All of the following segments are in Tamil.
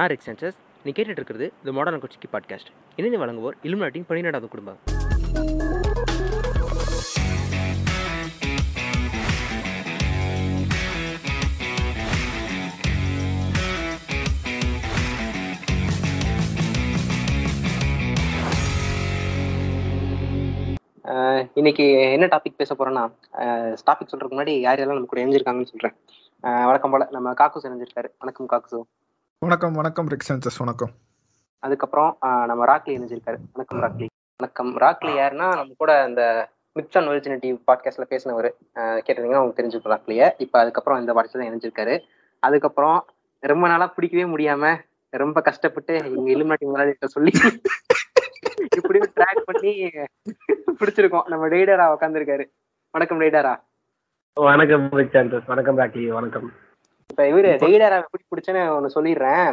நான் ரிக் சென்சஸ் நீ கேட்டுட்டு இருக்கிறது இந்த மாடர்ன் கொச்சிக்கு பாட்காஸ்ட் இணைந்து வழங்குவோர் இலுமினாட்டின் பனிரெண்டாவது குடும்பம். இன்னைக்கு என்ன டாபிக் பேச போறோம்னா டாபிக் சொல்றதுக்கு முன்னாடி யார் யாரெல்லாம் நம்ம கூட இணைஞ்சிருக்காங்கன்னு சொல்றேன். வழக்கம் போல நம்ம காக்குஸ் இணைஞ்சிருக்காரு. வணக்கம் காக்குசு வணக்கம் வணக்கம் ரிக் சென்சஸ் வணக்கம். அதுக்கப்புறம் நம்ம ராக்லி இணைஞ்சிருக்காரு. வணக்கம் ராக்லி. வணக்கம். ராக்லி யாருன்னா நம்ம கூட அந்த மிக்ஸ் ஆன் ஒரிஜினிட்டி பாட்காஸ்ட்ல பேசினவர். கேட்டிருந்தீங்கன்னா உங்களுக்கு தெரிஞ்சுக்கும் ராக்லிய. இப்போ அதுக்கப்புறம் இந்த பாட்காஸ்ட்ல இணைஞ்சிருக்காரு. அதுக்கப்புறம் ரொம்ப நாளா பிடிக்கவே முடியாம ரொம்ப கஷ்டப்பட்டு எங்க இலுமினாட்டி முதலாளிகிட்ட சொல்லி இப்படியும் ட்ராக் பண்ணி பிடிச்சிருக்கோம். நம்ம டெய்டரா உட்காந்துருக்காரு வணக்கம் டெய்டரா வணக்கம் வணக்கம் ராக்கி வணக்கம். இப்ப இவரு டெய்டரா எப்படி பிடிச்சேன்னு ஒண்ணு சொல்லிடுறேன்.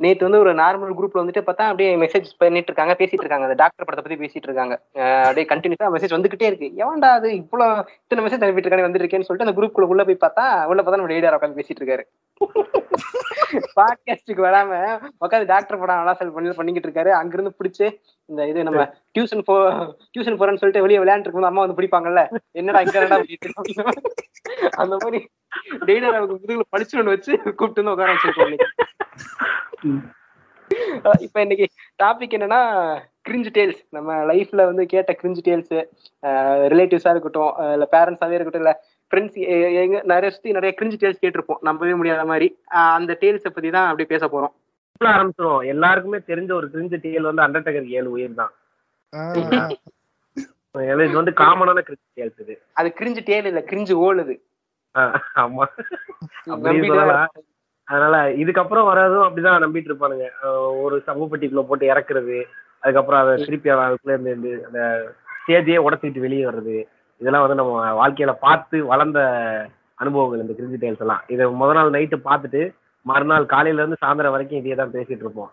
நேத்து வந்து ஒரு நார்மல் குரூப்ல வந்துட்டு பார்த்தா அப்படியே மெசேஜ் பண்ணிட்டு இருக்காங்க பேசிட்டு இருக்காங்க அந்த டாக்டர் படத்தை பத்தி பேசிட்டு இருக்காங்க அப்படியே கண்டினியூஸா மெசேஜ் வந்துகிட்டே இருக்கு. எவன்டா அது இவ்வளவு இத்தனை மெசேஜ் அனுப்பிட்டு இருக்கானே வந்துட்டு இருக்கேன்னு சொல்லிட்டு அந்த குரூப்குள்ள உள்ள போய் பார்த்தா உள்ள பார்த்தா நம்ம டெய்டரா உட்காந்து பேசிட்டு இருக்காரு பாட்காஸ்டுக்கு வராம உட்காந்து டாக்டர் படம் நல்லா செல் பண்ணி பண்ணிக்கிட்டு இருக்காரு. அங்கிருந்து பிடிச்சு இந்த இது நம்ம டியூஷன் போ டியூஷன் போறேன்னு சொல்லிட்டு வெளியே விளையாண்டு இருக்கும்போது அம்மா வந்து பிடிப்பாங்கல்ல. என்னடா இங்க? அந்த மாதிரி டெய்லர் அவங்க முதுகுல படிச்சுன்னு வச்சு கூப்பிட்டு வந்து உட்கார வச்சிருக்கோம் இப்ப இன்னைக்கு டாபிக் என்னன்னா கிரிஞ்சு டேல்ஸ் நம்ம லைஃப்ல வந்து கேட்ட கிரிஞ்சு டேல்ஸ் ரிலேட்டிவ்ஸா இருக்கட்டும் இல்ல பேரண்ட்ஸாவே இருக்கட்டும் இல்ல ஃப்ரெண்ட்ஸ் எங்க நிறைய சுத்தி நிறைய கிரிஞ்சு டேல்ஸ் கேட்டிருப்போம். நம்பவே முடியாத மாதிரி. அந்த டேல்ஸை பத்தி தான் அப்படியே பேச போறோம். ஆரம்பிச்சிடும் எல்லாருக்குமே தெரிஞ்ச ஒரு கிரிஞ்ச டேல் வந்து அண்டர்டேக்கர் ஏழு உயிர் தான். இது வந்து காமனான கிரிஞ்ச டேல்ஸ் இது. அது கிரிஞ்சு டேல் இல்ல கிரிஞ்சு ஓலுது ஆஹ் ஆமா. அப்படி சொல்லலாம். அதனால இதுக்கப்புறம் வர்றதும் அப்படிதான் நம்பிட்டு இருப்பானுங்க. ஒரு சமூகப்பட்டிக்குள்ள போட்டு இறக்குறது அதுக்கப்புறம் அதை திருப்பி அதுக்குள்ள இருந்து இருந்து அந்த ஸ்டேஜையே உடச்சிட்டு வெளியே வர்றது இதெல்லாம் வந்து நம்ம வாழ்க்கையில பார்த்து வளர்ந்த அனுபவங்கள் இந்த கிரிஞ்சி டேல்ஸ் எல்லாம். இதை முத நாள் நைட்டு பார்த்துட்டு மறுநாள் காலையில இருந்து சாயந்தரம் வரைக்கும் இதே தான் பேசிட்டு இருப்போம்.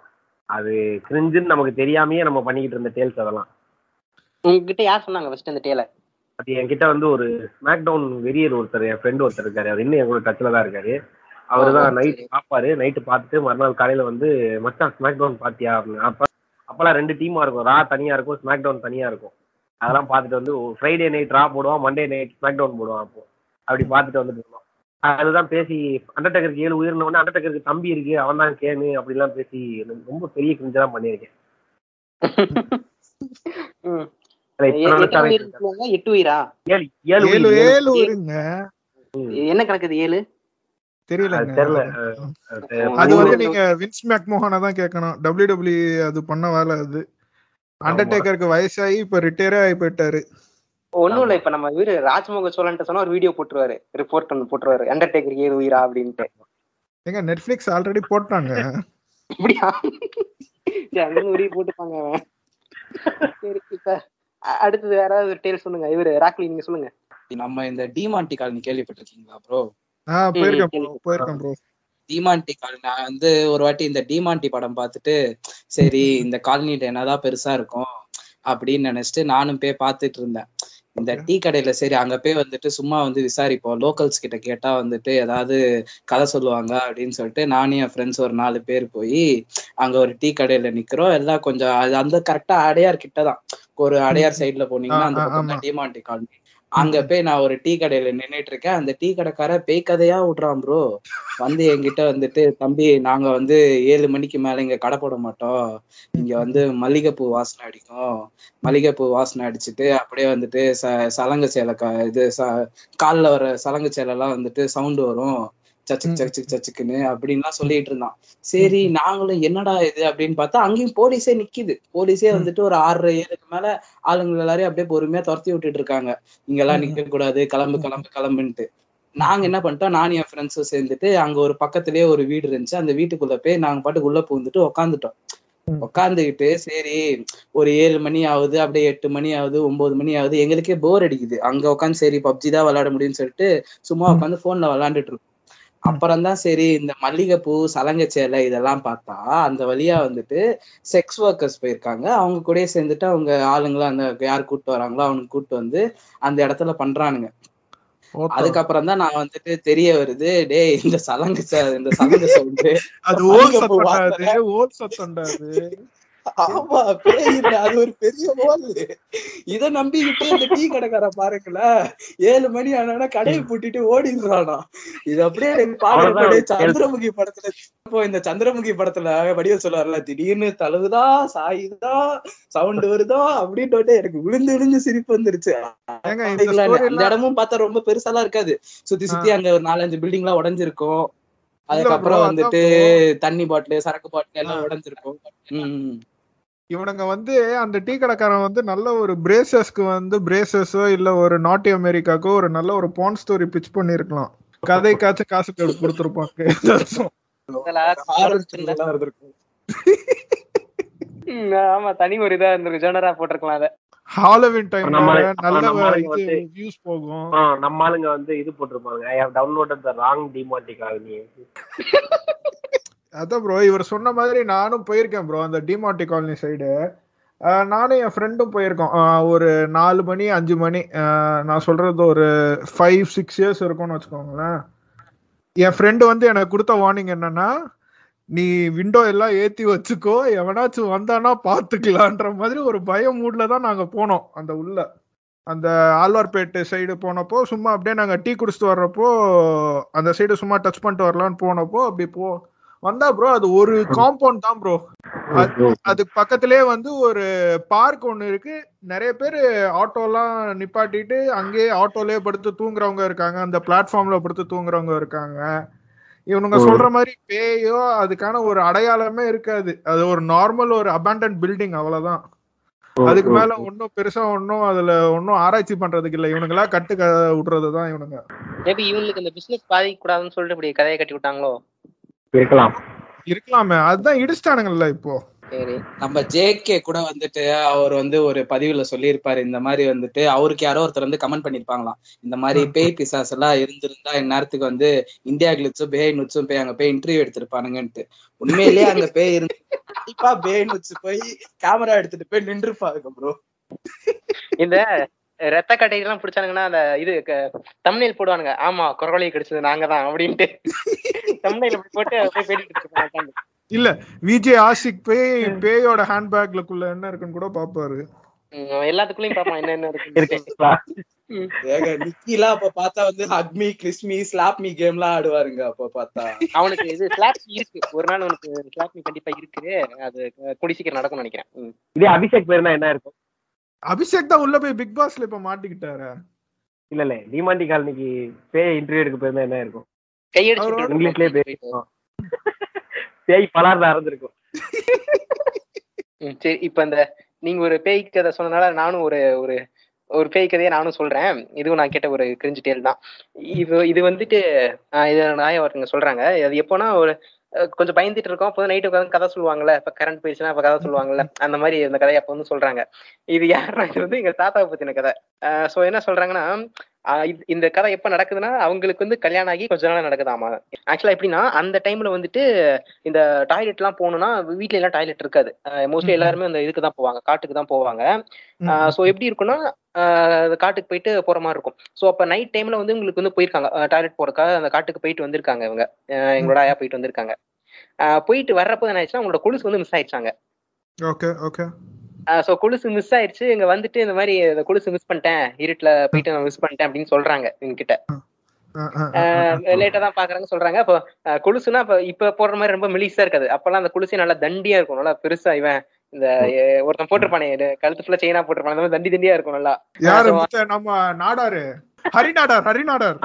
அது கிரிஞ்சுன்னு நமக்கு தெரியாமயே நம்ம பண்ணிக்கிட்டு இருந்த டேல்ஸ் அதெல்லாம். உங்ககிட்ட யார் சொன்னாங்க ஃபர்ஸ்ட் அந்த டேலை அது என்கிட்ட வந்து ஒரு ஸ்மாக் டவுன் வெறியர் ஒருத்தர் என் ஃப்ரெண்ட் ஒருத்தர் இருக்காரு. அவர் இன்னும் என் கூட டச்சில் தான் இருக்காரு. அவர் தான் நைட். பார்ப்பாரு நைட்டு பார்த்துட்டு மறுநாள் காலையில வந்து மச்சான் ஸ்மாக் டவுன் பார்த்தியா? அப்படின்னு. அப்ப அப்பெல்லாம் ரெண்டு டீமா இருக்கும். ரா தனியா இருக்கும் ஸ்மாக் டவுன் தனியா இருக்கும். அதெல்லாம் பார்த்துட்டு வந்து ஃப்ரைடே நைட் ரா போடுவான் மண்டே நைட் ஸ்மாக் டவுன் போடுவான் அப்போ. அப்படி பார்த்துட்டு வந்துட்டு இருந்தோம். அதுதான் பேசி அண்டர்டேக்கருக்கு ஏழு உயிரின உடனே அண்டர்டேக்கருக்கு தம்பி இருக்கு அவன் தான் கேனு அப்படிலாம் பேசி ரொம்ப பெரிய கிரிஞ்செல்லாம் பண்ணியிருக்கேன். என்ன கணக்கு ஏழு? தெரியல. அது அது வந்து ஒரு- நீங்க வின்ஸ் மேக்மோகனை தான் கேட்கணும் டபிள்யூ டபிள்யூ அது பண்ண வேலை அது. அண்டர்டேக்கருக்கு வயசாகி இப்ப ரிட்டையரே ஆகி போயிட்டாரு. ஒண்ணும் இல்ல இப்ப நம்ம இவரு ராஜ்மோக சோழன் சொன்னா ஒரு வீடியோ போட்டுருவாரு. ரிப்போர்ட் ஒன்று போட்டுருவாரு. அண்டர்டேக்கர் ஏழு உயிரா அப்படின்ட்டு. எங்க நெட்ஃபிளிக்ஸ் ஆல்ரெடி போட்டாங்க. இப்படியா? அங்கிருந்து வீடியோ போட்டுப்பாங்க. அவன். சரி இப்ப அடுத்தது யாராவது டேல் சொல்லுங்க. இவரு ராக்லி நீங்க சொல்லுங்க. நம்ம இந்த டிமான்டி காலனி கேள்விப்பட்டிருக்கீங்களா ப்ரோ ஆஹ் போயிருக்கேன் ம், bro, போயிருக்கேன் ப்ரோ டிமான்டி காலனி நான் வந்து ஒரு வாட்டி இந்த டிமான்டி படம் பார்த்துட்டு சரி இந்த காலனிட்ட என்னதான் பெருசா இருக்கும் அப்படின்னு நினைச்சிட்டு நானும் போய் பார்த்துட்டு இருந்தேன். இந்த டீ கடையில சரி அங்க போய் வந்துட்டு சும்மா வந்து விசாரிப்போம். லோக்கல்ஸ் கிட்ட கேட்டா வந்துட்டு ஏதாவது கதை சொல்லுவாங்க அப்படின்னு சொல்லிட்டு நானும் என் ஃப்ரெண்ட்ஸ் ஒரு நாலு பேர் போய் அங்க ஒரு டீ கடையில நிக்கிறோம். எல்லாம் கொஞ்சம் அது அந்த கரெக்டா அடையார் கிட்டதான் ஒரு அடையார் சைடுல போனீங்கன்னா அந்த பக்கம். தான் டிமாண்டி காலனி. அங்க போய் நான் ஒரு டீ கடையில நின்னுட்டு இருக்கேன். அந்த டீ கடைக்கார பேய் கதையா விடுறான் ப்ரோ வந்து என்கிட்ட வந்துட்டு தம்பி நாங்க வந்து ஏழு மணிக்கு மேல இங்க கடை போட மாட்டோம். இங்க வந்து மல்லிகைப்பூ வாசனை அடிக்கும். மல்லிகைப்பூ வாசனை அடிச்சுட்டு அப்படியே வந்துட்டு ச சலங்க சேலை க இது ச கால்ல வர சலங்க சேலை எல்லாம் வந்துட்டு சவுண்ட் வரும். சச்சுக்கு சச்சுக்கு சச்சுக்குன்னு அப்படின்லாம் சொல்லிட்டு இருந்தான். சரி நாங்களும் என்னடா இது அப்படின்னு பார்த்தா அங்கேயும் போலீஸே நிக்குது. போலீஸே வந்துட்டு ஒரு ஆறரை ஏழுக்கு மேல ஆளுங்க எல்லாரையும் அப்படியே பொறுமையா துரத்தி விட்டுட்டு இருக்காங்க. இங்கெல்லாம் நிக்க கூடாது கிளம்பு கிளம்பு கிளம்புன்ட்டு. நாங்க என்ன பண்ணிட்டோம் நானும் என் ஃப்ரெண்ட்ஸும் சேர்ந்துட்டு அங்க ஒரு பக்கத்துலயே ஒரு வீடு இருந்துச்சு. அந்த வீட்டுக்குள்ள போய் நாங்க பாட்டுக்கு உள்ள பூந்துட்டு உக்காந்துட்டோம். உட்காந்துக்கிட்டு சரி ஒரு ஏழு மணி ஆகுது அப்படியே எட்டு மணி ஆகுது ஒன்பது மணி ஆகுது. எங்களுக்கே போர் அடிக்குது. அங்க உட்காந்து சரி பப்ஜி தான் விளையாட முடியும்னு சொல்லிட்டு சும்மா உட்காந்து போன்ல விளையாண்டுட்டு இருக்கோம். அப்புறம் தான் சரி இந்த மல்லிகைப்பூ சலங்கை சேலை இதெல்லாம் பார்த்தா அந்த வழியா வந்துட்டு செக்ஸ் ஒர்க்கர்ஸ் போயிருக்காங்க. அவங்க கூடயே சேர்ந்துட்டு அவங்க ஆளுங்களும் அந்த யார் கூட்டு வராங்களோ அவனுக்கு கூட்டு வந்து அந்த இடத்துல பண்றானுங்க. அதுக்கப்புறம் தான் நான் வந்துட்டு தெரிய வருது டேய் இந்த சலங்கு இந்த சலங்கு சவுண்டு அது ஆமா பேய் அது ஒரு பெரிய ஓல் இத நம்பிக்கிட்டு இந்த டீ கடைக்கார பாருங்களேன். ஏழு மணி ஆனா கடையை பூட்டிட்டு ஓடிடுறானா. இது அப்படியே எனக்கு பாக்குறப்ப சந்திரமுகி படத்துல இப்போ இந்த சந்திரமுகி படத்துல வடிவ சொல்லுவார்ல திடீர்னு தழுவுதா சாயுதா சவுண்ட் வருதா அப்படின்னு எனக்கு விழுந்து விழுந்து சிரிப்பு வந்துருச்சு. அந்த இடமும் பார்த்தா ரொம்ப பெருசாலாம் இருக்காது. சுத்தி சுத்தி அங்க ஒரு நாலஞ்சு பில்டிங் எல்லாம் உடைஞ்சிருக்கும் அதுக்கப்புறம் வந்துட்டு தண்ணி பாட்டில் சரக்கு பாட்டில் எல்லாம். உடைஞ்சிருக்கும். ம். இவனுங்க வந்து அந்த டீ கடைக்காரன் வந்து நல்ல ஒரு பிரேசஸ்க்கு வந்து பிரேசஸோ இல்ல ஒரு நாட்டி அமெரிக்காக்கோ ஒரு நல்ல ஒரு பான் ஸ்டோரி பிச் பண்ணிருக்கலாம். கதைக்காச்சும் காசு கொடு- கொடுத்திருப்பாங்க ஆமா தனி ஒரு இதா இருந்திருக்கு ஜெனரா போட்டிருக்கலாம் அத. ஹாலோவின் டைம் நம்ம- நல்ல நம்ம வ- ஆளுங்க இது வந்து- வியூஸ் போகும். நம்ம ஆளுங்க வந்து இது போட்டிருப்பாங்க. I have downloaded the wrong Demonte Colony அதான் ப்ரோ இவர் சொன்ன மாதிரி நானும் போயிருக்கேன் ப்ரோ அந்த டிமாட்டி காலனி சைடு நானும் என் ஃப்ரெண்டும் போயிருக்கோம். ஒரு நாலு மணி அஞ்சு மணி நான் சொல்றது ஒரு ஃபைவ் சிக்ஸ் இயர்ஸ் இருக்கும்னு வச்சுக்கோங்களேன். என் ஃப்ரெண்டு வந்து எனக்கு கொடுத்த வார்னிங் என்னன்னா நீ விண்டோ எல்லாம் ஏத்தி வச்சுக்கோ எவனாச்சும் வந்தானா பாத்துக்கலான்ற மாதிரி ஒரு பய மூட்ல தான் நாங்க போனோம் அந்த உள்ள. அந்த ஆழ்வார்பேட்டை சைடு போனப்போ சும்மா அப்படியே நாங்க டீ குடிச்சிட்டு வர்றப்போ அந்த சைடு சும்மா டச் பண்ணிட்டு வரலாம்னு போனப்போ அப்படி போ வந்தா ப்ரோ அது ஒரு காம்பவுண்ட் தான் ப்ரோ அதுக்கு பக்கத்திலே வந்து ஒரு பார்க் ஒன்னு இருக்கு. நிறைய பேர் ஆட்டோலாம் நிப்பாட்டிட்டு அங்கேயே ஆட்டோலயே படுத்து தூங்குறவங்க இருக்காங்க. அந்த பிளாட்ஃபார்ம்ல படுத்து தூங்குறவங்க இருக்காங்க. இவனுங்க சொல்ற மாதிரி பேயோ அதுக்கான ஒரு அடையாளமே இருக்காது. அது ஒரு நார்மல் ஒரு அபேண்டன் பில்டிங் அவ்வளவுதான். அதுக்கு மேல ஒன்னும் பெருசா ஒன்னும் அதுல ஒன்னும் ஆராய்ச்சி பண்றதுக்கு இல்ல. இவனுங்களா கட்டு க- விடுறதுதான் இவனுங்க. மேபி இவங்களுக்கு இந்த பிசினஸ் பாதிக்க கூடாதுன்னு சொல்லிட்டு இப்படி கதையை கட்டி விட்டாங்களோ? இருக்கலாம். இருக்கலாமே. அதுதான் இடிச்சிட்டானுங்கல்ல இப்போ. சரி நம்ம ஜேகே கூட வந்துட்டு அவர் வந்து ஒரு பதிவுல சொல்லியிருப்பாரு. இந்த மாதிரி வந்துட்டு அவருக்கு யாரோ ஒருத்தர் வந்து கமெண்ட் பண்ணிருப்பாங்களாம் இந்த மாதிரி பேய் பிசாஸ் எல்லாம் இருந்திருந்தா இந்நேரத்துக்கு வந்து இந்தியா கிளிச்சும் பேய் நுச்சும் போய் அங்க போய் இன்டர்வியூ எடுத்திருப்பானுங்கன்ட்டு. உண்மையிலேயே அங்க பேய் இருந்து கண்டிப்பா பேய் நுச்சு போய் கேமரா எடுத்துட்டு போய் நின்றுப்பாங்க ப்ரோ இந்த ரத்த கட்டையெல்லாம் பிடிச்சானுங்கன்னா அந்த இது தமிழில் போடுவானுங்க. ஆமா குரவழி கிடைச்சது நாங்க தான் அப்படின்ட்டு தமிழில் போட்டு. இல்ல விஜே ஆஷிக் பேய் பேயோட ஹேண்ட்பேக்லக்குள்ள என்ன இருக்குன்னு கூட பாப்பாரு. எல்லாத்துக்குள்ளயும் பாப்பான் என்ன என்ன இருக்கு. ஏங்க நிக்கிலாம் அப்ப பார்த்தா வந்து hug me kiss me slap me game எல்லாம் ஆடுவாருங்க அப்ப பார்த்தா. அவனுக்கு இது ஸ்லாப் இருக்கு. ஒரு நாள் அவனுக்கு ஸ்லாப் கண்டிப்பா இருக்கு. அது கூடி சீக்கிரம் நடக்கும்னு நினைக்கிறேன். இதே அபிஷேக் பேர்னா என்ன இருக்கும்? அபிஷேக் தான் உள்ள போய் பிக் பாஸ்ல இப்ப மாட்டிக்கிட்டாரு? இல்ல இல்ல. டிமாண்டி காலனிக்கு பேய் இன்டர்வியூ எடுக்க போயிருந்தா என்ன இருக்கும்? கையடிச்சு இங்கிலீஷ்லயே. பேசிருக்கோம் பேய் பலார்ல அறந்திருக்கும். சரி. இப்ப இந்த நீங்க ஒரு பேய் கதை சொன்னனால நானும் ஒரு ஒரு ஒரு பேய் கதையை நானும் சொல்றேன். இதுவும் நான் கேட்ட ஒரு கிரிஞ்சு டேல் தான். இது இது வந்துட்டு இது நாய ஒருத்தங்க சொல்றாங்க? அது எப்போனா ஒரு கொஞ்சம் பயந்துட்டு இருக்கோம். அப்போ நைட்டு உட்காந்து கதை சொல்லுவாங்கல்ல. இப்ப கரண்ட் போயிடுச்சுன்னா இப்ப கதை சொல்லுவாங்கல்ல. அந்த மாதிரி இந்த கதையை அப்ப வந்து சொல்றாங்க. இது யாருன்னா இது வந்து எங்க தாத்தாவை பத்தின கதை. சோ என்ன சொல்றாங்கன்னா இந்த கதை எப்ப நடக்குதுன்னா அவங்களுக்கு வந்து கல்யாணம் ஆகி கொஞ்ச நாள் நடக்குதாமா. ஆக்சுவலா எப்படின்னா அந்த டைம்ல வந்துட்டு இந்த டாய்லெட் எல்லாம் போகணும்னா வீட்ல எல்லாம் டாய்லெட் இருக்காது. மோஸ்ட்லி. எல்லாருமே அந்த இதுக்கு தான் போவாங்க காட்டுக்கு தான் போவாங்க. ஸோ எப்படி அந்த காட்டுக்கு போயிட்டு போற மாதிரி இருக்கும். ஸோ அப்ப நைட் டைம்ல வந்து உங்களுக்கு வந்து போயிருக்காங்க. டாய்லெட் போறதுக்காக அந்த காட்டுக்கு போயிட்டு வந்திருக்காங்க இவங்க. எங்களோட ஆயா போயிட்டு வந்திருக்காங்க. போயிட்டு வர்றப்போ என்ன ஆயிடுச்சுன்னா அவங்களோட கொலுசு வந்து மிஸ் ஆயிடுச்சாங்க. ஓகே ஓகே ஸோ கொலுசு மிஸ் ஆயிடுச்சு இங்க வந்துட்டு இந்த மாதிரி இந்த கொலுசு மிஸ் பண்ணிட்டேன். இருட்டுல போயிட்டு நான் மிஸ் பண்ணிட்டேன் அப்படின்னு சொல்றாங்க எங்ககிட்ட லேட்டா தான் பாக்குறாங்க சொல்றாங்க. அப்போ கொலுசுனா இப்ப இப்ப போடுற மாதிரி ரொம்ப மெலிசா இருக்காது. அப்பெல்லாம் அந்த கொலுசு நல்லா தண்டியா இருக்கும். நல்லா பெருசா இவன் இந்த ஒருத்தன் போட்டிருப்பானே இது கழுத்து ஃபுல்லா செயினா போட்டிருப்பான் அந்த மாதிரி தண்டி தண்டியா இருக்கும் நல்லா. யாரு நம்ம நாடாரு. ஹரிநாடார் ஹரிநாடார்.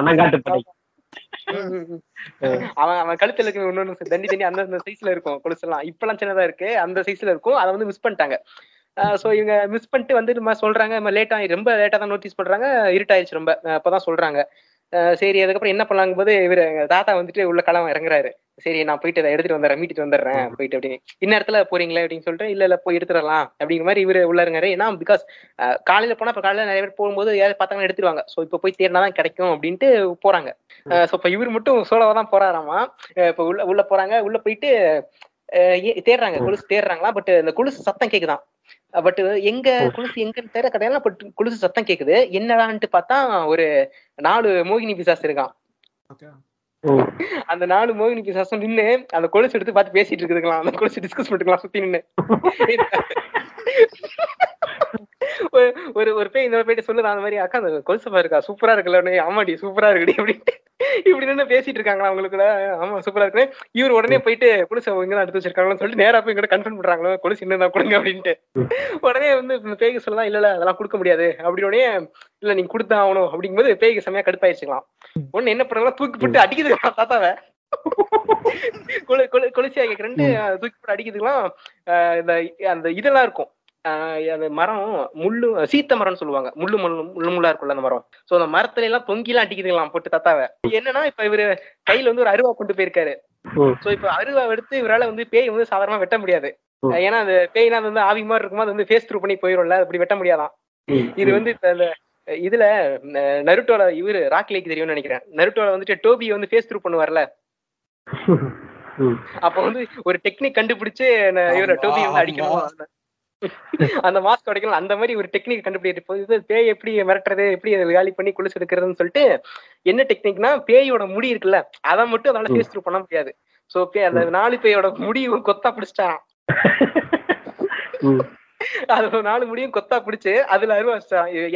அவன் அவன் கழுத்துல இருக்க இன்னொன்னு தண்டி தண்டி அந்த சைஸ்ல இருக்கும் கொலுசு எல்லாம் இப்பெல்லாம் சின்னதா இருக்கு. அந்த சைஸ்ல இருக்கும். அதை வந்து மிஸ் பண்ணிட்டாங்க. சோ இவங்க மிஸ் பண்ணிட்டு வந்து நம்ம சொல்றாங்க லேட்டா ரொம்ப லேட்டா தான் நோட்டீஸ் பண்றாங்க இருட்டாயிருச்சு ரொம்ப. அப்பதான் சொல்றாங்க. சரி அதுக்கப்புறம் என்ன பண்ணலாங்க போது இவர் தாத்தா வந்துட்டு உள்ள களம் இறங்குறாரு. சரி நான் போயிட்டு அதை எடுத்துட்டு வந்துடுறேன் மீட்டுட்டு வந்துடுறேன் போயிட்டு அப்படி இந்நேரத்துல போறீங்களே அப்படின்னு சொல்லிட்டு இல்ல இல்ல போய் எடுத்துடலாம். அப்படிங்கிற மாதிரி இவரு உள்ள இருங்காரு ஏன்னா பிகாஸ் காலையில போனா இப்ப காலையில நிறைய பேர் போகும்போது யாரும் பார்த்தாங்கன்னா எடுத்துருவாங்க. சோ இப்ப போய் தேடினா தான் கிடைக்கும் அப்படின்ட்டு போறாங்க. சோ இப்ப இவர் மட்டும் சோலவா தான் போறாராமா? இப்ப உள்ள உள்ள போறாங்க. உள்ள போயிட்டு தேடுறாங்க. கொலுசு தேடுறாங்களா? பட் இந்த கொலுசு சத்தம் கேக்குதான். பட் எங்க கொலுசு எங்கன்னு தேட கிடையாது பட் கொலுசு சத்தம் கேக்குது. என்னடான்ட்டு பார்த்தா ஒரு நாலு மோகினி பிசாஸ் இருக்கான். அந்த நாலு மோகினி பிசாசும் நின்னு அந்த கொலுசு எடுத்து பார்த்து பேசிட்டு இருக்குதுக்கலாம் அந்த கொலுசு டிஸ்கஸ் பண்ணிக்கலாம் சுத்தி நின்னு. ஒரு- ஒரு பேய் இந்த போயிட்டு சொல்லுது அந்த மாதிரி அக்கா அந்த கொலுசு இருக்கா சூப்பரா இருக்குல்ல ஆமாடி சூப்பரா இருக்குடி அப்படி இப்படி நின்னு பேசிட்டு இருக்காங்களா அவங்களுக்குள்ள ஆமா சூப்பரா இருக்கு. இவர் உடனே போயிட்டு கொலுசு இங்க எடுத்து வச்சிருக்காங்கன்னு சொல்லிட்டு நேரா போய் இங்க கன்ஃபர்ம் பண்றாங்களோ? கொலுசு இன்னும் கொடுங்க அப்படின்ட்டு. உடனே வந்து பேய்க்கு சொல்லலாம் இல்ல இல்ல அதெல்லாம் கொடுக்க முடியாது. அப்படி உடனே இல்ல நீங்க கொடுத்தா ஆகணும். அப்படிங்கும்போது பேய்க்கு செம்மையா கடுப்பாயிருச்சுக்கலாம் ஒண்ணு என்ன பண்றாங்களா தூக்கி போட்டு அடிக்குது தாத்தாவை. கொலு கொலு கொலுசியா ரெண்டு தூக்கி போட்டு அடிக்குதுலாம் ஆஹ் இந்த அந்த இதெல்லாம் இருக்கும். அந்த மரம் முள்ளு சீத்த மரம்னு சொல்லுவாங்க. முள்ளு முள்ளு முள்ளு முள்ளா இருக்கும்ல அந்த மரம். சோ அந்த மரத்துல எல்லாம் தொங்கிலாம் அடிக்குதுங்களாம் போட்டு தாத்தாவை. என்னன்னா இப்ப இவரு கையில வந்து ஒரு அருவா கொண்டு போயிருக்காரு. சோ இப்ப அருவா எடுத்து இவரால வந்து பேய் வந்து சாதாரணமா வெட்ட முடியாது. ஏன்னா அந்த பேய்னா அது வந்து ஆவி மாதிரி இருக்கும்போது அது வந்து ஃபேஸ் த்ரூ பண்ணி போயிரும்ல அப்படி வெட்ட முடியாதான். இது வந்து இந்த இதுல ந- நருட்டோல இவரு ராக் லேக் தெரியும்னு நினைக்கிறேன். நருட்டோல வந்துட்டு டோபி வந்து ஃபேஸ் த்ரூ பண்ணுவார்ல. அப்ப வந்து ஒரு டெக்னிக் கண்டுபிடிச்சு இவர டோபி வந்து. அடிக்கணும். அந்த மாஸ்க் அடிக்கணும் அந்த மாதிரி ஒரு டெக்னிக் இது பேய் எப்படி மிரட்டுறது எப்படி காலி பண்ணி குளிச்சு எடுக்கிறதுன்னு சொல்லிட்டு என்ன டெக்னிக்னா பேயோட முடி இருக்குல்ல அதை மட்டும் அதனால ஃபேஸ் த்ரூ பண்ண முடியாது. சோ பே அந்த நாலு பேயோட முடி கொத்தா பிடிச்சிட்டான். ம். அது ஒரு நாலு முடியும் கொத்தா பிடிச்சு அதுல அருவா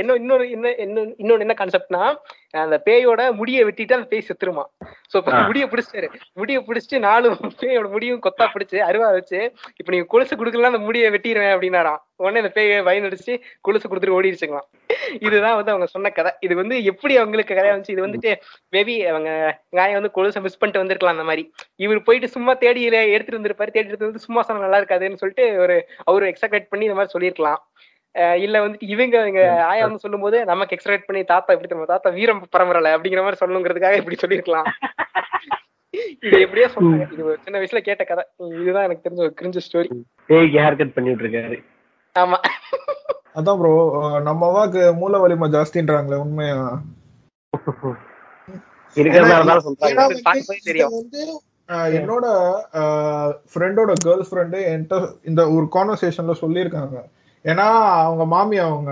என்ன இன்னொரு என்ன இன்னொன்னு என்ன கான்செப்ட்னா அந்த பேயோட முடியை வெட்டிட்டு அந்த பேய் செத்துருமா. சோ இப்ப. முடிய பிடிச்சிட்டாரு. முடிய பிடிச்சிட்டு நாலு பேயோட முடியும் கொத்தா பிடிச்சு அருவா வச்சு இப்ப நீங்க கொலுசு குடுக்கலாம் அந்த முடியை வெட்டிடுவேன் அப்படின்னாராம். உடனே அந்த பேய பயனடிச்சு கொலுசு கொடுத்துட்டு ஓடிடுச்சுங்களாம். இதுதான் வந்து அவங்க சொன்ன கதை. இது வந்து எப்படி அவங்களுக்கு கதையா வந்துச்சு? இது வந்துட்டு மேபி அவங்க காயம் வந்து கொலுசை மிஸ் பண்ணிட்டு வந்திருக்கலாம் அந்த மாதிரி. இவர் போயிட்டு சும்மா தேடி எடுத்துட்டு வந்திருப்பாரு. தேடி எடுத்து வந்து சும்மா சொன்னா நல்லா இருக்காதுன்னு சொல்லிட்டு ஒரு அவரு எக்ஸாக்ட் பண்ணி இந்த மாதிரி சொல்லியிருக்கலாம். அஹ் இல்ல வந்துட்டு இவங்க இங்க ஆயா வந்து சொல்லும் போது நமக்கு எக்ஸ்ட்ராக்ட் பண்ணி தாத்தா எப்படி தெரியுமா? தாத்தா வீரம் பரம்பரல அப்படிங்கிற மாதிரி சொல்லணுங்கிறதுக்காக இப்படி சொல்லியிருக்கலாம். இது எப்படியோ சொன்னாங்க இது சின்ன வயசுல கேட்ட கதை. இதுதான் எனக்கு தெரிஞ்ச ஒரு கிரிஞ்ச ஸ்டோரி பண்ணிட்டு இருக்காரு. ஆமா. அதான் ப்ரோ நம்ம அவாக்கு மூல வலிமை ஜாஸ்தின்றாங்களே உண்மையா? என்னோட ஃப்ரெண்டோட கேர்ள் ஃப்ரெண்டு என்கிட்ட இந்த ஒரு கான்வர்சேஷன்ல சொல்லியிருக்காங்க. ஏன்னா அவங்க மாமி அவங்க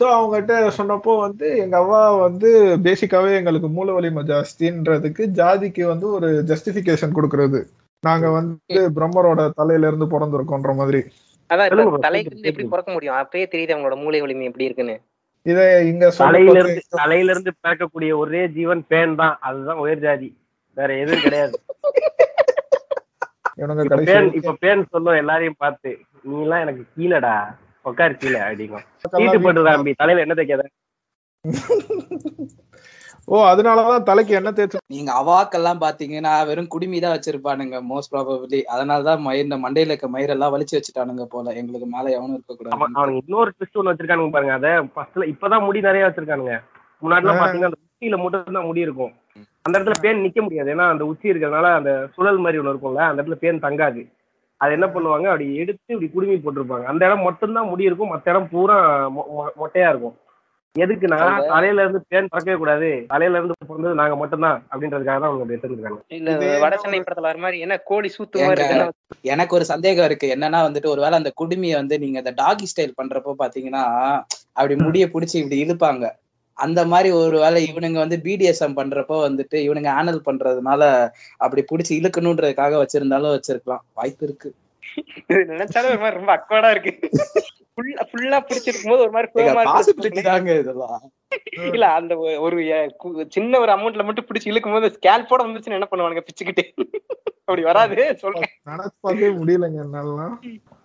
ஸோ அவங்ககிட்ட சொன்னப்போ வந்து எங்க அவ்வா வந்து பேசிக்காவே எங்களுக்கு மூல வலிமை ஜாஸ்தின்றதுக்கு ஜாதிக்கு வந்து ஒரு ஜஸ்டிஃபிகேஷன் கொடுக்கறது. நாங்க வந்து பிரம்மரோட தலையில இருந்து பிறந்திருக்கோன்ற மாதிரி. அதான் எப்படி பிறக்க முடியும்? அப்பயே தெரியுது அவங்களோட மூளை வலிமை எப்படி இருக்குன்னு. இதை இங்க தலையில இருந்து தலையில இருந்து பிறக்கக்கூடிய ஒரே ஜீவன் பேன் தான். அதுதான் உயர் ஜாதி. வேற எதுவும் கிடையாது. பேன் இப்ப பேன் சொல்லும் எல்லாரையும் பார்த்து நீ எல்லாம் எனக்கு கீழடா. உட்காரு கீழே அப்படிங்கும். சீட்டு போட்டு தம்பி. தலையில என்ன தைக்காத? ஓ அதனாலதான் தலைக்கு என்ன தேய்ச்சு நீங்க அவாக்கெல்லாம் பாத்தீங்கன்னா வெறும் குடுமி தான் வச்சிருப்பானுங்க மோஸ்ட் ப்ராபபிளி அதனாலதான் மயிர் இந்த மண்டையில இருக்க மயிரெல்லாம் வலிச்சு வச்சுட்டானுங்க போல. எங்களுக்கு மேல எவனும் இருக்க கூடாது அவனுக்கு இன்னொரு ட்விஸ்ட் ஒண்ணு வச்சிருக்கானுங்க பாருங்க. அத ஃபர்ஸ்ட்ல இப்பதான் முடி நிறைய வச்சிருக்கானுங்க. முன்னாடி எல்லாம். பாத்தீங்கன்னா அந்த உச்சியில மட்டும் தான் முடி இருக்கும். அந்த இடத்துல பேன் நிக்க முடியாது. ஏன்னா அந்த உச்சி இருக்கிறதுனால அந்த சுழல் மாதிரி ஒண்ணு இருக்கும்ல அந்த இடத்துல பேன் தங்காது. அது என்ன பண்ணுவாங்க அப்படி எடுத்து இப்படி குடுமி போட்டிருப்பாங்க. அந்த இடம் மட்டும்தான் முடி இருக்கும். மத்த இடம் பூரா மொட்டையா இருக்கும். எதுக்குன்னா தலையில இருந்து பேன் பறக்கவே கூடாது? தலையில இருந்து பிறந்தது நாங்க மட்டும்தான் அப்படின்றதுக்காக தான் அவங்க அப்படி எடுத்துருக்காங்க. இல்ல இதே வட சென்னை படத்துல வர மாதிரி என்ன கோழி சூத்து எனக்கு ஒரு சந்தேகம் இருக்கு. என்னன்னா வந்துட்டு ஒருவேளை அந்த குடுமியை வந்து நீங்க அந்த டாகி ஸ்டைல் பண்றப்போ பாத்தீங்கன்னா அப்படி முடிய புடிச்சு இப்படி இழுப்பாங்க. அந்த மாதிரி ஒருவேளை இவனுங்க வந்து பிடிஎஸ்எம் பண்றப்போ வந்துட்டு இவனுங்க ஆனல் பண்றதுனால அப்படி புடிச்சு இழுக்கணுன்றதுக்காக வச்சிருந்தாலும் வச்சிருக்கலாம். வாய்ப்பு இருக்கு. இது நினைச்சாலே ஒரு மாதிரி ரொம்ப அக்வர்டா இருக்கு. ஃபுல்லா ஃபுல்லா பிடிச்சிருக்கும் போது ஒரு மாதிரி. தாங்க இதெல்லாம்? இல்ல அந்த ஒரு சின்ன ஒரு அமௌண்ட்ல மட்டும் பிடிச்சி இழுக்கும் போது ஸ்கேல்போட வந்துச்சுன்னு என்ன பண்ணுவானுங்க பிச்சுக்கிட்டு? அப்படி வராது சொல்றேன். முடியலங்க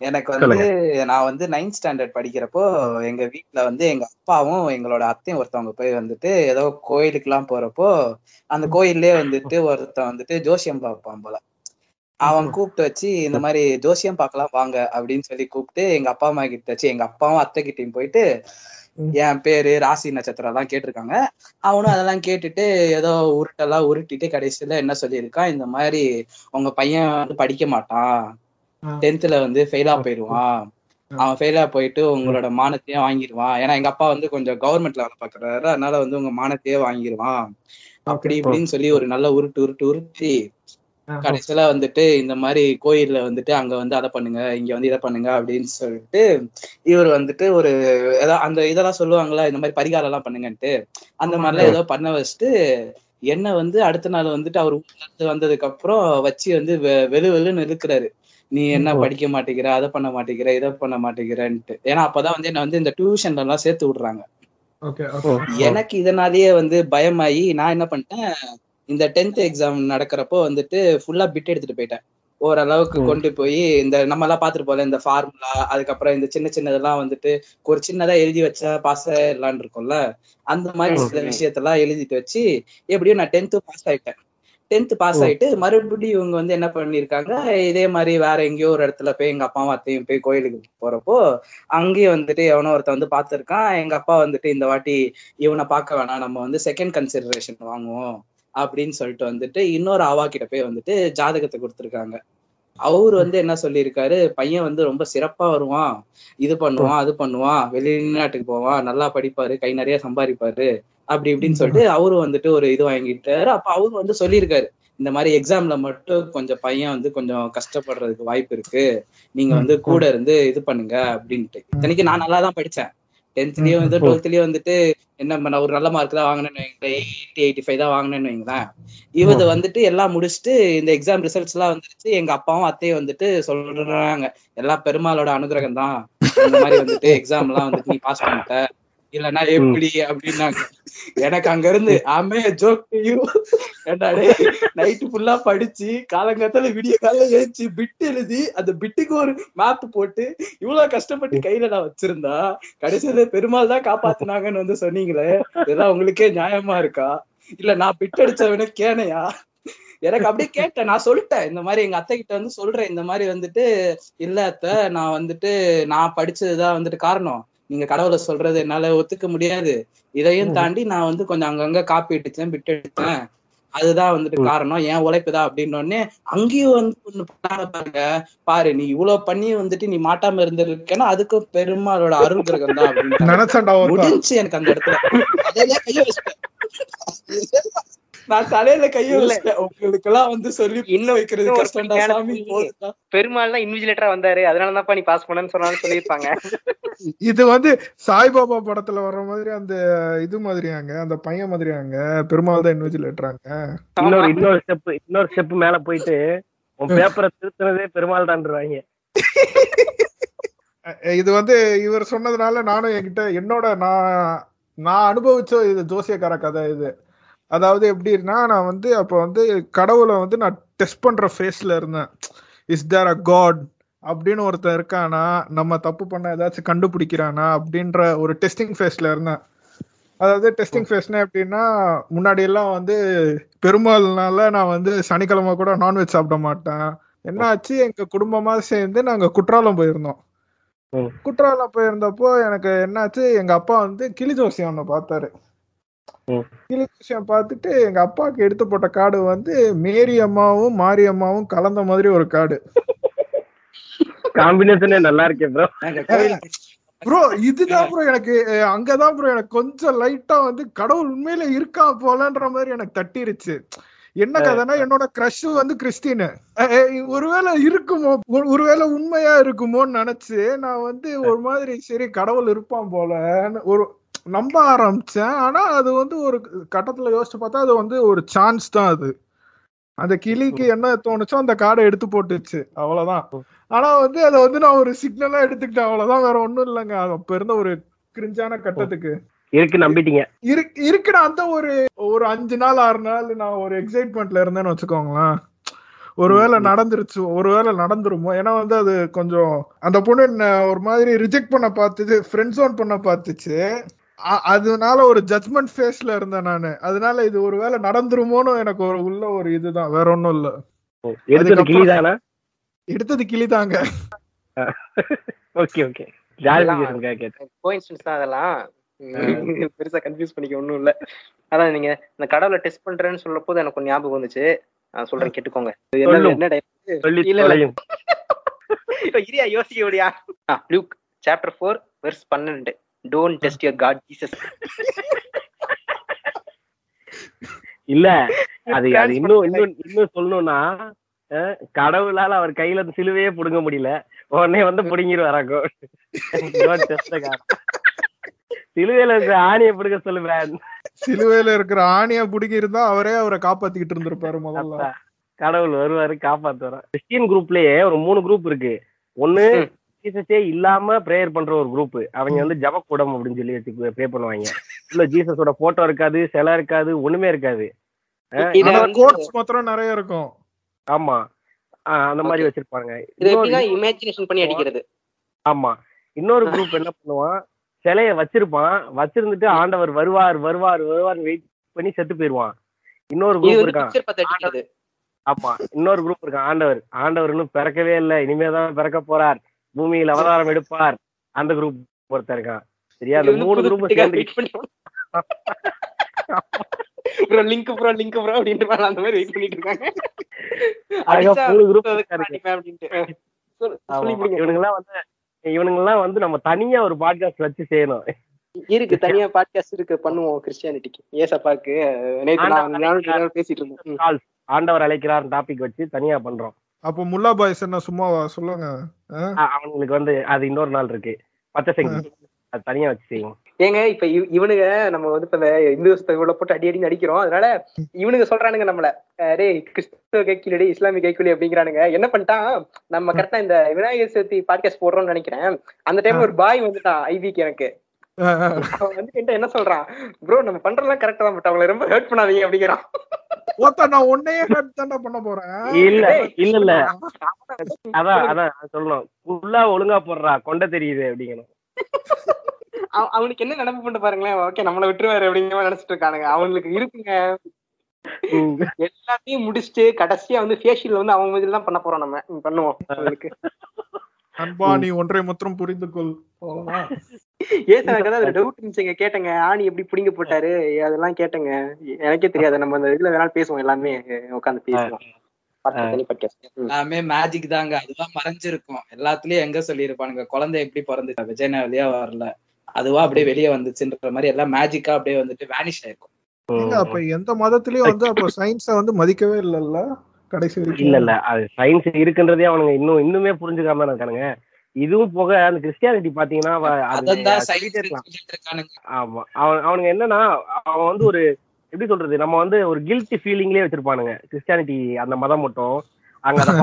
எனக்கு வந்து நான் வந்து நைன்த் ஸ்டாண்டர்ட் படிக்கிறப்போ எங்க வீட்ல வந்து எங்க அப்பாவும் எங்களோட அத்தையும் ஒருத்தவங்க போய் வந்துட்டு ஏதோ கோயிலுக்கு எல்லாம் போறப்போ அந்த கோயில்லயே வந்துட்டு ஒருத்தன் வந்துட்டு ஜோசியம் பார்ப்பான் போல. அவன் கூப்பிட்டு வச்சு இந்த மாதிரி ஜோசியம் பார்க்கலாம் வாங்க அப்படின்னு சொல்லி கூப்பிட்டு எங்க அப்பா அம்மா கிட்ட வச்சு எங்க அப்பாவும் அத்தை கிட்டயும் போயிட்டு என் பேரு ராசி நட்சத்திரம் எல்லாம் கேட்டிருக்காங்க. அவனும் அதெல்லாம் கேட்டுட்டு ஏதோ உருட்டெல்லாம் உருட்டிட்டு கடைசியில என்ன சொல்லியிருக்கான்? இந்த மாதிரி உங்க பையன் வந்து படிக்க மாட்டான். டென்த்ல வந்து ஃபெயிலா போயிடுவான். அவன் ஃபெயிலா போயிட்டு உங்களோட மானத்தையும் வாங்கிடுவான் ஏன்னா எங்க அப்பா வந்து கொஞ்சம் கவர்மெண்ட்ல வேலை பாக்குறாரு அதனால வந்து உங்க மானத்தையே வாங்கிடுவான் அப்படி இப்படின்னு சொல்லி ஒரு நல்ல உருட்டு உருட்டு உருட்டி கடைசியில வந்துட்டு இந்த மாதிரி கோயில்ல வந்துட்டு அங்க வந்து அதை பண்ணுங்க இங்க வந்து இதை பண்ணுங்க அப்படின்னு சொல்லிட்டு இவர் வந்துட்டு ஒரு ஏதோ அந்த இதெல்லாம் சொல்லுவாங்களா இந்த மாதிரி பரிகாரம் எல்லாம் பண்ணுங்கன்ட்டு. அந்த மாதிரிலாம் ஏதோ பண்ண வச்சுட்டு என்ன வந்து அடுத்த நாள் வந்துட்டு அவர் ஊர்ல வந்ததுக்கு அப்புறம் வச்சு வந்து வெளு வெளுன்னு இருக்கிறாரு நீ என்ன படிக்க மாட்டேங்கிற அதை பண்ண மாட்டேங்கிற இதை பண்ண மாட்டேங்கிறன்ட்டு. ஏன்னா அப்பதான் வந்து என்ன வந்து இந்த டியூஷன்ல எல்லாம் சேர்த்து விடுறாங்க. எனக்கு இதனாலேயே வந்து பயமாயி நான் என்ன பண்ணிட்டேன் இந்த டென்த் எக்ஸாம் நடக்கிறப்போ வந்துட்டு ஃபுல்லா பிட் எடுத்துட்டு போயிட்டேன். ஓரளவுக்கு கொண்டு போய் இந்த நம்ம எல்லாம் பாத்துட்டு போல இந்த ஃபார்முலா அதுக்கப்புறம் இந்த சின்ன சின்னதெல்லாம் வந்துட்டு ஒரு சின்னதா எழுதி வச்சா பாஸ் ஆயிடலான் இருக்கும்ல? அந்த மாதிரி சில விஷயத்தெல்லாம் எழுதிட்டு வச்சு எப்படியும் நான் டென்த்து பாஸ் ஆயிட்டேன். டென்த் பாஸ் ஆயிட்டு மறுபடியும் இவங்க வந்து என்ன பண்ணிருக்காங்க இதே மாதிரி வேற எங்கேயோ ஒரு இடத்துல போய் எங்க அப்பாவும் அத்தையும் போய் கோயிலுக்கு போறப்போ அங்கேயும் வந்துட்டு எவனோ ஒருத்தன் வந்து பார்த்திருக்கான். எங்க அப்பா வந்துட்டு இந்த வாட்டி இவனை பார்க்க வேணாம் நம்ம வந்து செகண்ட் கன்சிடரேஷன் வாங்குவோம். அப்படின்னு சொல்லிட்டு வந்துட்டு இன்னொரு ஆவா கிட்ட போய் வந்துட்டு ஜாதகத்தை கொடுத்துருக்காங்க. அவர் வந்து என்ன சொல்லியிருக்காரு? பையன் வந்து ரொம்ப சிறப்பா வருவான். இது பண்ணுவான் அது பண்ணுவான். வெளிநாட்டுக்கு போவான். நல்லா படிப்பாரு. கை நிறைய சம்பாதிப்பாரு. அப்படி இப்படின்னு சொல்லிட்டு அவரு வந்துட்டு ஒரு இது வாங்கிட்டாரு. அப்ப அவரு வந்து சொல்லியிருக்காரு. இந்த மாதிரி எக்ஸாம்ல மட்டும் கொஞ்சம் பையன் வந்து கொஞ்சம் கஷ்டப்படுறதுக்கு வாய்ப்பு இருக்கு. நீங்க வந்து கூட இருந்து இது பண்ணுங்க அப்படின்ட்டு. இத்தனைக்கு நான் நல்லா தான் படிச்சேன். டென்த்லயும் வந்து டுவெல்த்லயும் வந்துட்டு என்ன பண்ண ஒரு நல்ல மார்க் தான் வாங்கினேன்னு வைங்களேன் எயிட்டி எயிட்டி ஃபைவ் தான் வாங்கினேன்னு வைங்களேன். இவது வந்துட்டு எல்லாம் முடிச்சுட்டு இந்த எக்ஸாம் ரிசல்ட்ஸ் எல்லாம் வந்துருச்சு. எங்க அப்பாவும் அத்தையும் வந்துட்டு சொல்றாங்க. எல்லாம் பெருமாளோட அனுகிரகம் தான் இந்த மாதிரி வந்துட்டு எக்ஸாம் எல்லாம் வந்துட்டு நீ பாஸ் பண்ணிட்ட. இல்லன்னா எப்படி அப்படின்னாங்க. எனக்கு அங்க இருந்து ஆமே ஜோக் என்னடே நைட்டு ஃபுல்லா படிச்சு காலங்காத்தால விடிய காலையில எழுச்சு பிட் எழுதி அந்த பிட்டுக்கு ஒரு மேப் போட்டு இவ்வளவு கஷ்டப்பட்டு கையில நான் வச்சிருந்தா கடைசியில பெருமாள் தான் காப்பாத்துனாங்கன்னு வந்து சொன்னீங்களே இதெல்லாம் உங்களுக்கே நியாயமா இருக்கா? இல்ல நான் பிட் அடிச்சவன கேனையா? எனக்கு அப்படியே கேட்டேன் நான் சொல்லிட்டேன் இந்த மாதிரி எங்க அத்தை கிட்ட வந்து சொல்றேன் இந்த மாதிரி வந்துட்டு இல்ல அத்தை நான் வந்துட்டு நான் படிச்சதுதான் வந்துட்டு காரணம். நீங்க கடவுளை சொல்றது என்னால ஒத்துக்க முடியாது. இதையும் தாண்டி நான் வந்து கொஞ்சம் அங்கங்க காப்பி அடிச்சேன் பிட் அடிச்சேன். அதுதான் வந்துட்டு காரணம். ஏன் உழைப்புதான் அப்படின்னு உடனே அங்கேயும் வந்து ஒண்ணு பாருங்க. பாரு நீ இவ்வளவு பண்ணி வந்துட்டு நீ மாட்டாம இருந்திருக்கேன்னா அதுக்கும் பெருமாளோட அருள் கிரகம் தான் அப்படின்னு முடிஞ்சு எனக்கு அந்த இடத்துல. அதையே கைய வச்சிட்டேன். நான் தலையில கைய வச்சிட்டேன். உங்களுக்கு எல்லாம் வந்து சொல்லி இன்னும் வைக்கிறது கஷ்டம்டா. சாமி. பெருமாள் தான் இன்விஜிலேட்டரா வந்தாரு. அதனால தான்ப்பா நீ பாஸ் பண்ணன்னு சொன்னாலும் சொல்லியிருப்பாங்க. இது வந்து சாய்பாபா படத்துல வர்ற மாதிரி அந்த இது மாதிரியாங்க அந்த பையன் மாதிரியாங்க. பெருமாள் தான் இன்விஜிலேட்டராங்க இன்னொரு இன்னொரு ஸ்டெப் இன்னொரு ஸ்டெப் மேல போயிட்டு உன் பேப்பரை திருத்துனதே பெருமாள் தான்றாங்க இது வந்து இவர் சொன்னதுனால நானும் என்கிட்ட என்னோட நான் நான் அனுபவிச்ச இது ஜோசியக்கார கதை இது. அதாவது எப்படின்னா நான் வந்து அப்போ வந்து கடவுளை வந்து நான் டெஸ்ட் பண்ற ஃபேஸ்ல இருந்தேன். இஸ் தேர் அ காட் அப்படின்னு ஒருத்தன் இருக்கானா நம்ம தப்பு பண்ண ஏதாச்சும் கண்டுபிடிக்கிறானா அப்படின்ற ஒரு டெஸ்டிங் ஃபேஸ்ல இருந்தேன். அதாவது டெஸ்டிங் ஃபேஸ்னா எப்படின்னா முன்னாடி எல்லாம் வந்து பெருமாள்னால நான் வந்து சனிக்கிழமை கூட நான்வெஜ் சாப்பிட மாட்டேன். என்னாச்சு எங்க குடும்பமா சேர்ந்து நாங்க குற்றாலம் போயிருந்தோம். குற்றாலம் போயிருந்தப்போ எனக்கு என்னாச்சு எங்க அப்பா வந்து கிளி ஜோசியம் ஒண்ணு பார்த்தாரு. ம். கிளி ஜோசியம் பார்த்துட்டு எங்க அப்பாவுக்கு எடுத்து போட்ட காடு வந்து மேரி அம்மாவும் மாரி அம்மாவும் கலந்த மாதிரி ஒரு காடு காம்பினேஷனே நல்லா இருக்கே ப்ரோ ப்ரோ இதுதான் ப்ரோ எனக்கு அங்கதான் ப்ரோ எனக்கு கொஞ்சம் லைட்டா வந்து கடவுள் உண்மையில இருக்கா போலன்ற மாதிரி எனக்கு தட்டிருச்சு. என்ன கதைன்னா என்னோட கிரஷ் வந்து கிறிஸ்டின் ஒருவேளை இருக்குமோ ஒரு- ஒருவேளை உண்மையா இருக்குமோன்னு நினைச்சு நான் வந்து ஒரு மாதிரி சரி கடவுள் இருப்பான் போலன்னு ஒரு நம்ப ஆரம்பிச்சேன். ஆனா அது வந்து ஒரு கட்டத்துல யோசிச்சு பார்த்தா அது வந்து ஒரு சான்ஸ் தான் அது. அந்த கிளிக்கு என்ன தோணுச்சோ அந்த கார்டை எடுத்து போட்டுச்சு. அவ்வளவுதான். ஆனா வந்து அதை வந்து நான் ஒரு சிக்னலா எடுத்துக்கிட்டேன். அவ்வளவுதான். வேற ஒண்ணும் இல்லைங்க. அப்ப இருந்த ஒரு கிரிஞ்சான கட்டத்துக்கு. இருக்கு நம்பிட்டீங்க. இருக்கு இருக்குடா அந்த ஒரு ஒரு அஞ்சு நாள் ஆறு நாள் நான் ஒரு எக்ஸைட்மெண்ட்ல இருந்தேன்னு வச்சுக்கோங்களேன். ஒருவேளை நடந்துருச்சு ஒருவேளை நடந்துருமோ. ஏன்னா வந்து அது கொஞ்சம் அந்த பொண்ணு ஒரு மாதிரி ரிஜெக்ட் பண்ண பார்த்துச்சு ஃப்ரெண்ட் ஜோன் பண்ண பார்த்துச்சு. அதனால ஒரு ஜட்மெண்ட் ஃபேஸ்ல இருந்தேன் நானு. அதனால இது ஒருவேளை நடந்துருமோன்னு எனக்கு ஒரு உள்ள ஒரு இதுதான். வேற ஒண்ணும் இல்ல. எடுத்தது கிளி தானே எடுத்தது கிளிதாங்க. Okay okay. அதெல்லாம் உம், பெருசா கன்ஃபியூஸ் பண்ணிக்க ஒண்ணும் இல்ல. அதான் நீங்க இந்த கடவுளை டெஸ்ட் பண்றேன்னு சொல்ல போது எனக்கு ஞாபகம் வந்துச்சு. நான் சொல்றேன் கேட்டுக்கோங்க. என்ன இரியா யோசிக்க முடியா லுக் சாப்டர் ஃபோர் வெர்ஸ் பன்னெண்டு. Don't test your God Jesus இல்ல அது அது இன்னும் இன்னும் இன்னும் சொல்லணும்னா கடவுளால அவர் கையில இருந்து சிலுவையே புடுங்க முடியல. உடனே வந்து புடுங்கிடுவாராக்கோ சிலுவையில இருக்கிற ஆணியை பிடுங்க சொல்லுவேன் சிலுவையில இருக்கிற ஆணியா புடுங்கி இருந்தா அவரே அவரை காப்பாத்திக்கிட்டு இருந்திருப்பாரு முதல்ல. கடவுள் வருவாரு காப்பாத்துவாரு. கிறிஸ்டியன் குரூப்லயே ஒரு மூணு குரூப் இருக்கு. ஒண்ணு. ஜீசஸே இல்லாம பிரேயர் பண்ற ஒரு குரூப் அவங்க வந்து ஜபக்கூடம் அப்படின்னு சொல்லி வச்சு ப்ரே பண்ணுவாங்க. உள்ள ஜீசஸோட போட்டோ இருக்காது சிலை இருக்காது ஒண்ணுமே இருக்காது. நிறைய இருக்கும். ஆமா. அந்த மாதிரி. வச்சிருப்பாங்க. இமேஜினேஷன் பண்ணி அடிக்கிறது. ஆமா. இன்னொரு குரூப் என்ன பண்ணுவான்? சிலைய வச்சிருப்பான். வச்சிருந்துட்டு ஆண்டவர் வருவார் வருவார் வருவார் வெயிட் பண்ணி செத்து போயிருவான். இன்னொரு குரூப் இருக்கான். ஆமா. இன்னொரு குரூப் இருக்கான். ஆண்டவர். ஆண்டவர் இன்னும் பிறக்கவே இல்லை. இனிமேதான் பிறக்க போறார். பூமியில் அவதாரம் எடுப்பார். அந்த குரூப் ஒருத்தன் இருக்கான் சரியா? அந்த வந்து மூணு குரூப் சேர்ந்து லிங்க் ப்ரோ லிங்க் ப்ரோ அப்படின்ட்டு மேல அந்த மாதிரி வெயிட் பண்ணிட்டு இருக்காங்க. மூணு குரூப் சொல்லு- சொல்லி ஆமா. முடிங்க. இவனுங்கெல்லாம் வந்து வந்து நம்ம தனியா ஒரு பாட்காஸ்ட் வச்சு செய்யணும். இருக்கு தனியா பாட்காஸ்ட் இருக்கு பண்ணுவோம் கிறிஸ்டியானிட்டிக்கு ஏசப்பாக்கு நேத்து நான் பேசிட்டு. கால்ஸ் ஆண்டவர் அழைக்கிறார் டாபிக் வச்சு தனியா பண்றோம். அப்போ முல்லா பாய்ஸ் என்ன சும்மாவா? சொல்லுங்க. அவங்களுக்கு வந்து அது இன்னொரு நாள் இருக்கு. பச்சை செங்கி அது தனியா வச்சு செய்வோம். ஏங்க இப்ப இவ- இவனுங்க நம்ம வந்து இப்ப இந்த இவ்வளவு போட்டு அடி அடி அடிக்கிறோம். அதனால இவனுங்க சொல்றானுங்க நம்மள. டேய் கிறிஸ்துவ கைக்கிலடி இஸ்லாமிய கைக்குலி அப்படிங்கிறானுங்க. என்ன பண்ணிட்டான்? நம்ம கரெக்டா இந்த விநாயகர் சதுர்த்தி பாட்காஸ்ட் போடுறோம்னு நினைக்கிறேன். அந்த டைம்ல ஒரு பாய் வந்துட்டான் ஐவிக்கு எனக்கு. வந்து என்ன சொல்றான்? ப்ரோ நம்ம பண்றதெல்லாம் கரெக்டா தான் பட் அவங்களை ரொம்ப ஹர்ட் பண்ணாதீங்க அப்படிங்கிறான். ஓத்தா நான் உன்னையே ஹெட் தானே பண்ண போறேன். இல்ல இல்ல இல்ல. அதான் அதான் சொல்லணும். ஃபுல்லா ஒழுங்கா போடுறா கொண்ட தெரியுது அப்படிங்கணும் அவ- அவனுக்கு என்ன நினைப்பு பண்ண பாருங்களேன். ஓகே நம்மள விட்டுருவாரு அப்படிங்கிற மாதிரி நினைச்சிட்டு இருக்கானுங்க. அவங்களுக்கு இருக்குங்க. எல்லாத்தையும் முடிச்சுட்டு கடைசியா வந்து ஃபேஷியல் வந்து அவங்க மாதிரி தான் பண்ண போறோம் நம்ம. பண்ணுவோம் அவங்களுக்கு. அன்பா நீ ஒன்றை மாத்திரம் புரிந்து கொள். ஏன் எனக்கு ஏதாவது டவுட் இருந்துச்சுங்க கேட்டேங்க. ஆணி எப்படி புடிங்க போட்டாரு? அதெல்லாம் கேட்டேங்க. எனக்கே தெரியாது. நம்ம அந்த இதுல வேணாலும் பேசுவோம் எல்லாமே. உட்காந்து பேசுவோம். எல்லாமே மேஜிக் தாங்க. அதுதான் மறைஞ்சிருக்கும். எல்லாத்துலயும் எங்க சொல்லியிருப்பானுங்க? குழந்தை எப்படி பிறந்துச்சு? விஜயனா வழியா வரல. அதுவா அப்படியே வெளியே வந்துச்சுன்ற மாதிரி எல்லாம் மேஜிக்கா அப்படியே வந்துட்டு வேனிஷ் ஆயிருக்கும். அப்ப எந்த மதத்திலயும் வந்து அப்ப சயின்ஸ வந்து மதிக்கவே இல்லல்ல? கடைசி வரைக்கும் இல்ல இல்ல. அது சயின்ஸ் இருக்குன்றதே அவனுங்க இன்னும் இன்னுமே புரிஞ்சுக்காம தான் இருக்கானுங்க. இதுவும் போக அந்த கிறிஸ்டியானிட்டி பாத்தீங்கன்னா அது ஆமா. அவன் அவனுங்க என்னன்னா அவன் வந்து ஒரு எப்படி சொல்றது? நம்ம வந்து ஒரு கில்ட்டி ஃபீலிங்லயே வச்சிருப்பானுங்க. கிறிஸ்டியானிட்டி அந்த மதம் மட்டும். அங்க அந்த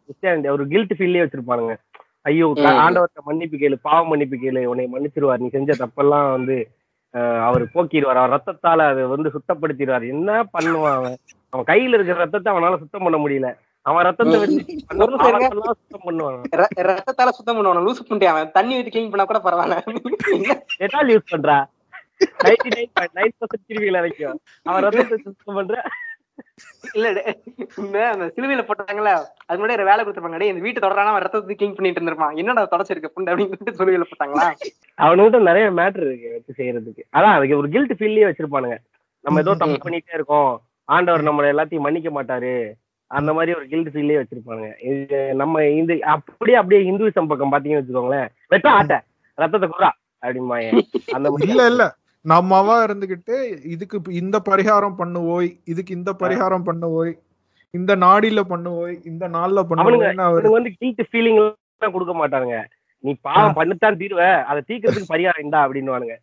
கிறிஸ்டியானிட்டி ஒரு கில்ட் ஃபீல்லே வச்சிருப்பானுங்க. ஐயோ. ஆண்டவர்கிட்ட மன்னிப்பு கேளு பாவ மன்னிப்பு கேளு உன்னை மன்னிச்சிருவார் நீ செஞ்ச தப்பெல்லாம் வந்து அவர் போக்கிடுவார். அவர் ரத்தத்தால அதை வந்து சுத்தப்படுத்திடுவார். என்ன பண்ணுவான் அவன்? அவன் கையில இருக்கிற ரத்தத்தை அவனால சுத்தம் பண்ண முடியல. அவன் ரத்தத்தை வச்சு சுத்தம் பண்ணுவான். ரத்தத்தால சுத்தம் பண்ணுவான்? லூசு பண்ணிட்டு அவன் தண்ணி ஊத்தி கிளீன் பண்ணா கூட பரவாயில்ல. எட்டால் யூஸ் பண்றா? நைன்டி நைன் நைன் பர்சன்ட் வரைக்கும் அவன் ரத்தத்தை சுத்தம் பண்ற இல்ல டே- இந்த அந்த சிலுவையில போட்டாங்கல்ல அது முன்னாடி வேலை கொடுத்துருப்பாங்க. டேய் இந்த வீட்டு தொடரான அவன் ரத்தத்தை கிளீன் பண்ணிட்டு இருந்திருப்பான் என்னடா தொடச்சிருக்க புண்டு அப்படின்னு சொல்லிட்டு சிலுவையில போட்டாங்களா? அவனுகிட்ட நிறைய மேட்ரு இருக்கு வச்சு செய்யறதுக்கு. அதான் அதுக்கு ஒரு கில்ட் ஃபீல்லயே வச்சிருப்பானுங்க. நம்ம ஏதோ தப்பு பண்ணிட்டே இருக்கோம். ஆண்டவர் நம்மள எல்லாத்தையும் மன்னிக்க மாட்டாரு. அந்த மாதிரி ஒரு கில்ட் ஃபீல்லயே வச்சிருப்பானுங்க. இது நம்ம இந்த அப்படியே அப்படியே இந்துவிசம் பக்கம் பாத்தீங்கன்னு வச்சுக்கோங்களேன். வெட்ட ஆட்ட. ரத்தத்தை குறா அப்படிம்பாங்க. அந்த இல்ல இல்ல. நம்மவா இருந்துகிட்டு இதுக்கு இந்த பரிகாரம் பண்ணுவோய் இதுக்கு இந்த பரிகாரம் பண்ணுவோய் இந்த நாடில பண்ணுவோய் இந்த நாள்ல அவனுங்க வந்து கில்ட் ஃபீலிங் எல்லாம் கொடுக்க மாட்டானுங்க. நீ பாவம் பண்ணித்தான் தீர்வ அதை தீக்கிறதுக்கு பரிகாரம் இந்தா அப்படின்னுவானுங்க.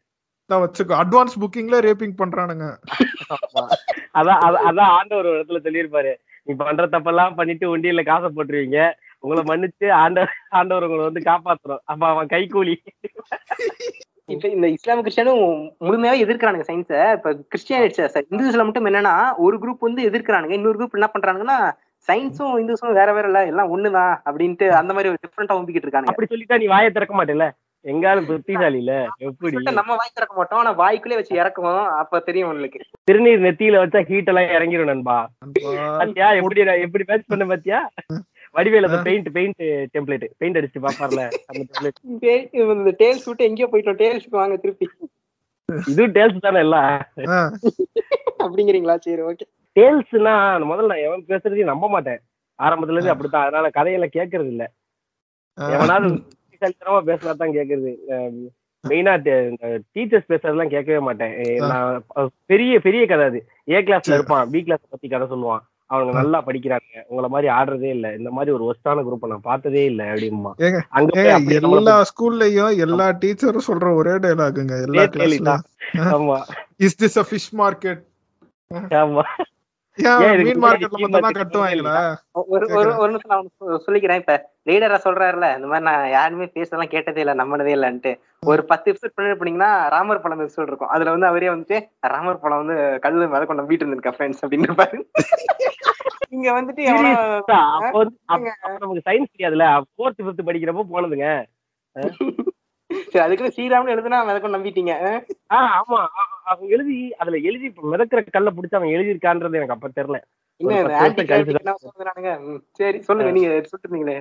தான் வச்சுக்கோ அட்வான்ஸ் புக்கிங்ல ரேப்பிங் பண்றானுங்க. அதான் அதான் ஆண்டவர் ஒரு இடத்துல சொல்லியிருப்பாரு. நீ பண்ற தப்பெல்லாம் பண்ணிட்டு உண்டியல்ல காசை போட்டுருவீங்க. உங்களை மன்னிச்சு ஆண்டவர் ஆண்டவர் உங்களை வந்து காப்பாத்துறோம். அப்ப அவன் கைக்கூலி இப்ப இந்த இஸ்லாமிக் கிறிஸ்டியானும் முழுமையாவே எதிர்க்கிறானுங்க சயின்ஸை இப்ப கிறிஸ்டியானிட்ஸ் இந்துஸ்ல மட்டும் என்னன்னா ஒரு குரூப் வந்து எதிர்க்கிறானுங்க. இன்னொரு குரூப் என்ன பண்றாங்கன்னா சயின்ஸும் இந்துஸும் வேற வேற இல்ல எல்லாம் ஒண்ணுதான் அப்படின்ட்டு அந்த மாதிரி ஒரு டிஃப்ரெண்டா ஊம்பிக்கிட்டு இருக்கானுங்க. அப்படி சொல்லிட்டா நீ வாயை திறக்க மாட்டேல எங்காலும் புத்திசாலி இல்ல? எப்படி? நம்ம வாய் திறக்க மாட்டோம். ஆனா வாய்க்குள்ளே வச்சு இறக்குவோம். அப்ப தெரியும் உங்களுக்கு. திருநீர் நெத்தியில வச்சா ஹீட் எல்லாம் இறங்கிரும் நண்பா. பாத்தியா? எப்படி எப்படி மேட்ச் பண்ண பாத்தியா? வடிவேல அந்த பெயிண்ட் பெயிண்ட் டெம்ப்ளேட் பெயிண்ட் அடிச்சு பாப்பார்ல அந்த டேல்ஸ் விட்டு எங்கேயோ போயிட்டோம் டேல்ஸ்க்கு வாங்க திருப்பி. இதுவும் டேல்ஸ் தானே எல்லாம் ஆ, அப்படிங்கிறீங்களா? சரி ஓகே டேல்ஸ்னா முதல்ல நான் எவன் பேசுறதையும் நம்ப மாட்டேன். ஆரம்பத்துல இருந்து அப்படித்தான். அதனால கதையெல்லாம் கேட்கறது இல்ல. எவனாவது புத்திசாலித்தனமா பேசினா தான் கேக்குறது. மெயினா டீச்சர்ஸ் பேசுறதெல்லாம் கேட்கவே மாட்டேன். நான் பெரிய பெரிய கதை அது. ஏ கிளாஸ்ல இருப்பான் பி கிளாஸ் பத்தி கதை சொல்லுவான். அவங்க நல்லா படிக்கிறாங்க. உங்களை மாதிரி ஆடுறதே இல்ல. இந்த மாதிரி ஒரு ஒஸ்டான குரூப் நான் பார்த்ததே இல்ல அப்படிமா அங்க எல்லா ஸ்கூல்லயும் எல்லா டீச்சரும் சொல்ற ஒரே டைலாகுங்க எல்லா கிளாஸ்ல. ஆமா. Is this a fish market ஆமா. சொல்லிக்கிறேன். இப்ப லீடரா சொல்றாருல இந்த மாதிரி நான் யாருமே பேசலாம் கேட்டதே இல்ல நம்பினதே இல்லன்ட்டு. ஒரு பத்து எபிசோட் பண்ணி போனீங்கன்னா ராமர் பழம் எபிசோட் இருக்கும். அதுல வந்து அவரே வந்துட்டு ராமர் பழம் வந்து கல்லு மேல கொண்டு வீட்டு இருந்திருக்கா ஃப்ரெண்ட்ஸ் அப்படின்னு இருப்பாரு. இங்க வந்துட்டு நமக்கு சயின்ஸ் தெரியாதுல ஃபோர்த் ஃபிஃப்த் படிக்கிறப்போ போனதுங்க. சரி அதுக்குன்னு ஸ்ரீராம்னு எழுதுனா மிதக்கும் நம்பிட்டீங்க? ஆஹ் ஆமா. அவன் எழுதி அதுல எழுதி இப்ப மிதக்கிற கல்ல புடிச்சு அவன் எழுதியிருக்கான்றது எனக்கு அப்ப தெரியல. சரி சொல்லுங்க நீங்க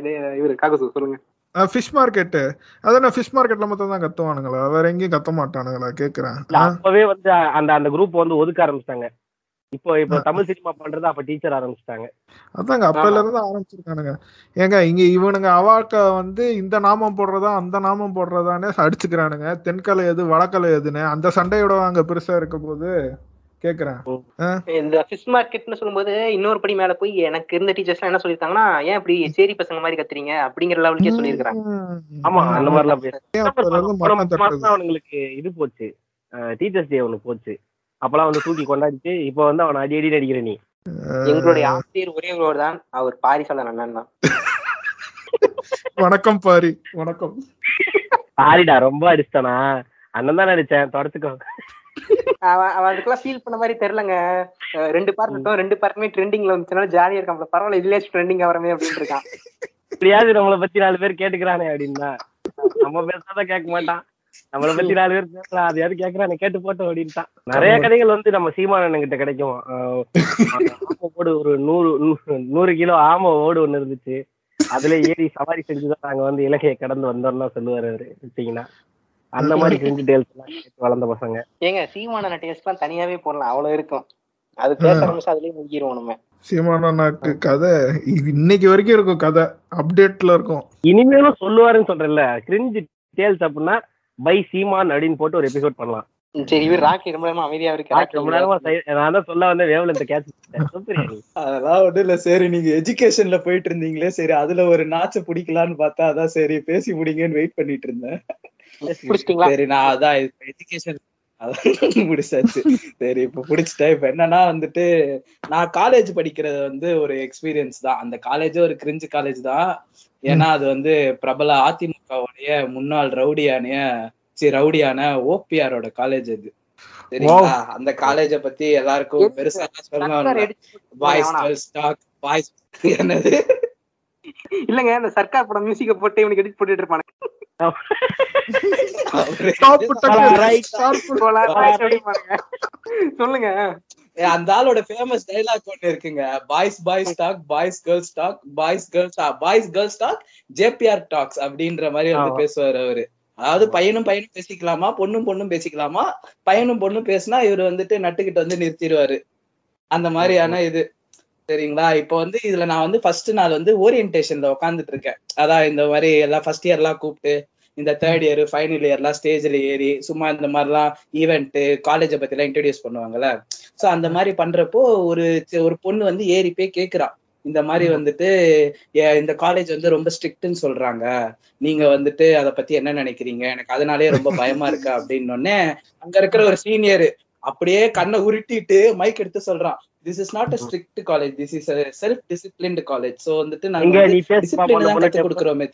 டேய், இவரு காகசு சொல்லுங்க. ஃபிஷ் மார்க்கெட் அதான் ஃபிஷ் மார்க்கெட்ல மட்டும் தான் கத்துவானுங்களா? வேற எங்கேயும் கத்த மாட்டானுங்களா? கேக்குறேன். அப்பவே வந்து அந்த அந்த குரூப் வந்து ஒதுக்க ஆரம்பிச்சிட்டாங்க. இப்போ இப்போ தமிழ் சினிமா பண்றது அப்ப டீச்சர் ஆரம்பிச்சிட்டாங்க. அதாங்க அப்பையில இருந்து ஆரம்பிச்சிருக்கானுங்க. ஏங்க இங்க இவனுங்க அவாக்க வந்து இந்த நாமம் போடுறதா அந்த நாமம் போடுறதானே அடிச்சுக்கிறானுங்க. தென்கலை எது வடக்கலை எதுன்னு. அந்த சண்டையோட அங்க பெருசா இருக்க போது கேக்குறேன் இந்த ஃபிஷ் மார்க்கெட்னு சொல்லும்போது இன்னொரு படி மேல போய் எனக்கு இருந்த டீச்சர்ஸ் என்ன சொல்லியிருக்காங்கன்னா ஏன் இப்படி சேரி பசங்க மாதிரி கத்துறீங்க? அப்படிங்கிற லெவலுக்கே சொல்லியிருக்காங்க ஆமா அந்த தட்டுறது? அவனுங்களுக்கு இது போச்சு. டீச்சர்ஸ் டே ஒண்ணு போச்சு. அப்பெல்லாம் வந்து தூக்கி கொண்டாடிட்டு இப்போ வந்து அவன் அடி அடி நடிக்கிற நீ. எங்களுடைய ஆசிரியர் ஒரே ஒருவர் தான். அவர் பாரிசாலன் அண்ணன் தான். வணக்கம் பாரி. வணக்கம். சாரிடா ரொம்ப அடிச்சிட்டானா அண்ணன் தான் நடிச்சேன் தொடச்சுக்கோ. அவன் அவன் அதுக்கெல்லாம் ஃபீல் பண்ண மாதிரி தெரியலங்க. ரெண்டு பார்ட் இருக்கும் ரெண்டு பார்ட்டுமே ட்ரெண்டிங்ல வந்துச்சுனால ஜாலியா இருக்கான் பரவாயில்ல இதுலயாச்சும் ட்ரெண்டிங் ஆகிறமே அப்படின்னு இருக்கான். இப்படியாவது நம்மளை பத்தி நாலு பேர் கேட்டுக்கிறானே அப்படின்னா. நம்ம பேசாதான் கேட்க மாட்டான். நம்மளை பத்தி நாலு பேர் பேசலாம். அதையாவது கேட்கறானே கேட்டு போட்டோம் அப்படின்ட்டான் நிறைய கதைகள் வந்து நம்ம சீமானன் கிட்ட கிடைக்கும். ஓடு ஒரு நூறு நூறு கிலோ ஆமை ஓடு ஒண்ணு இருந்துச்சு. அதுல ஏறி சவாரி செஞ்சுதான் நாங்க வந்து இலங்கையை கடந்து வந்தோம்னா சொல்லுவாரு அவரு வச்சீங்கன்னா. அந்த மாதிரி செஞ்சு டேல்ஸ் எல்லாம் கேட்டு வளர்ந்த பசங்க. ஏங்க சீமான டேஸ்ட் எல்லாம் தனியாவே போடலாம். அவ்வளவு இருக்கும். அது பேச ஆரம்பிச்சு அதுலயே முங்கிருவோம் நம்ம. சீமானண்ணாக்கு கதை இது இன்னைக்கு வரைக்கும் இருக்கும் கதை. அப்டேட்ல இருக்கும். இனிமேலும் சொல்லுவாருன்னு சொல்றேன்ல. கிரிஞ்சு டேல்ஸ் அப்படின்னா பை சீமான் அப்படின்னு போட்டு ஒரு எபிசோட் பண்ணலாம். சரி இவர் ராக்கி ரொம்ப நேரமா அமைதியா இருக்கு ரொம்ப நேரமா நான் தான் சொல்ல வந்த வேவல இந்த கேட்ச் அதெல்லாம் ஒண்ணும் இல்ல சரி நீங்க எஜுகேஷன்ல போயிட்டு இருந்தீங்களே சரி அதுல ஒரு நாச்ச பிடிக்கலான்னு பார்த்தா அதான் சரி பேசி முடிங்கன்னு வெயிட் பண்ணிட்டு இருந்தேன். சரி நான் அதான் எஜுகேஷன் அதான் முடிச்சாச்சு. சரி இப்ப புடிச்சிட்டேன். இப்ப என்னன்னா வந்துட்டு நான் காலேஜ் படிக்கிறது வந்து ஒரு எக்ஸ்பீரியன்ஸ் தான். அந்த காலேஜே ஒரு கிரிஞ்சு காலேஜ் தான். ஏன்னா அது வந்து பிரபல அதிமுகவுடைய முன்னாள் ரவுடியான சி ரவுடியான ஓபிஆரோட காலேஜ் அது. சரிங்களா? அந்த காலேஜ பத்தி எல்லாருக்கும் பெருசா பண்ணி பாய்ஸ்? கேர்ள்ஸ் டாக் பாய்ஸ் என்னது? இல்லங்க இந்த சர்க்கார் படம் மியூசிக்க போட்டு இவனுக்கு எடிட் போட்டுட்டு இருப்பானு. சொல்லுங்க. அந்த ஆளோட ஃபேமஸ் டைலாக் ஒண்ணு இருக்குங்க. Boys boys talk boys girls talk boys girls boys girls talk JBR talks அப்படின்ற மாதிரி வந்து. பேசுவாரு அவரு. அதாவது பையனும் பையனும் பேசிக்கலாமா பொண்ணும் பொண்ணும் பேசிக்கலாமா பையனும் பொண்ணும் பேசினா இவர் வந்துட்டு நட்டுக்கிட்டு வந்து நிறுத்திடுவாரு. அந்த மாதிரியான இது. சரிங்களா? இப்போ வந்து இதுல நான் வந்து ஃபர்ஸ்ட் நாள் வந்து ஓரியன்டேஷன்ல உட்காந்துட்டு இருக்கேன் அதான் இந்த மாதிரி எல்லாம் ஃபர்ஸ்ட் இயர் எல்லாம் கூப்பிட்டு இந்த தேர்ட் இயர் ஃபைனல் இயர்லாம் ஸ்டேஜ்ல ஏறி சும்மா இந்த மாதிரிலாம் ஈவெண்ட் காலேஜை பத்தி எல்லாம் இன்ட்ரடியூஸ் பண்ணுவாங்கல்ல. சோ அந்த மாதிரி பண்றப்போ ஒரு ஒரு பொண்ணு வந்து ஏறி போய் கேக்குறா. இந்த மாதிரி வந்துட்டு "ஏ, இந்த காலேஜ் வந்து ரொம்ப ஸ்ட்ரிக்ட்னு சொல்றாங்க. நீங்க வந்துட்டு அத பத்தி என்ன நினைக்கிறீங்க? எனக்கு அதனாலேயே ரொம்ப பயமா இருக்கு அப்படின்னு அங்க இருக்கிற ஒரு சீனியர் அப்படியே கண்ணை உருட்டிட்டு மைக் எடுத்து சொல்றான். This is not a strict college this is self disciplined college so வந்துட்டு நாங்க டிசிப்ளின் தான் கத்து கொடுக்குறோமே.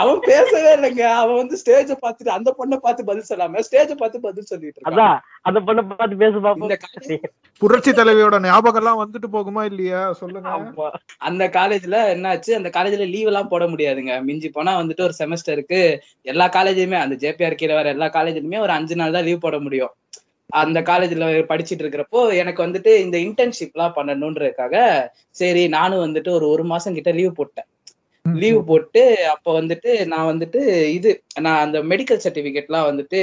அவன் பேசவே இல்லைங்க. அவன் வந்து ஸ்டேஜ பார்த்துட்டு அந்த பொண்ணை பார்த்து பதில் சொல்லாம ஸ்டேஜ பார்த்து பதில் சொல்லிட்டு இருக்கான். அதான் அந்த பொண்ணை பார்த்து பேச பாப்போம் புரட்சி தலைவியோட ஞாபகம் எல்லாம் வந்துட்டு போகுமா இல்லையா? சொல்லுங்க. அந்த காலேஜ்ல என்னாச்சு அந்த காலேஜ்ல லீவ் எல்லாம் போட முடியாதுங்க. மிஞ்சி போனா வந்துட்டு ஒரு செமஸ்டருக்கு எல்லா காலேஜுமே அந்த ஜேபிஆர் கீழே வர எல்லா காலேஜ்லயுமே ஒரு அஞ்சு நாள் தான் லீவ் போட முடியும். அந்த காலேஜ்ல படிச்சிட்டு இருக்கிறப்போ எனக்கு வந்துட்டு இந்த இன்டர்ன்ஷிப் எல்லாம் பண்ணணுன்றதுக்காக சரி நானும் வந்துட்டு ஒரு ஒரு மாசம் கிட்ட லீவ் போட்டேன். லீவ் போட்டு அப்ப வந்துட்டு நான் வந்துட்டு இது நான் அந்த மெடிக்கல் சர்டிபிகேட்லாம் வந்துட்டு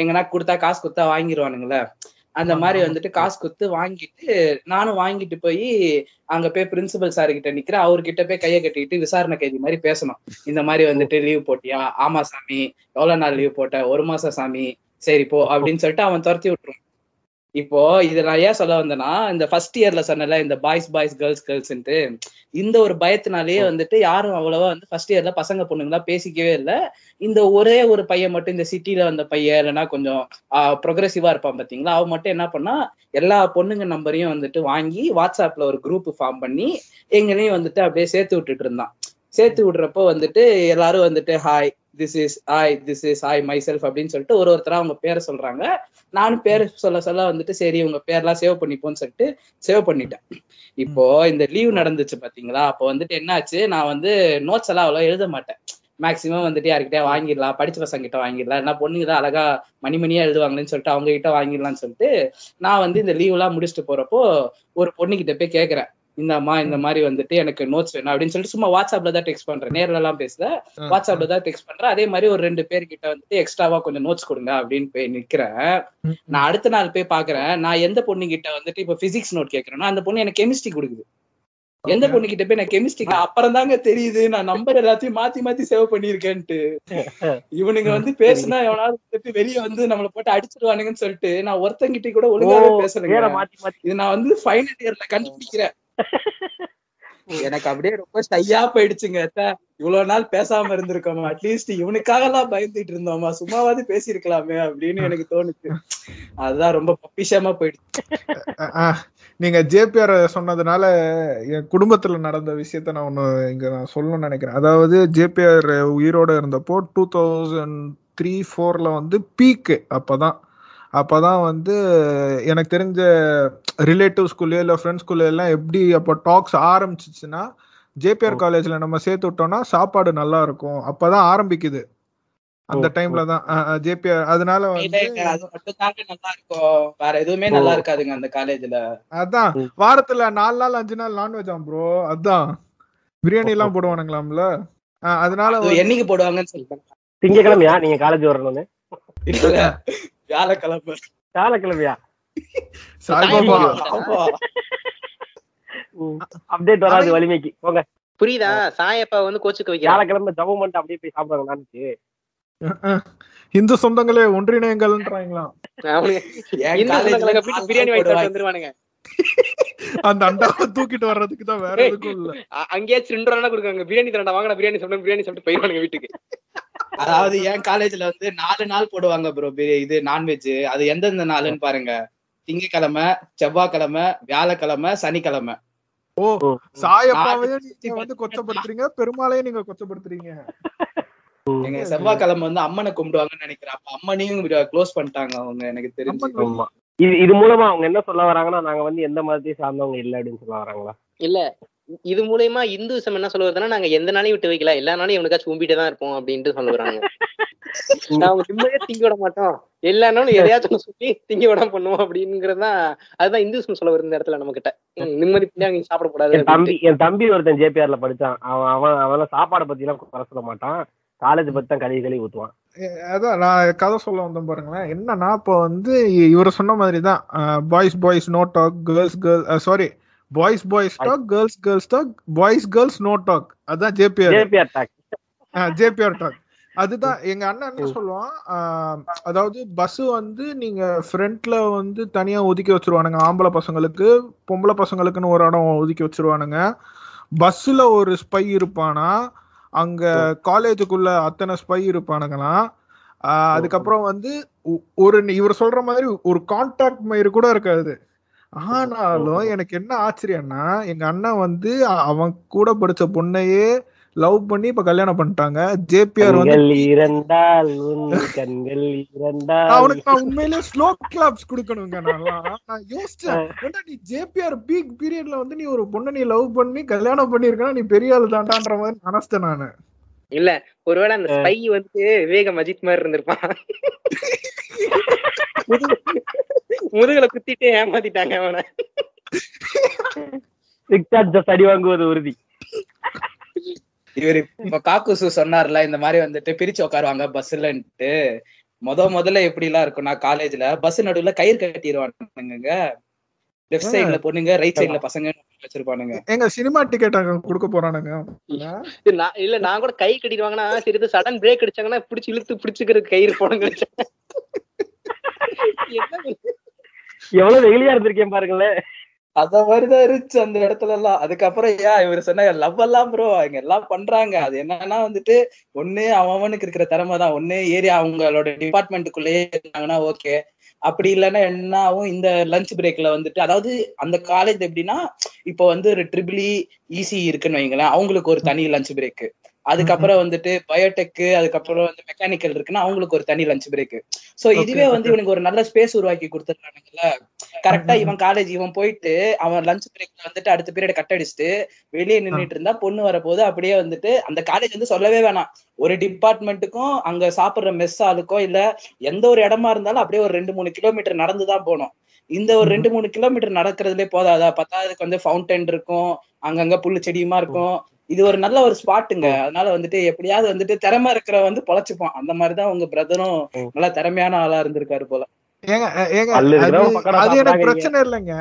எங்கன்னா கொடுத்தா காசு கொடுத்தா வாங்கிடுவானுங்களே அந்த மாதிரி வந்துட்டு காசு கொடுத்து வாங்கிட்டு நானும் வாங்கிட்டு போய் அங்க போய் பிரின்சிபல் சார் கிட்ட நிக்கிறேன். அவர்கிட்ட போய் கையை கட்டிக்கிட்டு விசாரணை கைதி மாதிரி பேசணும். இந்த மாதிரி வந்துட்டு லீவ் போட்டியா? ஆமா சாமி. எவ்வளவு நாள் லீவ் போட்ட? ஒரு மாசம் சாமி. சரி போ அப்படின்னு சொல்லிட்டு அவன் துரத்தி விட்டுருவான் இப்போ இத நான் ஏன் சொல்ல வந்தேன்னா இந்த ஃபர்ஸ்ட் இயர்ல சொன்னல இந்த பாய்ஸ் பாய்ஸ் கேர்ள்ஸ் கேர்ள்ஸ்ன்ட்டு இந்த ஒரு பயத்தினாலேயே வந்துட்டு யாரும் அவ்வளவா வந்து ஃபர்ஸ்ட் இயர்ல பசங்க பொண்ணுங்களா பேசிக்கவே இல்லை. இந்த ஒரே ஒரு பையன் மட்டும் இந்த சிட்டில வந்த பையன் இல்லைன்னா கொஞ்சம் ப்ரொக்ரெசிவா இருப்பான் பாத்தீங்களா அவன் மட்டும் என்ன பண்ணா எல்லா பொண்ணுங்க நம்பரையும் வந்துட்டு வாங்கி வாட்ஸ்அப்ல ஒரு குரூப் ஃபார்ம் பண்ணி எங்களையும் வந்துட்டு அப்படியே சேர்த்து விட்டுட்டு இருந்தான். சேர்த்து விடுறப்போ வந்துட்டு எல்லாரும் வந்துட்டு hi this is hi this is hi myself அப்படின்னு சொல்லிட்டு ஒரு ஒருத்தரா அவங்க பேரை சொல்றாங்க. நானும் பேர் சொல்ல சொல்ல வந்துட்டு சரி உங்க பேர்லாம் சேவ் பண்ணிப்போன்னு சொல்லிட்டு சேவ் பண்ணிட்டேன். இப்போ இந்த லீவ் நடந்துச்சு பாத்தீங்களா? அப்போ வந்துட்டு என்னாச்சு? நான் வந்து நோட்ஸ் எல்லாம் அவ்வளோ எழுத மாட்டேன். மேக்சிமம் வந்துட்டு யார்கிட்டயா வாங்கிடலாம் படிச்ச பசங்க கிட்ட வாங்கிடலாம். என்ன பொண்ணுங்க தான் அழகா மணி மணியா எழுதுவாங்களேன்னு சொல்லிட்டு அவங்க கிட்ட வாங்கிடலாம்னு சொல்லிட்டு நான் வந்து இந்த லீவ் எல்லாம் முடிச்சுட்டு போறப்போ ஒரு பொண்ணு கிட்ட போய் கேக்குறேன். இந்தம்மா இந்த மாதிரி வந்துட்டு எனக்கு நோட்ஸ் வேணும் அப்படின்னு சொல்லிட்டு சும்மா வாட்ஸ்அப்ல தான் டெக்ஸ்ட் பண்றேன். நேர்ல எல்லாம் பேசல வாட்ஸ்அப்ல தான் டெக்ஸ்ட் பண்றேன். அதே மாதிரி ஒரு ரெண்டு பேர் கிட்ட வந்துட்டு எக்ஸ்ட்ராவா கொஞ்சம் நோட்ஸ் கொடுங்க அப்படின்னு போய் நிக்கிறேன். நான் அடுத்த நாள் போய் பாக்குறேன். நான் எந்த பொண்ணு கிட்ட வந்துட்டு இப்ப பிசிக்ஸ் நோட் கேக்குறேன்னா அந்த பொண்ணு எனக்கு கெமிஸ்ட்ரி கொடுக்குது. எந்த பொண்ணு கிட்ட போய் நான் கெமிஸ்ட்ரி அப்புறம் தாங்க தெரியுது. நான் நம்பர் எல்லாத்தையும் மாத்தி மாத்தி சேவ் பண்ணிருக்கேன்ட்டு இவனுங்க வந்து பேசுனா எவனாவது வந்துட்டு வெளிய வந்து நம்மள போட்டு அடிச்சிருவானுங்கன்னு சொல்லிட்டு நான் ஒருத்தங்கிட்ட கூட ஒழுங்காவே மாத்தி இது நான் வந்து ஃபைனல் இயர்ல கண்டுபிடிக்கிறேன். எனக்கு அப்படியே ரொம்ப ஷையா போயிடுச்சுங்க இவ்வளவு நாள் பேசாம இருந்திருக்கோமா? அட்லீஸ்ட் இவனுக்காக எல்லாம் பயந்துட்டு இருந்தோமா? சும்மாவாவது பேசியிருக்கலாமே அப்படின்னு எனக்கு தோணுச்சு. அதுதான் ரொம்ப பப்பிஷமா போயிடுச்சு. நீங்க ஜேபிஆர் சொன்னதுனால என் குடும்பத்துல நடந்த விஷயத்த நான் ஒண்ணு இங்க நான் சொல்லணும்னு நினைக்கிறேன். அதாவது ஜேபிஆர் உயிரோட இருந்தப்போ டூ தௌசண்ட் த்ரீ ஃபோர்ல வந்து பீக்கு அப்பதான். அப்பதான் வந்து எனக்கு தெரிஞ்ச ரிலேட்டிவ்ஸ்குள்ளே இல்லை ஃப்ரெண்ட்ஸ்குள்ளே எல்லாம் எப்படி அப்போ டாக்ஸ் ஆரம்பிச்சிச்சுன்னா ஜேபிஆர் காலேஜ்ல நம்ம சேர்த்து விட்டோம்னா சாப்பாடு நல்லா இருக்கும். அப்பதான் ஆரம்பிக்குது. அந்த டைம்ல தான். ஜேபிஆர் அதனால வந்து அது மட்டும் தாங்க நல்லா இருக்கும். வேற எதுவுமே நல்லா இருக்காதுங்க அந்த காலேஜ்ல அதான். வாரத்துல நாலு நாள் அஞ்சு நாள் நான்வெஜ் ப்ரோ அதான். பிரியாணி எல்லாம் போடுவானுங்களாம்ல? அதனால என்னைக்கு போடுவாங்கன்னு சொல்லிட்டாங்க திங்கக்கிழமையா? நீங்க காலேஜ் வரணும்னு இல்ல. வியாழக்கிழமை. வியாழக்கிழமையா. அப்டேட் வராது வலிமைக்கு. போங்க. புரியுதா? சாயப்பா வந்து கோச்சுக்க வைக்கிறான். வியாழக்கிழமை ஜபம் பண்ணிட்டு அப்படியே போய் சாப்பிடுறாங்க நாளைக்கு இந்து சொந்தங்களே ஒன்றிணையங்கள்ன்றாங்களாம் பிரியாணி வாங்கிட்டு. வந்துருவானுங்க அந்த அண்டாவை தூக்கிட்டு வர்றதுக்கு தான் வேற. எதுக்கும் இல்ல. அ- அங்கேயே ரெண்டு ரூபா கொடுக்குறாங்க. பிரியாணி தரண்டா வாங்கடா பிரியாணி சாப்பிட்டு பிரியாணி சாப்பிட்டு போயிருவானுங்க வீட்டுக்கு. அதாவது என் காலேஜ்ல வந்து நாலு நாள் போடுவாங்க ப்ரோ இது நான்வெஜ் அது எந்தெந்த நாளுன்னு பாருங்க. திங்கக்கிழமை செவ்வாய்க்கிழமை வியாழக்கிழமை சனிக்கிழமை. ஓ சாயப்பாவையும் நீங்க வந்து கொச்சப்படுத்துறீங்க பெருமாளையும் நீங்க கொச்சப்படுத்துறீங்க. எங்க செவ்வாய்க்கிழமை வந்து அம்மனை கும்பிடுவாங்கன்னு நினைக்கிறேன். அப்ப அம்மனையும் க்ளோஸ் பண்ணிட்டாங்க அவங்க எனக்கு தெரிஞ்சு. இது இது மூலமா அவங்க என்ன சொல்ல வராங்கன்னா நாங்க வந்து எந்த மதத்தையும் சார்ந்தவங்க இல்ல அப்படின்னு சொல்ல வராங்களா? இல்ல. இது மூலயமா இந்துசம் என்ன சொல்ல வருதுன்னா நாங்க எந்த நாளையும் விட்டு வைக்கல. எல்லா நாளையும் எவனுக்காச்சும் கும்பிட்டே தான் இருப்போம் அப்படின்ட்டு சொல்ல வராங்க. நாங்க நிம்மதியா திங்க விட மாட்டோம். எல்லா நாளும் எதையாச்சும் சொல்லி திங்க விடாம பண்ணுவோம் அப்படிங்கறதுதான் அதுதான் இந்துசம் சொல்ல வருது இந்த இடத்துல நம்ம கிட்ட நிம்மதி அங்க சாப்பிடக்கூடாது என் தம்பி என் தம்பி ஒருத்தன் ஜேபிஆர்ல படிச்சான். அவன் அவன் அவன் சாப்பாடை பத்தி எல்லாம் குறை சொல்ல மாட்டான். காலேஜ் பத்தி தான் கழுவி கழுவி ஊத்துவான் அதான் நான் கதை சொல்ல வந்தேன் பாருங்களேன். என்னன்னா இப்போ வந்து இவர் சொன்ன மாதிரி தான் boys boys no talk girls girl sorry boys boys talk girls girls talk boys girls no talk அதான் JBR JBR talk JBR talk அதுதான் எங்க அண்ணன் என்ன சொல்லுவான் அதாவது பஸ் வந்து நீங்க ஃப்ரண்ட்ல வந்து தனியா ஒதுக்கி வச்சிருவானுங்க. ஆம்பளை பசங்களுக்கு பொம்பளை பசங்களுக்குன்னு ஒரு இடம் ஒதுக்கி வச்சிருவானுங்க. பஸ்ல ஒரு ஸ்பை இருப்பானா அங்க காலேஜுக்குள்ள அத்தனை ஸ்பை இருப்பானுங்களாம் அதுக்கப்புறம் வந்து ஒரு இவர் சொல்ற மாதிரி ஒரு கான்டாக்ட் மயிறு கூட இருக்காது. ஆனாலும் எனக்கு என்ன ஆச்சரியம்னா எங்க அண்ணன் வந்து அவன் கூட படிச்ச பொண்ணையே லவ் பண்ணி இப்ப கல்யாணம் பண்ணிட்டாங்க. ஜேபிஆர் வந்து உன் கண்கள் இரண்டால் அவனுக்கு நான் உண்மையிலேயே ஸ்லோ கிளாப்ஸ் கொடுக்கணுங்க நான் யோசிச்சேன். நீ ஜேபிஆர் பீக் பீரியட்ல வந்து நீ ஒரு பொண்ணை நீ லவ் பண்ணி கல்யாணம் பண்ணிருக்கனா நீ பெரிய ஆளு தாண்டான்ற மாதிரி நினைச்சிட்டேன் நானு. இல்ல ஒருவேளை அந்த ஸ்பை வந்து விவேகம் அஜித் மாதிரி இருந்திருப்பான் முதுகு- முதுகுல குத்திட்டு ஏமாத்திட்டாங்க அவனை. ஜஸ்ட் அடி வாங்குவது உறுதி. இவரு இப்ப காக்குசு சொன்னார்ல இந்த மாதிரி வந்துட்டு பிரிச்சு உட்காருவாங்க பஸ்லன்ட்டு முத முதல்ல எப்படி எல்லாம் இருக்கும்னா காலேஜ்ல பஸ் நடுவுல கயிறு கட்டிடுவானுங்க லெஃப்ட் சைடுல பொண்ணுங்க ரைட் சைடுல பசங்க வச்சிருப்பானுங்க. எங்க சினிமா டிக்கெட் கொடுக்க போறானுங்க. நான் இல்ல நான் கூட கை கட்டிடுவாங்கன்னா சரி சடன் பிரேக் அடிச்சாங்கன்னா பிடிச்சி இழுத்து பிடிச்சுக்கிறது கயிறு போடுங்க. எவ்வளவு வெகுளியா இருந்திருக்கேன் பாருங்களேன். அத மாதிரிதான் இருந்துச்சு அந்த இடத்துல எல்லாம் அதுக்கப்புறம் ஏன் இவர் சொன்ன லவ் எல்லாம் ப்ரோ அவங்க எல்லாம் பண்றாங்க. அது என்னன்னா வந்துட்டு ஒண்ணு அவனுக்கு இருக்கிற திறமை தான். ஒண்ணு ஏரியா அவங்களோட டிபார்ட்மெண்ட்டுக்குள்ளேயே இருந்தாங்கன்னா ஓகே அப்படி இல்லைன்னா என்ன ஆகும் இந்த லஞ்ச் பிரேக்ல வந்துட்டு அதாவது அந்த காலேஜ் எப்படின்னா இப்போ வந்து ஒரு ட்ரிபிளி ஈசி இருக்குன்னு வைங்களேன். அவங்களுக்கு ஒரு தனி லஞ்ச் பிரேக் அதுக்கப்புறம் வந்துட்டு பயோடெக் அதுக்கப்புறம் வந்து மெக்கானிக்கல் இருக்குன்னா அவங்களுக்கு ஒரு தனி லஞ்ச் பிரேக் சோ இதுவே வந்து இவனுக்கு ஒரு நல்ல ஸ்பேஸ் உருவாக்கி கொடுத்துருக்கானுங்கல்ல. கரெக்டா இவன் காலேஜ் இவன் போயிட்டு அவன் லஞ்ச் பிரேக்ல வந்துட்டு அடுத்த பீரியட் கட் அடிச்சுட்டு வெளியே நின்னுட்டு இருந்தா பொண்ணு வரப்போது அப்படியே வந்துட்டு அந்த காலேஜ் வந்து சொல்லவே வேணாம். ஒரு டிபார்ட்மெண்ட்டுக்கும் அங்க சாப்பிடுற மெஸ் ஆளுக்கோ இல்ல எந்த ஒரு இடமா இருந்தாலும் அப்படியே ஒரு ரெண்டு மூணு கிலோமீட்டர் நடந்துதான் போகணும். இந்த ஒரு ரெண்டு மூணு கிலோமீட்டர் நடக்கிறதுலே போதாதா? பத்தாவதுக்கு வந்து ஃபவுண்டைன் இருக்கும். அங்கங்க புல்லு செடியுமா இருக்கும். இது ஒரு நல்ல ஒரு ஸ்பாட்டுங்க அதனால வந்துட்டு எப்படியாவது வந்துட்டு திறமை இருக்கிற வந்து பொழைச்சுப்பான். அந்த மாதிரிதான் உங்க பிரதரும் நல்லா திறமையான ஆளா இருந்திருக்காரு போல. ஏங்க அது எனக்கு பிரச்சனை இல்லைங்க.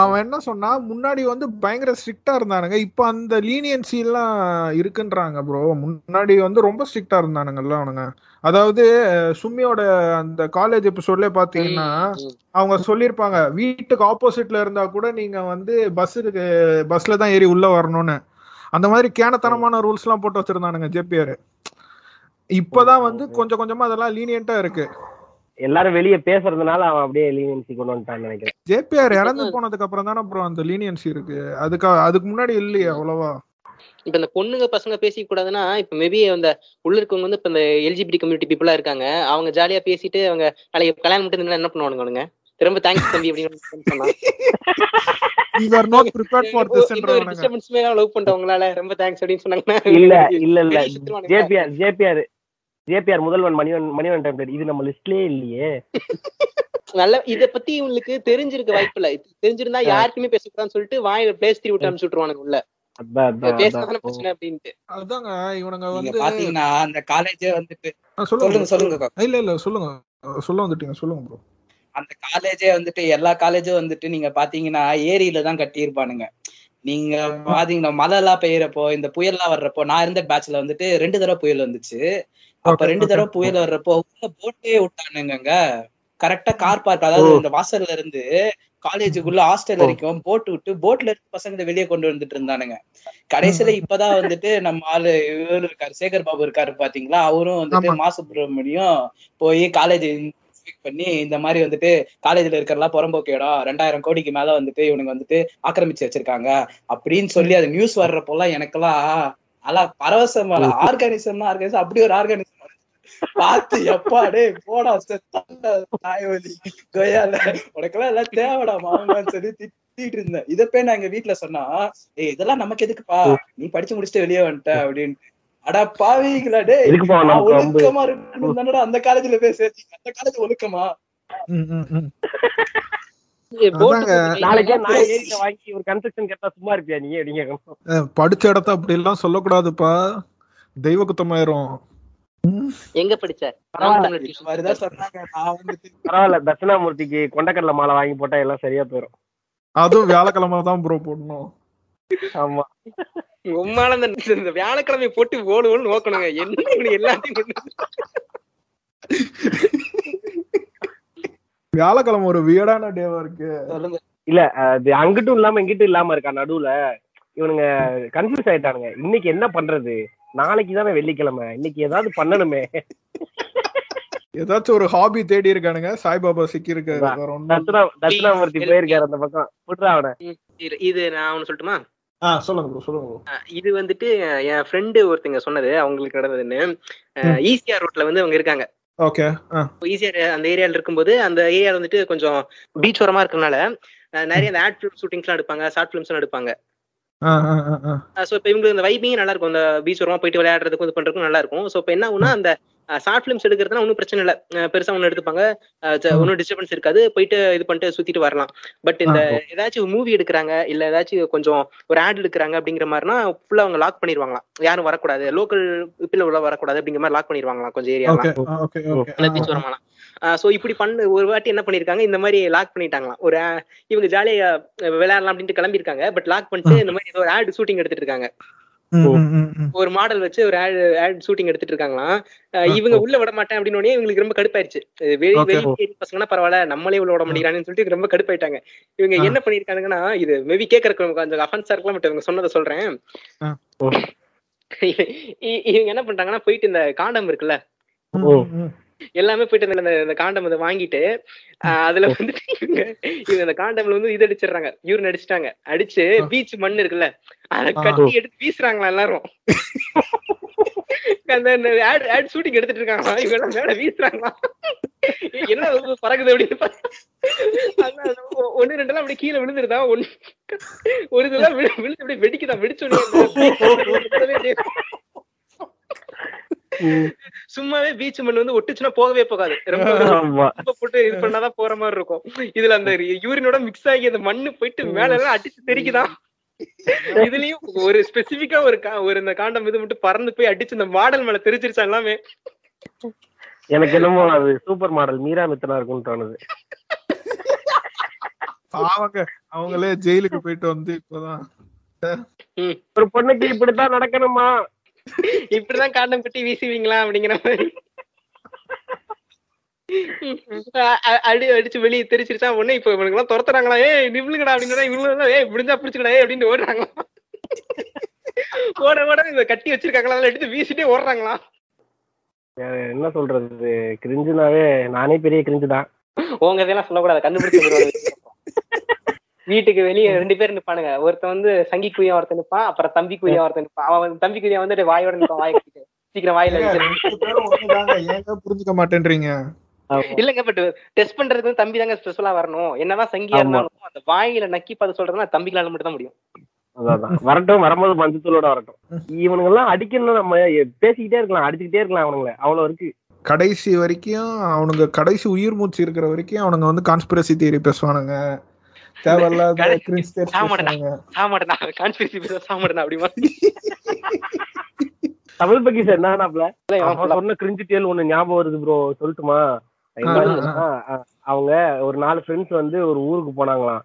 அவன் என்ன சொன்னா முன்னாடி வந்து பயங்கர ஸ்ட்ரிக்டா இருந்தானுங்க. இப்ப அந்த லீனியன்சி எல்லாம் இருக்குன்றாங்க ப்ரோ முன்னாடி வந்து ரொம்ப ஸ்ட்ரிக்டா இருந்தானுங்கல்ல அவனுங்க. அதாவது அஹ், சும்மியோட அந்த காலேஜ் எபிசோட்ல பாத்தீங்கன்னா அவங்க சொல்லியிருப்பாங்க வீட்டுக்கு ஆப்போசிட்ல இருந்தா கூட நீங்க வந்து பஸ்ஸுக்கு பஸ்ல தான் ஏறி உள்ள வரணும்னு. அந்த மாதிரி கேனத்தனமான ரூல்ஸ் எல்லாம் போட்டு வச்சிருந்தானுங்க ஜேபிஆர். இப்பதான் வந்து கொஞ்சம் கொஞ்சமா அதெல்லாம் லீனியன்ட்டா இருக்கு. எல்லாரும் வெளிய பேசுறதுனால அவன் அப்படியே லீனியன்சி கொண்டு வந்துட்டான்னு நினைக்கிறேன். ஜேபிஆர் இறந்து போனதுக்கு அப்புறம் தானே அப்புறம் அந்த லீனியன்சி இருக்கு? அதுக்கு அதுக்கு முன்னாடி இல்லையே அவ்வளவா? இப்ப இந்த பொண்ணுங்க பசங்க பேசிக்க கூடாதுன்னா இப்ப மேபி அந்த உள்ள இருக்கவங்க வந்து இப்ப இந்த எல்ஜிபிடி கம்யூனிட்டி பீப்புளா இருக்காங்க. அவங்க ஜாலியா பேசிட்டு அவங்க நாளைக்கு கல்யாணம் இருந்தா என்ன பண்ணுவானுங்க திரும்ப தேங்க்ஸ் தம்பி அப்படின்னு சொன்னா. லவ் பண்றவங்களால ரொம்ப தேங்க்ஸ் அப்படின்னு சொன்னாங்கன்னா இல்ல இல்ல இல்ல. ஜேபிஆர் ஜேபிஆர் ஜேபிஆர் முதல்வன் மணிவன் மணிவன் டெம்ப்ளேட் இது நம்ம லிஸ்ட்லயே இல்லையே. நல்ல இத பத்தி இவங்களுக்கு தெரிஞ்சிருக்க வாய்ப்பு இல்ல. தெரிஞ்சிருந்தா யாருக்குமே பேசக்கூடாதுன்னு சொல்லிட்டு வாய் பிளேஸ் த்ரீ விட்டு அனுப்பிச்சு விட்டுருவானுங்க உள்ள. அதாங்க இவனுங்க வந்து பாத்தீங்கன்னா அந்த காலேஜே வந்துட்டு சொல்லுங்க. இல்ல இல்ல சொல்லுங்க. சொல்ல வந்துட்டீங்க சொல்லுங்க ப்ரோ அந்த காலேஜே வந்துட்டு எல்லா காலேஜும் வந்துட்டு நீங்க பாத்தீங்கன்னா ஏரியில தான் கட்டியிருப்பானுங்க. நீங்க பாத்தீங்கன்னா மழை எல்லாம் பெய்யறப்போ இந்த புயல் எல்லாம் வர்றப்போ நான் இருந்த பேட்ச்ல வந்துட்டு ரெண்டு தடவை புயல் வந்துச்சு. அப்ப ரெண்டு. தடவை புயல் வர்றப்போ போட்டே விட்டானுங்க கரெக்டா கார் பார்க் அதாவது. இந்த வாசல்ல இருந்து காலேஜுக்குள்ள ஹாஸ்டல் வரைக்கும் போட் விட்டு போட்ல இருந்து பசங்களை வெளியே கொண்டு வந்துட்டு இருந்தானுங்க. கடைசியில இப்பதான் வந்துட்டு நம்ம ஆளு இவரு இருக்காரு சேகர் பாபு இருக்காரு பாத்தீங்களா? அவரும் வந்துட்டு. மா சுப்பிரமணியம் போய் காலேஜ் பண்ணி இந்த மாதிரி வந்துட்டு காலேஜ்ல இருக்கிறலாம் புறம்போக்கு இடம் ரெண்டாயிரம் கோடிக்கு மேல வந்துட்டு இவனுங்க வந்துட்டு ஆக்கிரமிச்சு வச்சிருக்காங்க. அப்படின்னு சொல்லி அது நியூஸ் வர்றப்போலாம் எனக்கெல்லாம் அலா பரவசம் ஆர்கானிசம்னா ஆர்கானிசம் அப்படி ஒரு ஆர்கானிசம் பார்த்து எப்பா டேய் போடா செத்தாண்டா தாய்வலி கொய்யால. உனக்கெல்லாம் எல்லாம் தேவைடா மாமான்னு சொல்லி திட்டிட்டு இருந்தேன். இத போய் நான் எங்க வீட்டுல சொன்னா ஏய் இதெல்லாம் நமக்கு எதுக்குப்பா? நீ படிச்சு முடிச்சுட்டு வெளியே வந்துட்ட அப்படின்னு அடா பாவீங்களா வம்பு? ஒழுக்கமா இருக்கணும் தானடா அந்த காலேஜ்ல போய் சேர்த்தீங்க. அந்த காலேஜ் ஒழுக்கமா? ம், ம், ம். போட்டு அதாங்க. நாளைக்கே நான் ஏரியில வாங்கி ஒரு கன்ஸ்ட்ரக்ஷன் கேட்டா சும்மா இருப்பியா நீ? நீங்க அஹ், படிச்ச இடத்த அப்படி எல்லாம் சொல்லக்கூடாதுப்பா. தெய்வ குத்தமாயிரும். எங்க படிச்ச? பரவாயில்ல. தட்சிணாமூர்த்திக்கு கொண்டக்கடலை மாலை வாங்கி போட்டா எல்லாம் சரியா போயிடும் அதுவும் வியாழக்கிழமை தான் ப்ரோ போடணும். ஆமா. உம்மால இந்த வியாழக்கிழமை போட்டு ஓடு ஓடு நோக்கணுங்க. என்ன எல்லாத்தையும் வியாழக்கிழமை ஒரு வியடான டேவா இருக்கு. இல்ல அது அங்கிட்டும் இல்லாம இங்கிட்டும் இல்லாம இருக்கா நடுவுல? இவனுங்க கன்ஃபியூஸ் ஆயிட்டானுங்க. இன்னைக்கு என்ன பண்றது? நாளைக்கு தானே வெள்ளிக்கிழமை. இன்னைக்கு ஏதாவது பண்ணணுமே. ஏதாச்சும் ஒரு ஹாபி தேடி இருக்கானுங்க. சாய்பாபா சிக்கி இருக்காரு தட்சிணாமூர்த்தி போயிருக்காரு அந்த பக்கம். விட்றா அவனை. இது- இது நான் ஒண்ணு சொல்லட்டுமா? இது வந்துட்டு என் ஃப்ரெண்டு ஒருத்தங்க சொன்னது. அவங்களுக்கு நடந்ததுன்னு. ஈசிஆர் ரோட்ல வந்து அவங்க இருக்காங்க. ஓகே ஆ. ஈசிஆர் அந்த ஏரியால இருக்கும்போது அந்த ஏரியா வந்துட்டு கொஞ்சம் பீச் ஓரமா இருக்கறனால நிறைய அந்த ஆட் ஃபிலிம் ஷூட்டிங்ஸ்லாம் எடுப்பாங்க ஷார்ட் ஃபிலிம்ஸ்லாம் எடுப்பாங்க. சோ இப்ப இவங்களுக்கு இந்த வைபிங் நல்லா இருக்கும். அந்த பீச் ஓரமா போயிட்டு விளையாடுறதுக்கும் இது பண்றதுக்கும் நல்லா இருக்கும். சோ இப்ப என்ன ஆகும்னா அந்த ஷார்ட் ஃபிலிம்ஸ் எடுக்கிறதுனா ஒன்றும் பிரச்சனை இல்லை. பெருசா ஒன்று எடுத்துப்பாங்க. ஒன்றும் டிஸ்டர்பன்ஸ் இருக்காது. போயிட்டு இது பண்ணிட்டு சுத்திட்டு வரலாம். பட் இந்த ஏதாச்சும் மூவி எடுக்கிறாங்க இல்ல ஏதாச்சும் கொஞ்சம் ஒரு ஆட் எடுக்கிறாங்க அப்படிங்கிற மாதிரினா ஃபுல்லா அவங்க லாக் பண்ணிடுவாங்களாம் யாரும் வரக்கூடாது. லோக்கல் பீப்பிள் உள்ள வரக்கூடாது அப்படிங்கிற மாதிரி லாக் பண்ணிடுவாங்களாம் கொஞ்சம் ஏரியாலாம் ஓகே ஓகே ஓகே. அந்த பீச் ஓரமாலாம் ஸோ இப்படி பண்ண ஒரு வாட்டி என்ன பண்ணிருக்காங்க இந்த மாதிரி லாக் பண்ணிட்டாங்களாம். ஒரு இவங்க ஜாலியா விளையாடலாம் அப்படின்ட்டு கிளம்பியிருக்காங்க பட் லாக் பண்ணிட்டு இந்த மாதிரி ஏதோ ஒரு ஆட் ஷூட்டிங் எடுத்துட்டு இருக்காங்க. ஒரு மாடல் வச்சு ஒரு ஆட் ஷூட்டிங் எடுத்துட்டு இருக்காங்களாம். இவங்க உள்ள விட மாட்டேன் அப்படின்னு உடனே இவங்களுக்கு ரொம்ப கடுப்பாயிருச்சு. வெளி. வெளி பசங்கன்னா பரவாயில்ல நம்மளே உள்ள விட மாட்டேங்கிறான்னு சொல்லிட்டு ரொம்ப கடுப்பாயிட்டாங்க. இவங்க என்ன பண்ணிருக்காங்கன்னா இது மேபி கேட்கறதுக்கு கொஞ்சம் அஃபென்ஸா இருக்கலாம் பட் இவங்க சொன்னதை சொல்றேன். இவங்க என்ன பண்றாங்கன்னா போயிட்டு இந்த காண்டம் இருக்குல்ல எல்லாமே போயிட்டு இந்த- இந்த காண்டம் இதை வாங்கிட்டு அதுல வந்துட்டு இவங்க இவங்க இந்த காண்டம்ல வந்து இது அடிச்சிடுறாங்க. யூரின் அடிச்சிட்டாங்க. அடிச்சு பீச் மண் இருக்குல்ல அதை. கட்டி எடுத்து வீசுறாங்களா எல்லாரும். அந்த ஆட் ஆட் ஷூட்டிங் எடுத்துட்டு இருக்காங்களா இவங்க எல்லாம் மேல வீசுறாங்களா? என்ன பறக்குது அப்படின்னு பார்த்தா, அதான் அது ஒ- ஒண்ணு ரெண்டெல்லாம் அப்படியே கீழே விழுந்துருதா? ஒண்ணு ஒரு இதெல்லாம் விழு- விழுந்து அப்படியே வெடிக்குதா? வெடிச்ச உடனே அந்த beach சும்மாவே பீச் மண் வந்து ஒட்டுச்சுன்னா போகவே போகாது. ரொம்ப போட்டு இது பண்ணாதான் போற மாதிரி இருக்கும். இதுல அந்த யூரினோட மிக்ஸ் ஆகி அந்த மண்ணு போயிட்டு மேல எல்லாம் அடிச்சு தெரிக்குதான் இதுலயும் ஒரு ஸ்பெசிபிக்கா ஒரு ஒரு இந்த காண்டம் இது மட்டும் பறந்து போய் அடிச்சு இந்த மாடல் மேல தெரிச்சிருச்சா எல்லாமே? எனக்கு என்னமோ அது சூப்பர் மாடல் மீரா மித்தனா இருக்கும்னு தோணுது. பாவங்க அவங்களே ஜெயிலுக்கு போயிட்டு வந்து இப்பதான். ஒரு பொண்ணுக்கு இப்படித்தான் நடக்கணுமா? இப்படிதான் காண்டம் கட்டி வீசுவீங்களா அப்படிங்கிற மாதிரி. அடி அடிச்சு வெளியே தெரிச்சிருச்சா உடனே இப்ப இவனுக்கு எல்லாம் துரத்துறாங்களா ஏ நிமிழுங்கடா அப்படின்னு இவங்க ஏ முடிஞ்சா பிடிச்சுக்கடா ஏ அப்படின்னு ஓடுறாங்களா ஓட ஓட இத கட்டி வச்சிருக்காங்களா எடுத்து வீசிட்டே ஓடுறாங்களா என்ன சொல்றது கிரிஞ்சுனாவே நானே பெரிய கிரிஞ்சு தான் உங்க இதெல்லாம் சொல்லக்கூடாது கண்டுபிடிச்சு. வீட்டுக்கு வெளியே ரெண்டு பேர் நிப்பானுங்க. ஒருத்தன் வந்து சங்கி குய்யா ஒருத்தன் நிப்பான். அப்புறம் தம்பி குய்யா ஒருத்தன் நிப்பான். அவன் தம்பி குய்யா வந்துட்டு வாயோட நிப்பான் வாய் கட்டிட்டு. சீக்கிரம் வாயில புரிஞ்சுக்க மாட்டேன்றீங்க? இல்லங்க பட் டெஸ்ட் பண்றதுக்கு வந்து தம்பி தாங்க ஸ்பெஷலா வரணும். என்னதான் சங்கியா. இருந்தாலும் அந்த வாயில நக்கி பார்த்து சொல்றதுன்னா தம்பிகளால மட்டும் தான் முடியும். அதான் வரட்டும் வரும்போது மஞ்சத்தூளோட வரட்டும். இவனுங்க எல்லாம் அடிக்கணும் நம்ம பேசிக்கிட்டே இருக்கலாம் அடிச்சுக்கிட்டே இருக்கலாம் அவனுங்கள. அவ்வளவு இருக்கு. கடைசி வரைக்கும் அவனுங்க கடைசி உயிர் மூச்சு இருக்கிற வரைக்கும் அவனுங்க வந்து கான்ஸ்பிரசி தியரி பேசுவானுங்க. தேவையில்லாத தமிழ் பக்கி சார் என்னன்னாப்ல சொன்ன கிரிஞ்சு டேல் ஒண்ணு ஞாபகம் வருது ப்ரோ சொல்லட்டுமா? அவங்க ஒரு நாலு ஃப்ரெண்ட்ஸ் வந்து ஒரு ஊருக்கு போனாங்களாம்.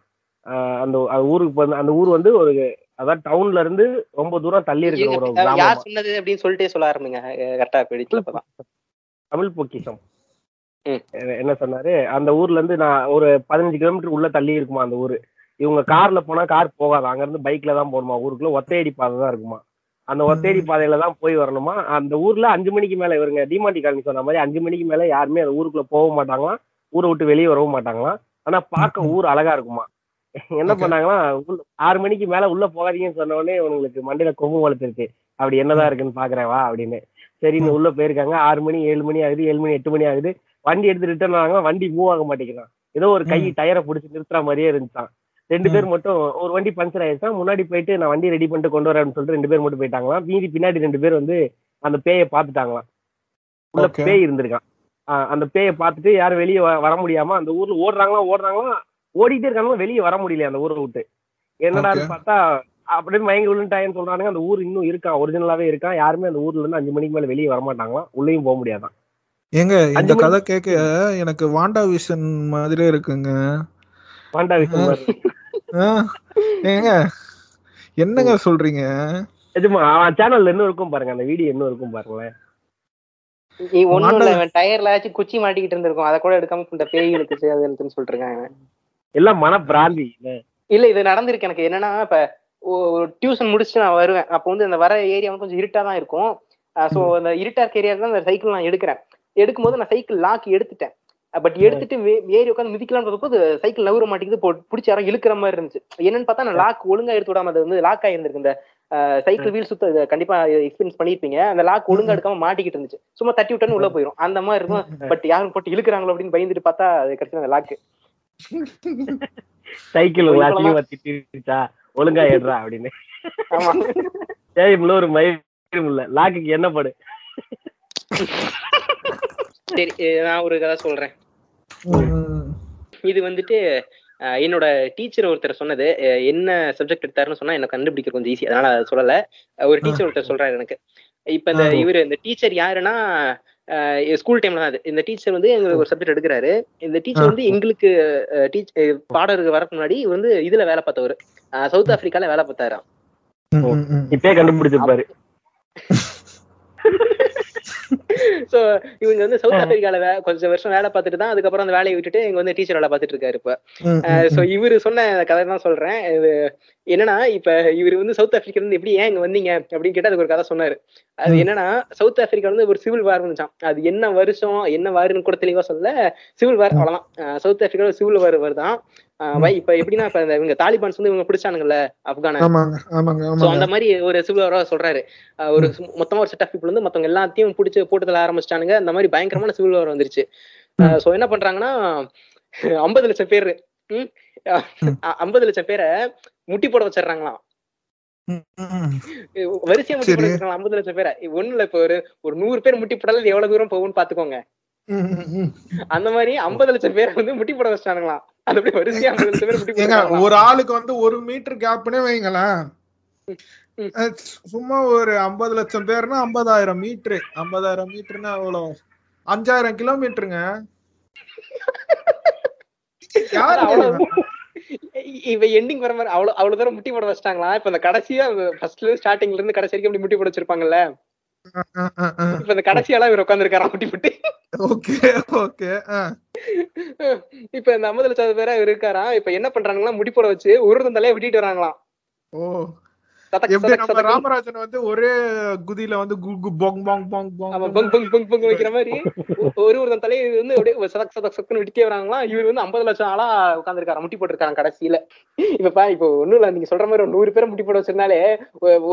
அந்த அந்த ஊருக்கு அந்த ஊர் வந்து ஒரு அதான் டவுன்ல இருந்து ரொம்ப தூரம் தள்ளி இருக்கிற ஒரு கிராமம். சொன்னது அப்படின்னு சொல்லிட்டே சொல்ல ஆரம்பிங்க கரெக்டா போயிடுச்சு தமிழ் பொக்கிஷம். என்ன- சொன்னாரு? அந்த ஊர்ல இருந்து நான் ஒரு பதினஞ்சு கிலோமீட்டர் உள்ள தள்ளி இருக்குமா அந்த ஊரு? இவங்க கார்ல போனா கார் போகாது. அங்க இருந்து பைக்ல தான் போகணுமா ஊருக்குள்ள? ஒத்தையடி பாதை தான் இருக்குமா? அந்த ஒத்தையடி பாதையில தான் போய் வரணுமா? அந்த ஊர்ல அஞ்சு மணிக்கு மேல இவருங்க டிமாண்டி காலனி சொன்ன மாதிரி அஞ்சு மணிக்கு மேல யாருமே அந்த ஊருக்குள்ள போக மாட்டாங்களாம். ஊரை விட்டு வெளியே வரவும் மாட்டாங்களாம். ஆனா பார்க்க ஊர் அழகா இருக்குமா? என்ன உள்ள- ஆறு மணிக்கு மேல உள்ள போகாதீங்கன்னு சொன்ன உடனே இவங்களுக்கு மண்டையில கொம்பு வளர்த்துருச்சு அப்படி என்னதான் இருக்குன்னு பாக்குறேன் வா அப்படின்னு. சரின்னு உள்ள போயிருக்காங்க. ஆறு மணி ஏழு மணி ஆகுது ஏழு மணி எட்டு மணி ஆகுது. வண்டி எடுத்து ரிட்டர்ன் ஆனாங்க வண்டி மூவ் ஆக மாட்டேங்கிறான் ஏதோ ஒரு கை டயரை பிடிச்சி நிறுத்துற மாதிரியே இருந்துச்சான் ரெண்டு பேர் மட்டும் ஒரு வண்டி பஞ்சர் ஆயிடுச்சான் முன்னாடி போயிட்டு நான் வண்டி ரெடி பண்ணிட்டு கொண்டு வரேன்னு சொல்லிட்டு ரெண்டு பேர் மட்டும் போயிட்டாங்களாம் மீதி பின்னாடி ரெண்டு பேர் வந்து அந்த பேயை பார்த்துட்டாங்களாம் உள்ள. பேய் இருந்திருக்கான். அந்த பேயை பார்த்துட்டு யாரும் வெளியே வர முடியாம அந்த ஊர்ல ஓடுறாங்களா ஓடுறாங்களா? ஓடிட்டே இருக்காங்க வெளியே வர முடியல அந்த ஊரை விட்டு. Okay. பார்த்தா அப்படியே மயங்கி விழுந்துட்டாயன்னு சொல்றானுங்க. அந்த ஊர் இன்னும் இருக்கான் ஒரிஜினலாவே இருக்கான் யாருமே அந்த ஊர்ல இருந்து அஞ்சு மணிக்கு மேல வெளியே வர மாட்டாங்களாம் உள்ளேயும் போக முடியாதான். ஏங்க இந்த கதை கேட்க எனக்கு வாண்டா விஷன் மாதிரியே இருக்குங்க. வாண்டா மாதிரி. ஆ, ஏங்க என்னங்க சொல்றீங்க? நிஜமா அவன் சேனல்ல இன்னும் இருக்கும் பாருங்க அந்த வீடியோ இன்னும் இருக்கும் பாருங்களேன். நீ ஒண்ணும் இல்ல டயர்ல ஆச்சு குச்சி மாட்டிக்கிட்டு இருந்திருக்கும். அதை கூட எடுக்காம இந்த பேய் இழுத்துச்சு அது இழுத்துன்னு சொல்லிட்டு இருக்காங்க எல்லாம் மன பிராந்தி இல்ல இது நடந்திருக்கு எனக்கு. என்னன்னா இப்ப டியூஷன் முடிச்சுட்டு நான் வருவேன். அப்போ வந்து அந்த வர ஏரியா வந்து கொஞ்சம் இருட்டா தான் இருக்கும். சோ அந்த இருட்டா இருக்க ஏரியா தான் அந்த சைக்கிள் நான் எடுக்கிறேன். எடுக்கும்போது நான் சைக்கிள் லாக் எடுத்துட்டேன். பட் எடுத்துட்டு ஏறி உட்காந்து மிதிக்கலாம்னு போது சைக்கிள் நவுற மாட்டேங்குது பிடிச்சி யாரும் இழுக்கிற மாதிரி இருந்துச்சு. என்னன்னு பார்த்தா நான் லாக் ஒழுங்கா எடுத்து விடாம அது வந்து லாக் ஆயிருந்திருக்கு. இந்த சைக்கிள் வீல் சுத்த கண்டிப்பா எக்ஸ்பீரியன்ஸ் பண்ணிருப்பீங்க. அந்த லாக் ஒழுங்கா எடுக்காம மாட்டிக்கிட்டு இருந்துச்சு. சும்மா தட்டி விட்டோன்னு உள்ள போயிரும். அந்த மாதிரி இருக்கும். பட் யாரும் போட்டு இழுக்கிறாங்களோ அப்படின்னு பயந்துட்டு பார்த்தா அது கடைசியில் அந்த லாக் சைக்கிள் ஒழுங்கா ஏடுறா அப்படின்னு. ஆமா. ஒரு மயிரும் இல்ல. லாக்குக்கு என்ன படு? சரி நான் ஒரு கதை சொல்றேன். இது வந்துட்டு என்னோட டீச்சர் ஒருத்தர் சொன்னது என்ன சப்ஜெக்ட் எடுத்தாருன்னு சொன்னா எனக்கு கண்டுபிடிக்க கொஞ்சம் ஈஸி அதனால அதை சொல்லல. ஒரு டீச்சர் ஒருத்தர் சொல்றாரு எனக்கு. இப்ப இந்த. இவரு இந்த டீச்சர் யாருன்னா ஸ்கூல் டைம்ல தான் அது. இந்த டீச்சர் வந்து எங்களுக்கு ஒரு சப்ஜெக்ட் எடுக்கிறாரு. இந்த டீச்சர் வந்து எங்களுக்கு டீச் பாடருக்கு வரக்கு முன்னாடி இவர் வந்து இதுல வேலை பார்த்தவர். சவுத் ஆப்பிரிக்கால வேலை பார்த்தாராம். இப்பயே கண்டுபிடிச்சிருப்பாரு. சோ இவங்க வந்து சவுத் ஆப்பிரிக்கால கொஞ்சம் வருஷம் வேலை பார்த்துட்டு தான் அதுக்கப்புறம் அந்த வேலையை விட்டுட்டு இங்க வந்து டீச்சர் வேலை பார்த்துட்டு இருக்காரு இப்ப. சோ இவரு சொன்ன கதை தான் சொல்றேன். இது என்னன்னா இப்ப இவரு வந்து சவுத் ஆப்பிரிக்கா இருந்து எப்படி ஏன் இங்க வந்தீங்க அப்படின்னு கேட்டு அதுக்கு ஒரு கதை சொன்னாரு. அது. என்னன்னா சவுத் ஆப்பிரிக்கா வந்து ஒரு சிவில் வார் வந்துச்சான் அது என்ன வருஷம் என்ன வாருன்னு கூட தெளிவா சொல்ல சிவில் வார் அவ்வளவுதான். சவுத் ஆப்பிரிக்கால சிவில் வார் வருதான். வை- இப்ப எப்படின்னா இப்ப இவங்க தாலிபான்ஸ் வந்து இவங்க பிடிச்சானுங்கல்ல ஆப்கான. சோ அந்த மாதிரி ஒரு சிவில் வாரா சொல்றாரு ஒரு மொத்தமா ஒரு செட் ஆஃப் பீப்புள் வந்து மத்தவங்க எல்லாத்தையும் பிடிச்சு போட்டுதல ஆரம்பிச்சிட்டானுங்க. அந்த மாதிரி பயங்கரமான சிவில் வார் வந்துருச்சு சோ என்ன பண்றாங்கன்னா ஐம்பது லட்சம் பேர் ஐம்பது லட்சம் பேரை முட்டி போட வச்சிடுறாங்களாம். வரிசையா முட்டி போட சரி. வச்சிருக்காங்க ஐம்பது லட்சம் பேரை. ஒண்ணு இல்ல இப்ப ஒரு ஒரு நூறு பேர் முட்டி போட்டாலும் எவ்வளவு தூரம் போகும்னு பாத்துக்கோங்க. அந்த மாதிரி ஐம்பது லட்சம் பேரை வந்து முட்டி போட வச்சிட்டானுங்களாம். அது அப்படி வரிசையா ஐம்பது லட்சம் பேர் முட்டி போட்டாங்களாம் ஒரு ஆளுக்கு வந்து ஒரு மீட்டர் கேப்னே வைங்களேன். சும்மா ஒரு ஐம்பது லட்சம் பேர்னா ஐம்பதாயிரம் மீட்டரு. ஐம்பதாயிரம் மீட்டர்னா எவ்வளவு? அஞ்சாயிரம் கிலோமீட்டருங்க. அவ்வளவு இவ எண்டிங் வர மாதிரி அவ்வளவு அவ்வளவு தூரம் முட்டி போட வச்சிட்டாங்களா? இப்ப இந்த கடைசியா ஃபர்ஸ்ட்ல ஸ்டார்டிங்ல இருந்து கடைசி வரைக்கும் அப்படி முட்டி போட வச்சிருப்பாங்கல்ல? இப்ப இந்த கடைசியால இவர் உட்காந்துருக்காராம் முட்டி போட்டு ஓகே ஓகே இப்ப இந்த ஐம்பது லட்சம் பேரா இவர் இருக்காராம் இப்ப என்ன பண்றாங்கன்னா முடி போட வச்சு ஒரு தலையை விட்டிட்டு வராங்களாம். ஓ. எப்படி நம்ம ராமராஜன் வந்து ஒரே குதியில வந்து கு கு பொங் பொங் பொங் ஆமா பொங் பங்க் பங்க் பங்க் பங்க் வைக்கிற மாதிரி ஒரு ஒரு தலையை வந்து அப்படியே சதக் சதக் சதக்னு விட்டே வராங்களாம் இவர் வந்து ஐம்பது லட்சம் ஆளா உட்காந்துருக்காரு முட்டி போட்டிருக்காங்க கடைசியில. இப்ப பா இப்போ ஒண்ணும் இல்ல நீங்க சொல்ற மாதிரி ஒரு நூறு பேரை முட்டி போட வச்சிருந்தாலே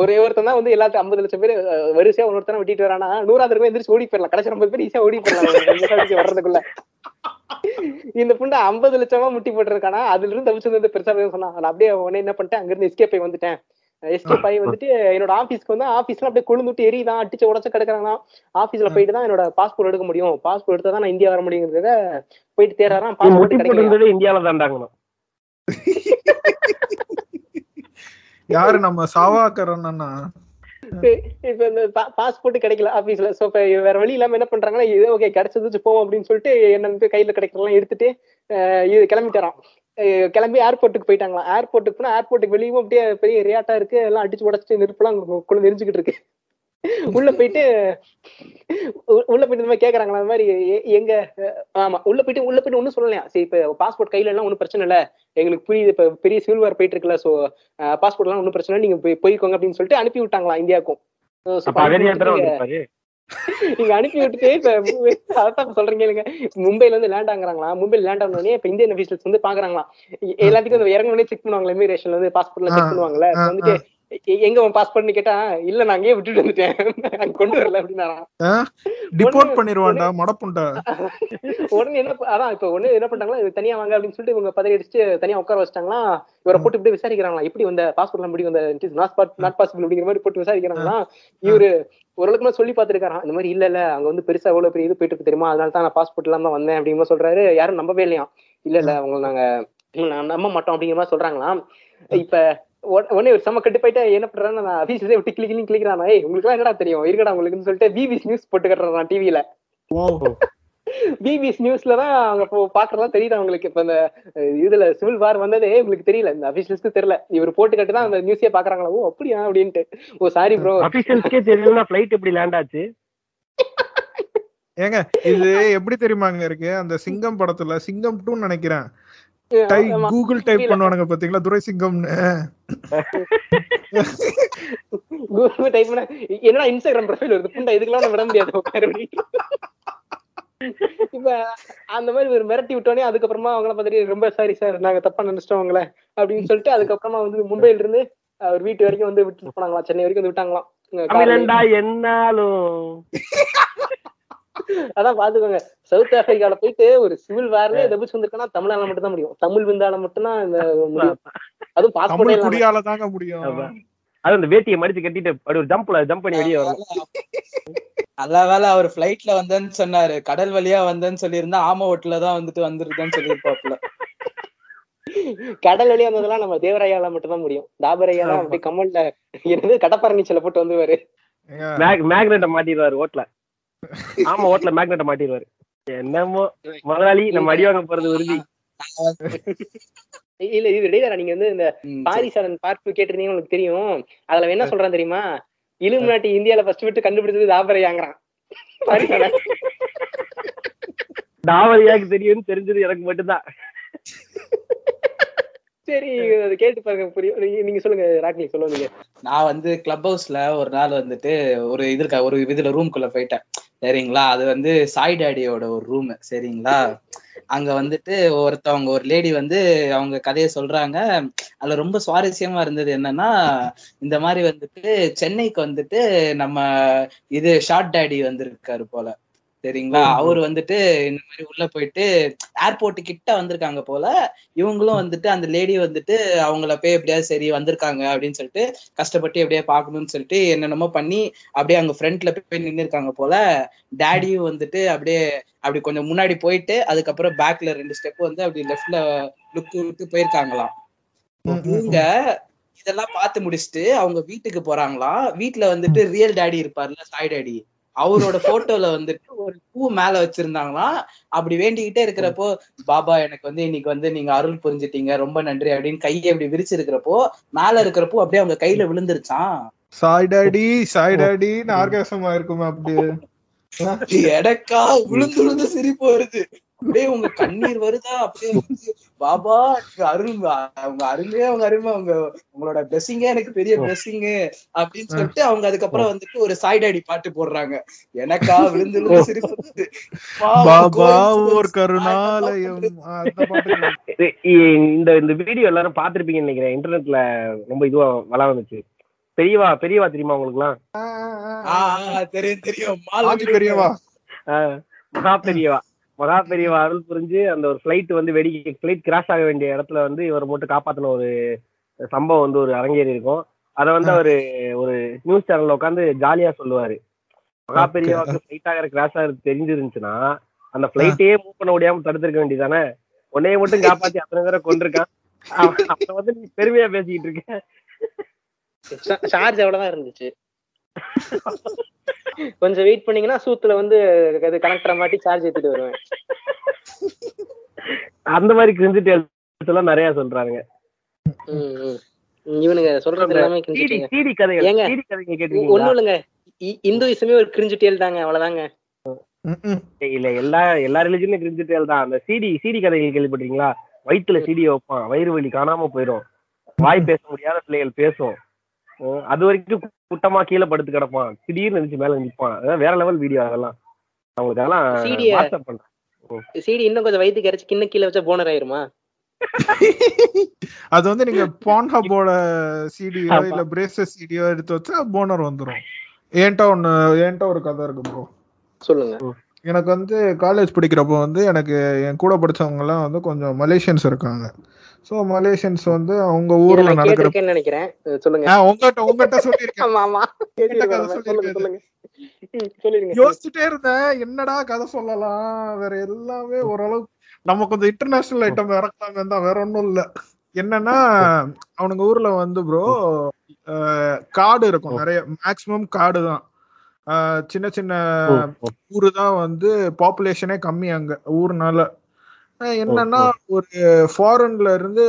ஒரே ஒருத்தன் தான் வந்து எல்லாத்தையும் ஐம்பது லட்சம் பேர் வரிசையா ஒரு ஒருத்தனை விட்டிட்டு வரானா நூறாவது பேர் எந்திரிச்சு ஓடி போயிடலாம் கடைசி ஐம்பது பேர் ஈஸியா ஓடி போயிடலாம் வர்றதுக்குள்ள. இந்த புண்டை ஐம்பது லட்சமா முட்டி போட்டிருக்கானா அதுல இருந்து தவிச்சு வந்து பெருசா சொன்னா நான் அப்படியே உடனே என்ன பண்ணிட்டேன் அங்க இருந்து எஸ்கேப் வந்துட்டேன். எஸ்கேப் ஆகி வந்துட்டு என்னோட ஆபீஸ்க்கு வந்து ஆபீஸ்ல அப்படியே கொழுந்துட்டு எரியுதான் அடிச்சு உடச்சு கிடக்குறாங்க ஆபீஸ்ல போயிட்டு தான் என்னோட பாஸ்போர்ட் எடுக்க முடியும். பாஸ்போர்ட் எடுத்தா தான் நான் இந்தியா வர முடியுங்கிறத போயிட்டு தேடுறான் பாஸ்போர்ட் கிடைக்கல போட்டு இந்தியால தாண்டாங்கணும் யாரு நம்ம சாவாக்கரன் அண்ணா இப்ப இந்த பாஸ்போர்ட் கிடைக்கல ஆபீஸ்ல சோ இப்ப வேற வழி இல்லாம என்ன பண்றாங்கன்னா இது ஓகே கிடைச்சது போவோம் அப்படின்னு சொல்லிட்டு என்ன வந்து கையில கிடைக்கலாம் எடுத்துட்டு கிளம்பி இது கிளம்பி ஏர்போர்ட்டுக்கு போயிட்டாங்களாம். ஏர்போர்ட்டுக்கு போனா ஏர்போர்ட்டுக்கு வெளியும் அப்படியே பெரிய ரியாட்டா இருக்கு. எல்லாம் அடிச்சு உடச்சிட்டு நெருப்புலாம் குழந்தை எரிஞ்சுக்கிட்டு இருக்கு. உள்ள போயிட்டு உள்ள போயிட்டு இந்த மாதிரி கேக்குறாங்களா? அந்த மாதிரி எங்க ஆமா உள்ள போயிட்டு உள்ள போயிட்டு ஒண்ணும் சொல்லலையா? சரி இப்ப பாஸ்போர்ட் கையில எல்லாம் ஒண்ணும் பிரச்சனை இல்ல. எங்களுக்கு புரியுது இப்ப பெரிய சிவில் வார் போயிட்டு இருக்குல்ல சோ பாஸ்போர்ட் எல்லாம் ஒண்ணும் பிரச்சனை நீங்க போய் போய்க்கோங்க அப்படின்னு சொல்லிட்டு அனுப்பி விட்டாங்களா இந்தியாவுக்கும். நீங்க அனுப்பி விட்டுட்டு இப்ப அதான் சொல்றீங்க இல்லைங்க மும்பைல வந்து லேண்ட் ஆகுறாங்களா மும்பைல லேண்ட் ஆனோடனே இப்ப இந்தியன் அபிஷியல்ஸ் வந்து பாக்குறாங்களாம். எ- எல்லாத்துக்கும் இந்த இறங்கணும்னே செக் பண்ணுவாங்களா இமிகிரேஷன்ல வந்து பாஸ்போர்ட்ல செக் பண்ணுவாங்கல்ல. வந்துட்டு எங்க உன் பாஸ்போர்ட்னு கேட்டா இல்ல நான் அங்கேயே விட்டுட்டு வந்துட்டேன். அங்க கொண்டு வரல அப்படின்னாராம். டிபோர்ட் பண்ணிருவான்டா மடப்புண்டா. உடனே என்ன அதான் இப்ப ஒண்ணு என்ன பண்றாங்களா இது தனியா வாங்க அப்படின்னு சொல்லிட்டு இவங்க பதவி அடிச்சு தனியா உட்கார வச்சிட்டாங்களா? இவரை போட்டு இப்படி விசாரிக்கிறாங்களா? எப்படி வந்த பாஸ்போர்ட்லாம் எப்படி வந்த நாட் பாசிபிள் அப்படிங்கிற மாதிரி போட்டு விசாரிக்கிறாங்களா? இவரு ஓரளவுக்கு மேல சொல்லி பார்த்திருக்காராம் இந்த மாதிரி இல்ல இல்ல அங்க வந்து பெருசா எவ்வளவு பெரிய இது போயிட்டு இருக்கு தெரியுமா? அதனால தான் நான் பாஸ்போர்ட் இல்லாம தான் வந்தேன் அப்படிங்கிற சொல்றாரு. யாரும் நம்பவே இல்லையா இல்ல இல்ல அவங்க நாங்க நான் நம்ப மாட்டோம் அப்படிங்கிற மாதிரி சொல்றாங்களாம். இப்ப உடனே ஒரு செம்ம கட்டு போயிட்டு என்ன பண்றான்னு நான் ஆபீஸ்ல விட்டு கிளி கிளி கிளிக்கிறான். ஏய் உங்களுக்கு என்னடா தெரியும்? இருக்கடா உங்களுக்குன்னு சொல்லிட்டு பிபிசி நியூஸ் போட்டு கட்டுறான் டிவில பிபிசி நியூஸ்ல தான் அவங்க இப்போ பாக்குறதா தெரியுது அவங்களுக்கு. இப்ப இந்த இதுல சிவில் வார் வந்ததே உங்களுக்கு தெரியல. இந்த அபிஷியல்ஸ்க்கு தெரியல. இவர் போட்டு கட்டு தான் அந்த நியூஸே பாக்குறாங்களா? ஓ அப்படியா அப்படின்ட்டு. ஓ சாரி ப்ரோ அபிஷியல்ஸ்க்கே தெரியலன்னா ஃபிளைட் எப்படி லேண்ட் ஆச்சு? ஏங்க இது எப்படி தெரியுமாங்க இருக்கு? அந்த சிங்கம் படத்துல சிங்கம் டூ நினைக்கிறேன். Google type. பண்ணுவானுங்க பாத்தீங்களா? துரை சிங்கம்னு கூகுள் டைப் பண்ண என்னடா இன்ஸ்டாகிராம் ப்ரொஃபைல் வருது? புண்டா இதுக்கெல்லாம் நான் விட முடியாது. இப்ப அந்த மாதிரி ஒரு மிரட்டி விட்டோனே அதுக்கப்புறமா அவங்கள பார்த்துட்டு ரொம்ப சாரி சார் நாங்க தப்பா நினைச்சிட்டோம் உங்களை. அப்படின்னு சொல்லிட்டு அதுக்கப்புறமா வந்து மும்பைல இருந்து அவர் வீட்டு வரைக்கும் வந்து விட்டு போனாங்களாம். சென்னை வரைக்கும் வந்து விட்டாங்களாம். என்னாலும். அதான் பாத்துக்கோங்க. சவுத் ஆப்பிரிக்கால போயிட்டு ஒரு சிவில் வார்ல தப்பிச்சு வந்திருக்கா தமிழால மட்டும் தான் முடியும். தமிழ் விந்தால மட்டும் தான் இந்த முடியும். அதுவும் பாஸ்போர்ட் குடியால தாங்க முடியும். அது அந்த வேட்டியை மடிச்சு கட்டிட்டு அப்படி ஒரு ஜம்ப்ல ஜம்ப் பண்ணி வெளியே வரணும். நல்ல வேலை அவர் ஃபிளைட்ல வந்தேன்னு சொன்னாரு. கடல் வழியா வந்தேன்னு சொல்லியிருந்தா ஆம ஓட்டுல தான் வந்துட்டு வந்துருக்கேன்னு சொல்லியிருப்பாப்புல. கடல் வழியா வந்ததெல்லாம் நம்ம தேவராயால மட்டும் தான் முடியும். தாபரையா தான் அப்படியே கம்மல்ல இருந்து கடப்பாறை நீச்சல போட்டு வந்துருவாரு. மேக்னெட்டை மாட்டிடுவாரு ஓட்டல. ஆமா ஓட்டல மேக்னெட்டை மாட்டிடுவாரு என்னமோ முதலாளி நம்ம அடி வாங்க போறது உறுதி. இல்ல இது இடையில நீங்க வந்து இந்த. பாரிசாரன் பார்ட் டூ கேட்டிருந்தீங்க உங்களுக்கு தெரியும். அதுல என்ன சொல்றான் தெரியுமா? இலுமினாட்டி இந்தியால ஃபர்ஸ்ட் விட்டு கண்டுபிடிச்சது தாபரையாங்கிறான் பாரிசாரன் தாவரியாக்கு தெரியும்னு தெரிஞ்சது எனக்கு மட்டும்தான். சரி அதை கேட்டு பாருங்க புரியும் நீங்க- நீங்க சொல்லுங்க ராக்லி சொல்லுங்க நான் வந்து கிளப் ஹவுஸ்ல ஒரு நாள் வந்துட்டு ஒரு இதுல ஒரு இதுல ரூம்குள்ள போயிட்டேன். சரிங்களா? அது வந்து சாய் டாடியோட ஒரு ரூம் சரிங்களா? அங்க வந்துட்டு ஒருத்தவங்க ஒரு லேடி வந்து அவங்க கதையை சொல்றாங்க. அதுல ரொம்ப சுவாரஸ்யமா இருந்தது என்னன்னா இந்த மாதிரி வந்துட்டு சென்னைக்கு வந்துட்டு நம்ம இது ஷார்ட் டேடி வந்திருக்காரு போல. சரிங்களா அவர் வந்துட்டு இந்த மாதிரி உள்ள போயிட்டு ஏர்போர்ட் கிட்ட வந்திருக்காங்க போல இவங்களும் வந்துட்டு அந்த லேடி வந்துட்டு அவங்கள போய் எப்படியாவது சரி வந்திருக்காங்க அப்படின்னு சொல்லிட்டு கஷ்டப்பட்டு எப்படியா பார்க்கணும்னு சொல்லிட்டு என்னென்னமோ பண்ணி அப்படியே அங்க ஃப்ரண்ட்ல போய் நின்னு இருக்காங்க போல டேடியும் வந்துட்டு அப்படியே அப்படி கொஞ்சம் முன்னாடி போயிட்டு அதுக்கப்புறம் பேக்ல ரெண்டு ஸ்டெப் வந்து அப்படி லெஃப்ட்ல லுக் விட்டு போயிருக்காங்களாம். இவங்க இதெல்லாம் பார்த்து முடிச்சுட்டு அவங்க வீட்டுக்கு போறாங்களாம். வீட்டுல வந்துட்டு ரியல் டாடி இருப்பார்ல சாய் டாடி அவரோட போட்டோல வந்துட்டு ஒரு பூ மேல வச்சிருந்தாங்களாம் அப்படி வேண்டிக்கிட்டே இருக்கிறப்போ பாபா எனக்கு வந்து இன்னைக்கு வந்து நீங்க அருள் புரிஞ்சிட்டீங்க ரொம்ப நன்றி அப்படின்னு கையை அப்படி விரிச்சிருக்கிறப்போ மேல இருக்கிற பூ அப்படியே அவங்க கையில விழுந்துருச்சான் சாய் டாடி சாய் டாடின்னு ஆர்காசமா இருக்குமே அப்படி எனக்கா விழுந்து விழுந்து சிரிப்பு வருது. அப்படியே உங்க கண்ணீர் வருதா? அப்படியே வந்து, பாபா அருள் அவங்க அருளே அவங்க அருமை அவங்க உங்களோட பிளெஸிங்கே எனக்கு பெரிய பிளெஸிங் அப்படின்னு சொல்லிட்டு அவங்க அதுக்கப்புறம் வந்துட்டு ஒரு சாய் டாடி பாட்டு போடுறாங்க. எனக்கா விழுந்து விழுந்து சிரிப்பு. பாபா ஒரு கருணாலயம். இந்த இந்த வீடியோ எல்லாரும் பார்த்திருப்பீங்கன்னு நினைக்கிறேன். இன்டர்நெட்ல ரொம்ப இதுவா வள வந்துச்சு. பெரியவா பெரியவா தெரியுமா உங்களுக்குலாம்? ஆ, ஆ, தெரியும் தெரியும். மால் ஆதி பெரியவா. மகா பெரியவா அருள் புரிஞ்சு அந்த ஒரு ஃபிளைட் வந்து வெடி ஃபிளைட் கிராஷ் ஆக வேண்டிய இடத்துல வந்து இவர் மட்டும் காப்பாத்தின ஒரு சம்பவம் வந்து ஒரு அரங்கேறி இருக்கும். அதை வந்து அவரு ஒரு நியூஸ் சேனல்ல உட்காந்து ஜாலியா சொல்லுவாரு. மகா. பெரியவாக்கு ஃபிளைட் ஆகிற கிராஷ் ஆகிறது தெரிஞ்சிருந்துச்சுன்னா அந்த ஃபிளைட்டையே மூவ் பண்ண முடியாம தடுத்திருக்க வேண்டியதானே உன்னைய மட்டும் காப்பாத்தி அத்தனை பேரை கொண்டிருக்கான் அப்ப வந்து நீ பெருமையா பேசிக்கிட்டு இருக்க. சார்ஜ் அவ்வளவுதான் இருந்துச்சு? கொஞ்சம் வெயிட் பண்ணீங்கன்னா சூத்துல வந்து அது கனெக்டரை மாட்டி சார்ஜ் ஏத்திட்டு வருவேன். அந்த மாதிரி கிரிஞ்சு டேல்ஸ் எல்லாம் நிறைய சொல்றாங்க. இவனுங்க சொல்றது எல்லாமே சிடி கிரிஞ்சுட்டீங்க சிடி கதைகள் ஏங்க? சிடி கதைங்க ஒண்ணும் கேட்டீங்களா இல்லைங்க. இ- இந்துயிசமே ஒரு கிரிஞ்சு டேல் தாங்க அவ்வளவுதாங்க. இல்ல எல்லா எல்லா ரிலிஜனும் கிரிஞ்சு டேல் தான் அந்த சிடி சிடி கதைகள் கேள்விப்பட்டீங்களா வயிற்றுல சிடி வைப்பான் வயிறு வலி காணாம போயிடும் வாய் பேச முடியாத பிள்ளைகள் பேசும். அது வரைக்கும் குட்டமா கீழே படுத்து கிடப்பான். திடீர்னு நினைச்சு மேல நிப்பான் அதெல்லாம் வேற லெவல் வீடியோ அதெல்லாம். அவங்களுக்கு அதெல்லாம் சீடி இன்னும் கொஞ்சம் வயிற்றுக்கு இறைச்சி கிண்ண கீழே வச்சா போனர் ஆயிருமா? அது வந்து நீங்க பான்ஹப்போட சிடியோ. இல்ல பிரேசஸ் சிடியோ எடுத்து வச்சா போனர் வந்துரும். ஏன்ட்ட ஒண்ணு ஏன்ட்ட ஒரு கதை இருக்கு ப்ரோ சொல்லுங்க. எனக்கு வந்து காலேஜ் படிக்கிறப்போ வந்து எனக்கு என் கூட படிச்சவங்க எல்லாம் வந்து கொஞ்சம் மலேசியன்ஸ் இருக்காங்க. ஸோ மலேசியன்ஸ் வந்து அவங்க ஊர்ல நடக்கிற நினைக்கிறேன். சொல்லுங்க. உங்ககிட்ட உங்ககிட்ட சொல்லியிருக்கேன். ஆமா சொல்லுங்க யோசிச்சுட்டே இருந்தேன். என்னடா கதை சொல்லலாம்? வேற எல்லாமே ஓரளவுக்கு நம்ம கொஞ்சம் இன்டர்நேஷனல் ஐட்டம் இறக்கலாமே தான் வேற ஒண்ணும் இல்ல. என்னன்னா அவனுங்க ஊர்ல வந்து ப்ரோ காடு இருக்கும். நிறைய மேக்சிமம் காடு தான். சின்ன சின்ன ஊரு தான் வந்து பாப்புலேஷனே கம்மி அங்க ஊர்னால. என்னன்னா ஒரு ஃபாரின்ல இருந்து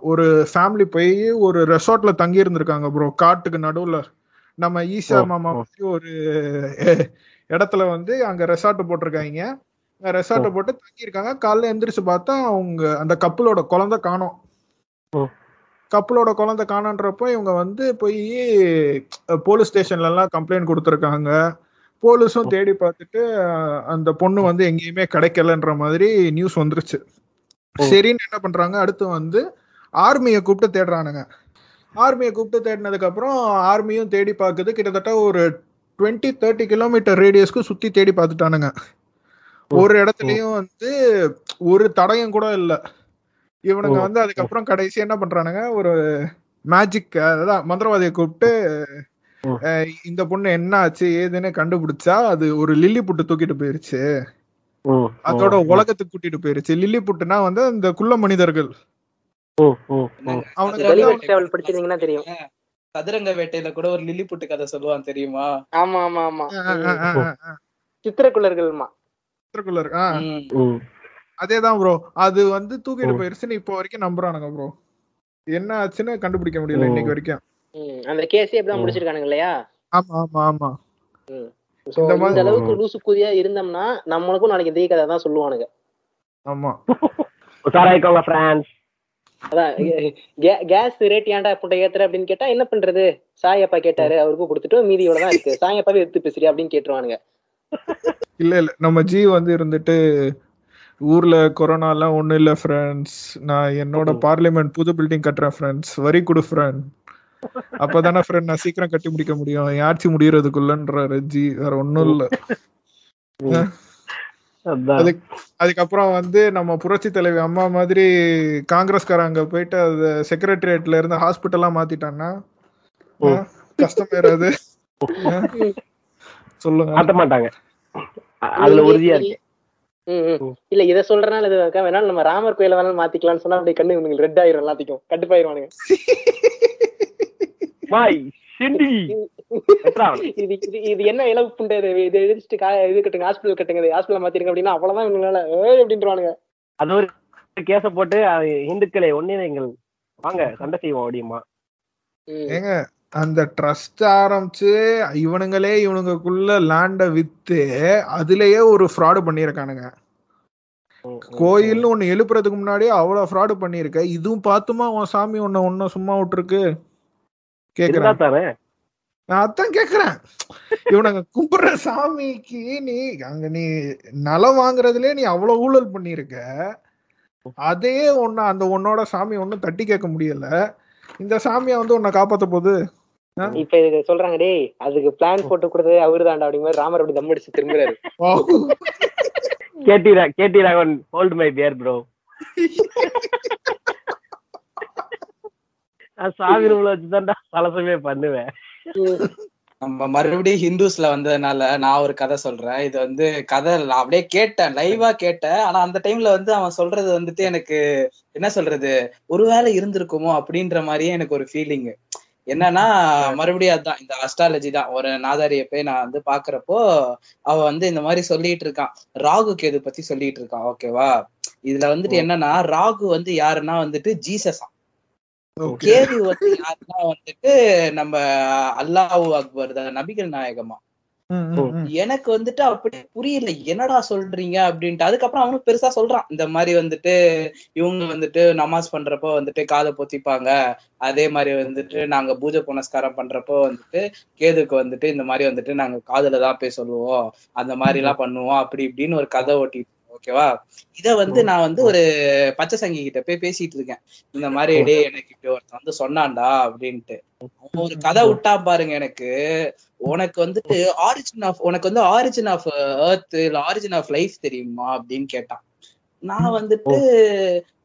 ஒரு ஃபேமிலி போய் ஒரு ரெசார்ட்ல தங்கி இருந்திருக்காங்க ப்ரோ காட்டுக்கு நடுவுல. நம்ம ஓ, மாமா ஒரு இடத்துல வந்து அங்க ரெசார்ட் போட்டிருக்காங்க. ரெசார்ட் போட்டு தங்கி இருக்காங்க காலைல எந்திரிச்சு பார்த்தா அவங்க அந்த கப்பலோட குழந்தை காணோம். கப்பலோட குழந்தை காணன்றப்போ இவங்க வந்து போய் போலீஸ் ஸ்டேஷன்ல எல்லாம் கம்ப்ளைண்ட் கொடுத்துருக்காங்க. போலீஸும் தேடி பார்த்துட்டு அந்த பொண்ணு வந்து எங்கேயுமே கிடைக்கலன்ற மாதிரி நியூஸ் வந்துருச்சு. சரின்னு என்ன பண்றாங்க? அடுத்து வந்து ஆர்மியை கூப்பிட்டு தேடுறானுங்க. ஆர்மியை கூப்பிட்டு தேடினதுக்கு அப்புறம் ஆர்மியும் தேடி பார்க்குது. கிட்டத்தட்ட ஒரு டுவெண்ட்டி தேர்ட்டி கிலோமீட்டர் ரேடியஸ்க்கு சுத்தி தேடி பார்த்துட்டானுங்க. ஒரு இடத்துலயும் வந்து ஒரு தடயம் கூட இல்ல. இவனுங்க வந்து அதுக்கப்புறம் கடைசி என்ன பண்றானுங்க? ஒரு மேஜிக் அதான் மந்திரவாதியை கூப்பிட்டு இந்த பொண்ணு என்ன ஆச்சு ஏதுன்னு கண்டுபிடிச்சா அது ஒரு லில்லி புட்டு தூக்கிட்டு போயிருச்சு. அதோட உலகத்துக்கு கூட்டிட்டு போயிருச்சு. லில்லி புட்டுனா வந்து அந்த குள்ள மனிதர்கள். சதுரங்க வேட்டையில கூட ஒரு லில்லி புட்டு கதை சொல்லுவான் தெரியுமா? ஆமா ஆமா ஆமா. சித்திரக்குள்ளர்கள்மா. ம். அதேதான் ப்ரோ அது வந்து தூக்கிட்டு. போயிருச்சுன்னு இப்போ வரைக்கும் நம்புறானுங்க ப்ரோ என்ன ஆச்சுன்னு கண்டுபிடிக்க முடியல. இன்னைக்கு வரைக்கும். அந்த கேஸே இப்பதான் ம். முடிச்சிருக்கானுங்க இல்லையா? ஆமா ஆமா ஆமா. இந்த அளவுக்கு லூசு கூதியா இருந்தோம்னா நம்மளுக்கும் நாளைக்கு இதே கதை தான் சொல்லுவானுங்க. ஆமா. உஷாராயிக்கோங்க ஃப்ரான்ஸ் அதான் கேஸ் ரேட் ஏன்டா புட்டை ஏத்துற அப்படின்னு கேட்டா என்ன பண்றது? சாயப்பா கேட்டாரு அவருக்கும் கொடுத்துட்டு மீதி இவ்வளவுதான் இருக்கு. சாயப்பாவே எடுத்து பேசுறியா அப்படின்னு கேட்டுருவானுங்க. இல்ல இல்ல நம்ம ஜி வந்து இருந்துட்டு ஊர்ல கொரோனா எல்லாம் ஒண்ணும் இல்ல ஃப்ரெண்ட்ஸ் நான் என்னோட பார்லிமெண்ட் புது பில்டிங் கட்டுறேன் ஃப்ரெண்ட்ஸ் வரி கொடு ஃப்ரெண்ட் அப்பதானே ஃப்ரெண்ட் நான் சீக்கிரம் கட்டி முடிக்க முடியும். ஆட்சி முடியறதுக்குள்ளன்றாரு. ஜி வேற ஒண்ணும் இல்ல. அதுக்கப்புறம் வந்து நம்ம புரட்சி தலைவி அம்மா மாதிரி காங்கிரஸ்காரங்க போயிட்டு அது செக்ரட்டரியேட்ல இருந்து ஹாஸ்பிட்டலா மாத்திட்டான்னா ம். ஆ, கஷ்டம் ஏறாது ஆ? சொல்லுங்க. மாட்டாங்க. அதுல உறுதியா இருக்கு. இல்ல இத சொல்றனால இது வேணாலும் நம்ம ராமர் கோயில வேணாலும் மாத்திக்கலாம்னு சொன்னா அப்படியே கண்ணு உங்களுக்கு ரெட் ஆயிரும் எல்லாத்துக்கும். கட்டுப்பாயிருவானுங்க வாய் சிண்டி. இது என்ன இலவு புண்டை இது? எதிர்த்து கா இது கட்டுங்க ஹாஸ்பிட்டல் கட்டுங்க ஹாஸ்பிட்டல் மாத்திருங்க அப்படின்னா அவ்வளவுதான் இவங்களால. அப்படின்றானுங்க அது ஒரு கேஸ போட்டு அது இந்துக்களை ஒன்றிணைங்கள் வாங்க சண்டை செய்வோம் அப்படியுமா? ம். ஏங்க அந்த ட்ரஸ்ட் ஆரம்பிச்சு இவனுங்களே இவனுங்களுக்குள்ள லேண்ட வித்து அதுலயே ஒரு ஃப்ராடு பண்ணியிருக்கானுங்க. ம், கோயில்னு ஒண்ணு எழுப்புறதுக்கு முன்னாடியே அவ்வளவு ஃப்ராடு பண்ணியிருக்க. இதுவும் பார்த்துமா உன் சாமி உன்னை ஒன்னும் சும்மா விட்டுருக்கு? கேக்குறேன். தானே நான் அதான் கேக்குறேன். இவனுங்க கும்பிடுற சாமிக்கு நீ அங்க நீ நலம் வாங்குறதுலயே நீ அவ்வளவு ஊழல் பண்ணியிருக்க. அதே ஒண்ணு அந்த உன்னோட சாமி ஒண்ணும் தட்டி கேட்க முடியல. இந்த சாமியை வந்து உன்னை காப்பாத்த போகுது. இப்ப இது சொல்றாங்க டேய் அதுக்கு பிளான் போட்டு கொடுத்ததே அவரு தாண்டா அப்படிங்கிற மாதிரி ராமர் அப்படி தம் அடிச்சு திரும்புறாரு. கேட்டி ரா- கேட்டி Raghavan hold my beer bro நான் சாமி ரூம்ல வச்சுதான்டா சலசமே பண்ணுவேன். நம்ம மறுபடியும் ஹிந்துஸ்ல வந்ததுனால நான் ஒரு கதை சொல்றேன். இது வந்து கதை நான் அப்படியே கேட்டேன் லைவா கேட்டேன். ஆனா அந்த டைம்ல வந்து அவன் சொல்றது வந்துட்டு எனக்கு என்ன சொல்றது ஒருவேளை இருந்திருக்குமோ அப்படின்ற மாதிரியே எனக்கு ஒரு ஃபீலிங் என்னன்னா மறுபடியும் அதான் இந்த அஸ்ட்ராலஜி தான். ஒரு நாதாரிய போய் நான் வந்து பாக்குறப்போ அவ வந்து இந்த மாதிரி சொல்லிட்டு இருக்கான். ராகு கேது பத்தி சொல்லிட்டு இருக்கான்? ஓகேவா இதுல வந்துட்டு என்னன்னா ராகு வந்து யாருன்னா வந்துட்டு ஜீசஸா கேது வந்து யாருன்னா வந்துட்டு நம்ம அல்லாஹ் அக்பர் தான் நபிகள் நாயகமா. எனக்கு வந்துட்டு அப்படி புரியல என்னடா சொல்றீங்க அப்படின்ட்டு. அதுக்கப்புறம் அவனும் பெருசா சொல்றான். இந்த மாதிரி வந்துட்டு இவங்க வந்துட்டு நமாஸ் பண்றப்போ வந்துட்டு காதை பொத்திப்பாங்க. அதே மாதிரி வந்துட்டு நாங்க பூஜை புனஸ்காரம் பண்றப்போ வந்துட்டு கேதுக்கு வந்துட்டு இந்த மாதிரி வந்துட்டு நாங்க காதுல தான் போய் சொல்லுவோம். அந்த மாதிரி எல்லாம் பண்ணுவோம். அப்படி இப்படின்னு ஒரு கதை ஓட்டிட்டு ஓகேவா? இத வந்து நான் வந்து ஒரு பச்சை சங்கி கிட்ட போய் பேசிட்டு இருக்கேன் இந்த மாதிரி டே எனக்கு இப்படி ஒருத்தன் வந்து சொன்னான்டா அப்படின்ட்டு. அவன் ஒரு கதை விட்டா பாருங்க எனக்கு. உனக்கு வந்துட்டு ஆரிஜின் ஆஃப் உனக்கு வந்து ஆரிஜின் ஆஃப் எர்த் இல்ல ஆரிஜின் ஆஃப் லைஃப் தெரியுமா? அப்படின்னு கேட்டான். நான் வந்துட்டு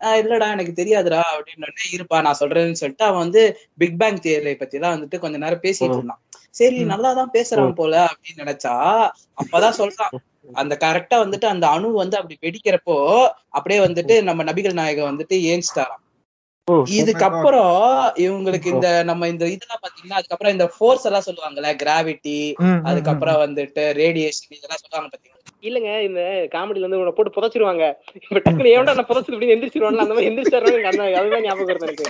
"ஆஹ் இல்லடா எனக்கு தெரியாதுடா அப்படின்னு இருப்பா நான் சொல்றேன்னு சொல்லிட்டு அவன் வந்து பிக் பேங் தியரி பத்தி எல்லாம் வந்துட்டு கொஞ்ச நேரம் பேசிட்டு இருந்தான். சரி நல்லாதான் பேசுறான் போல அப்படின்னு நினைச்சா அப்பதான் சொல்றான். அந்த கரெக்டா வந்துட்டு அந்த அணு வந்து அப்படி வெடிக்கிறப்போ அப்படியே வந்துட்டு நம்ம நபிகள் நாயகம் வந்துட்டு ஏஞ்சிட்டாராம். ம். இதுக்கப்புறம் இவங்களுக்கு இந்த நம்ம இந்த இதெல்லாம் பாத்தீங்கன்னா அதுக்கப்புறம் இந்த ஃபோர்ஸ் எல்லாம் சொல்லுவாங்கல்ல கிராவிட்டி அதுக்கப்புறம் வந்துட்டு ரேடியேஷன் இதெல்லாம் சொல்லுவாங்க பாத்தீங்களா இல்லங்க இந்த காமெடில வந்து உன்னை போட்டு புதைச்சிருவாங்க. இப்ப டக்குனு ஏன்டா நான் புதைச்சு அப்படின்னு எந்திரிச்சிருவான்ல அந்த மாதிரி எந்திரிச்சாரு அதுதான் ஞாபகம் வருது எனக்கு.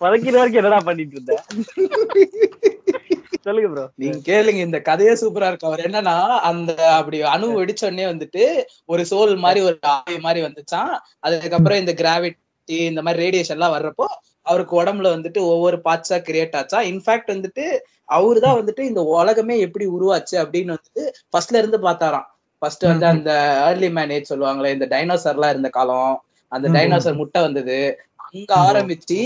பதக்கிற வரைக்கும் என்னடா பண்ணிட்டு இருந்த? சொல்லுங்க ப்ரோ நீங்க கேளுங்க இந்த கதையே சூப்பரா இருக்கு அவர் என்னன்னா அந்த அப்படி அணு வெடிச்ச உடனே வந்துட்டு ஒரு சோல் மாதிரி ஒரு ஆவி மாதிரி வந்துச்சான் அதுக்கப்புறம் இந்த கிராவிட்டி இந்த மாதிரி ரேடியேஷன் எல்லாம் வர்றப்போ அவருக்கு உடம்புல வந்துட்டு ஒவ்வொரு பார்ட்ஸா கிரியேட் ஆச்சா. இன்ஃபேக்ட் வந்துட்டு அவரு தான் வந்துட்டு இந்த உலகமே எப்படி உருவாச்சு அப்படின்னு வந்துட்டு ஃபர்ஸ்ட்ல இருந்து பார்த்தாராம். ஃபர்ஸ்ட் வந்து அந்த ஏர்லி மேனேஜ் சொல்லுவாங்களே இந்த டைனோசர் எல்லாம் இருந்த காலம் அந்த. டைனோசர் முட்டை வந்தது அங்க ஆரம்பிச்சு.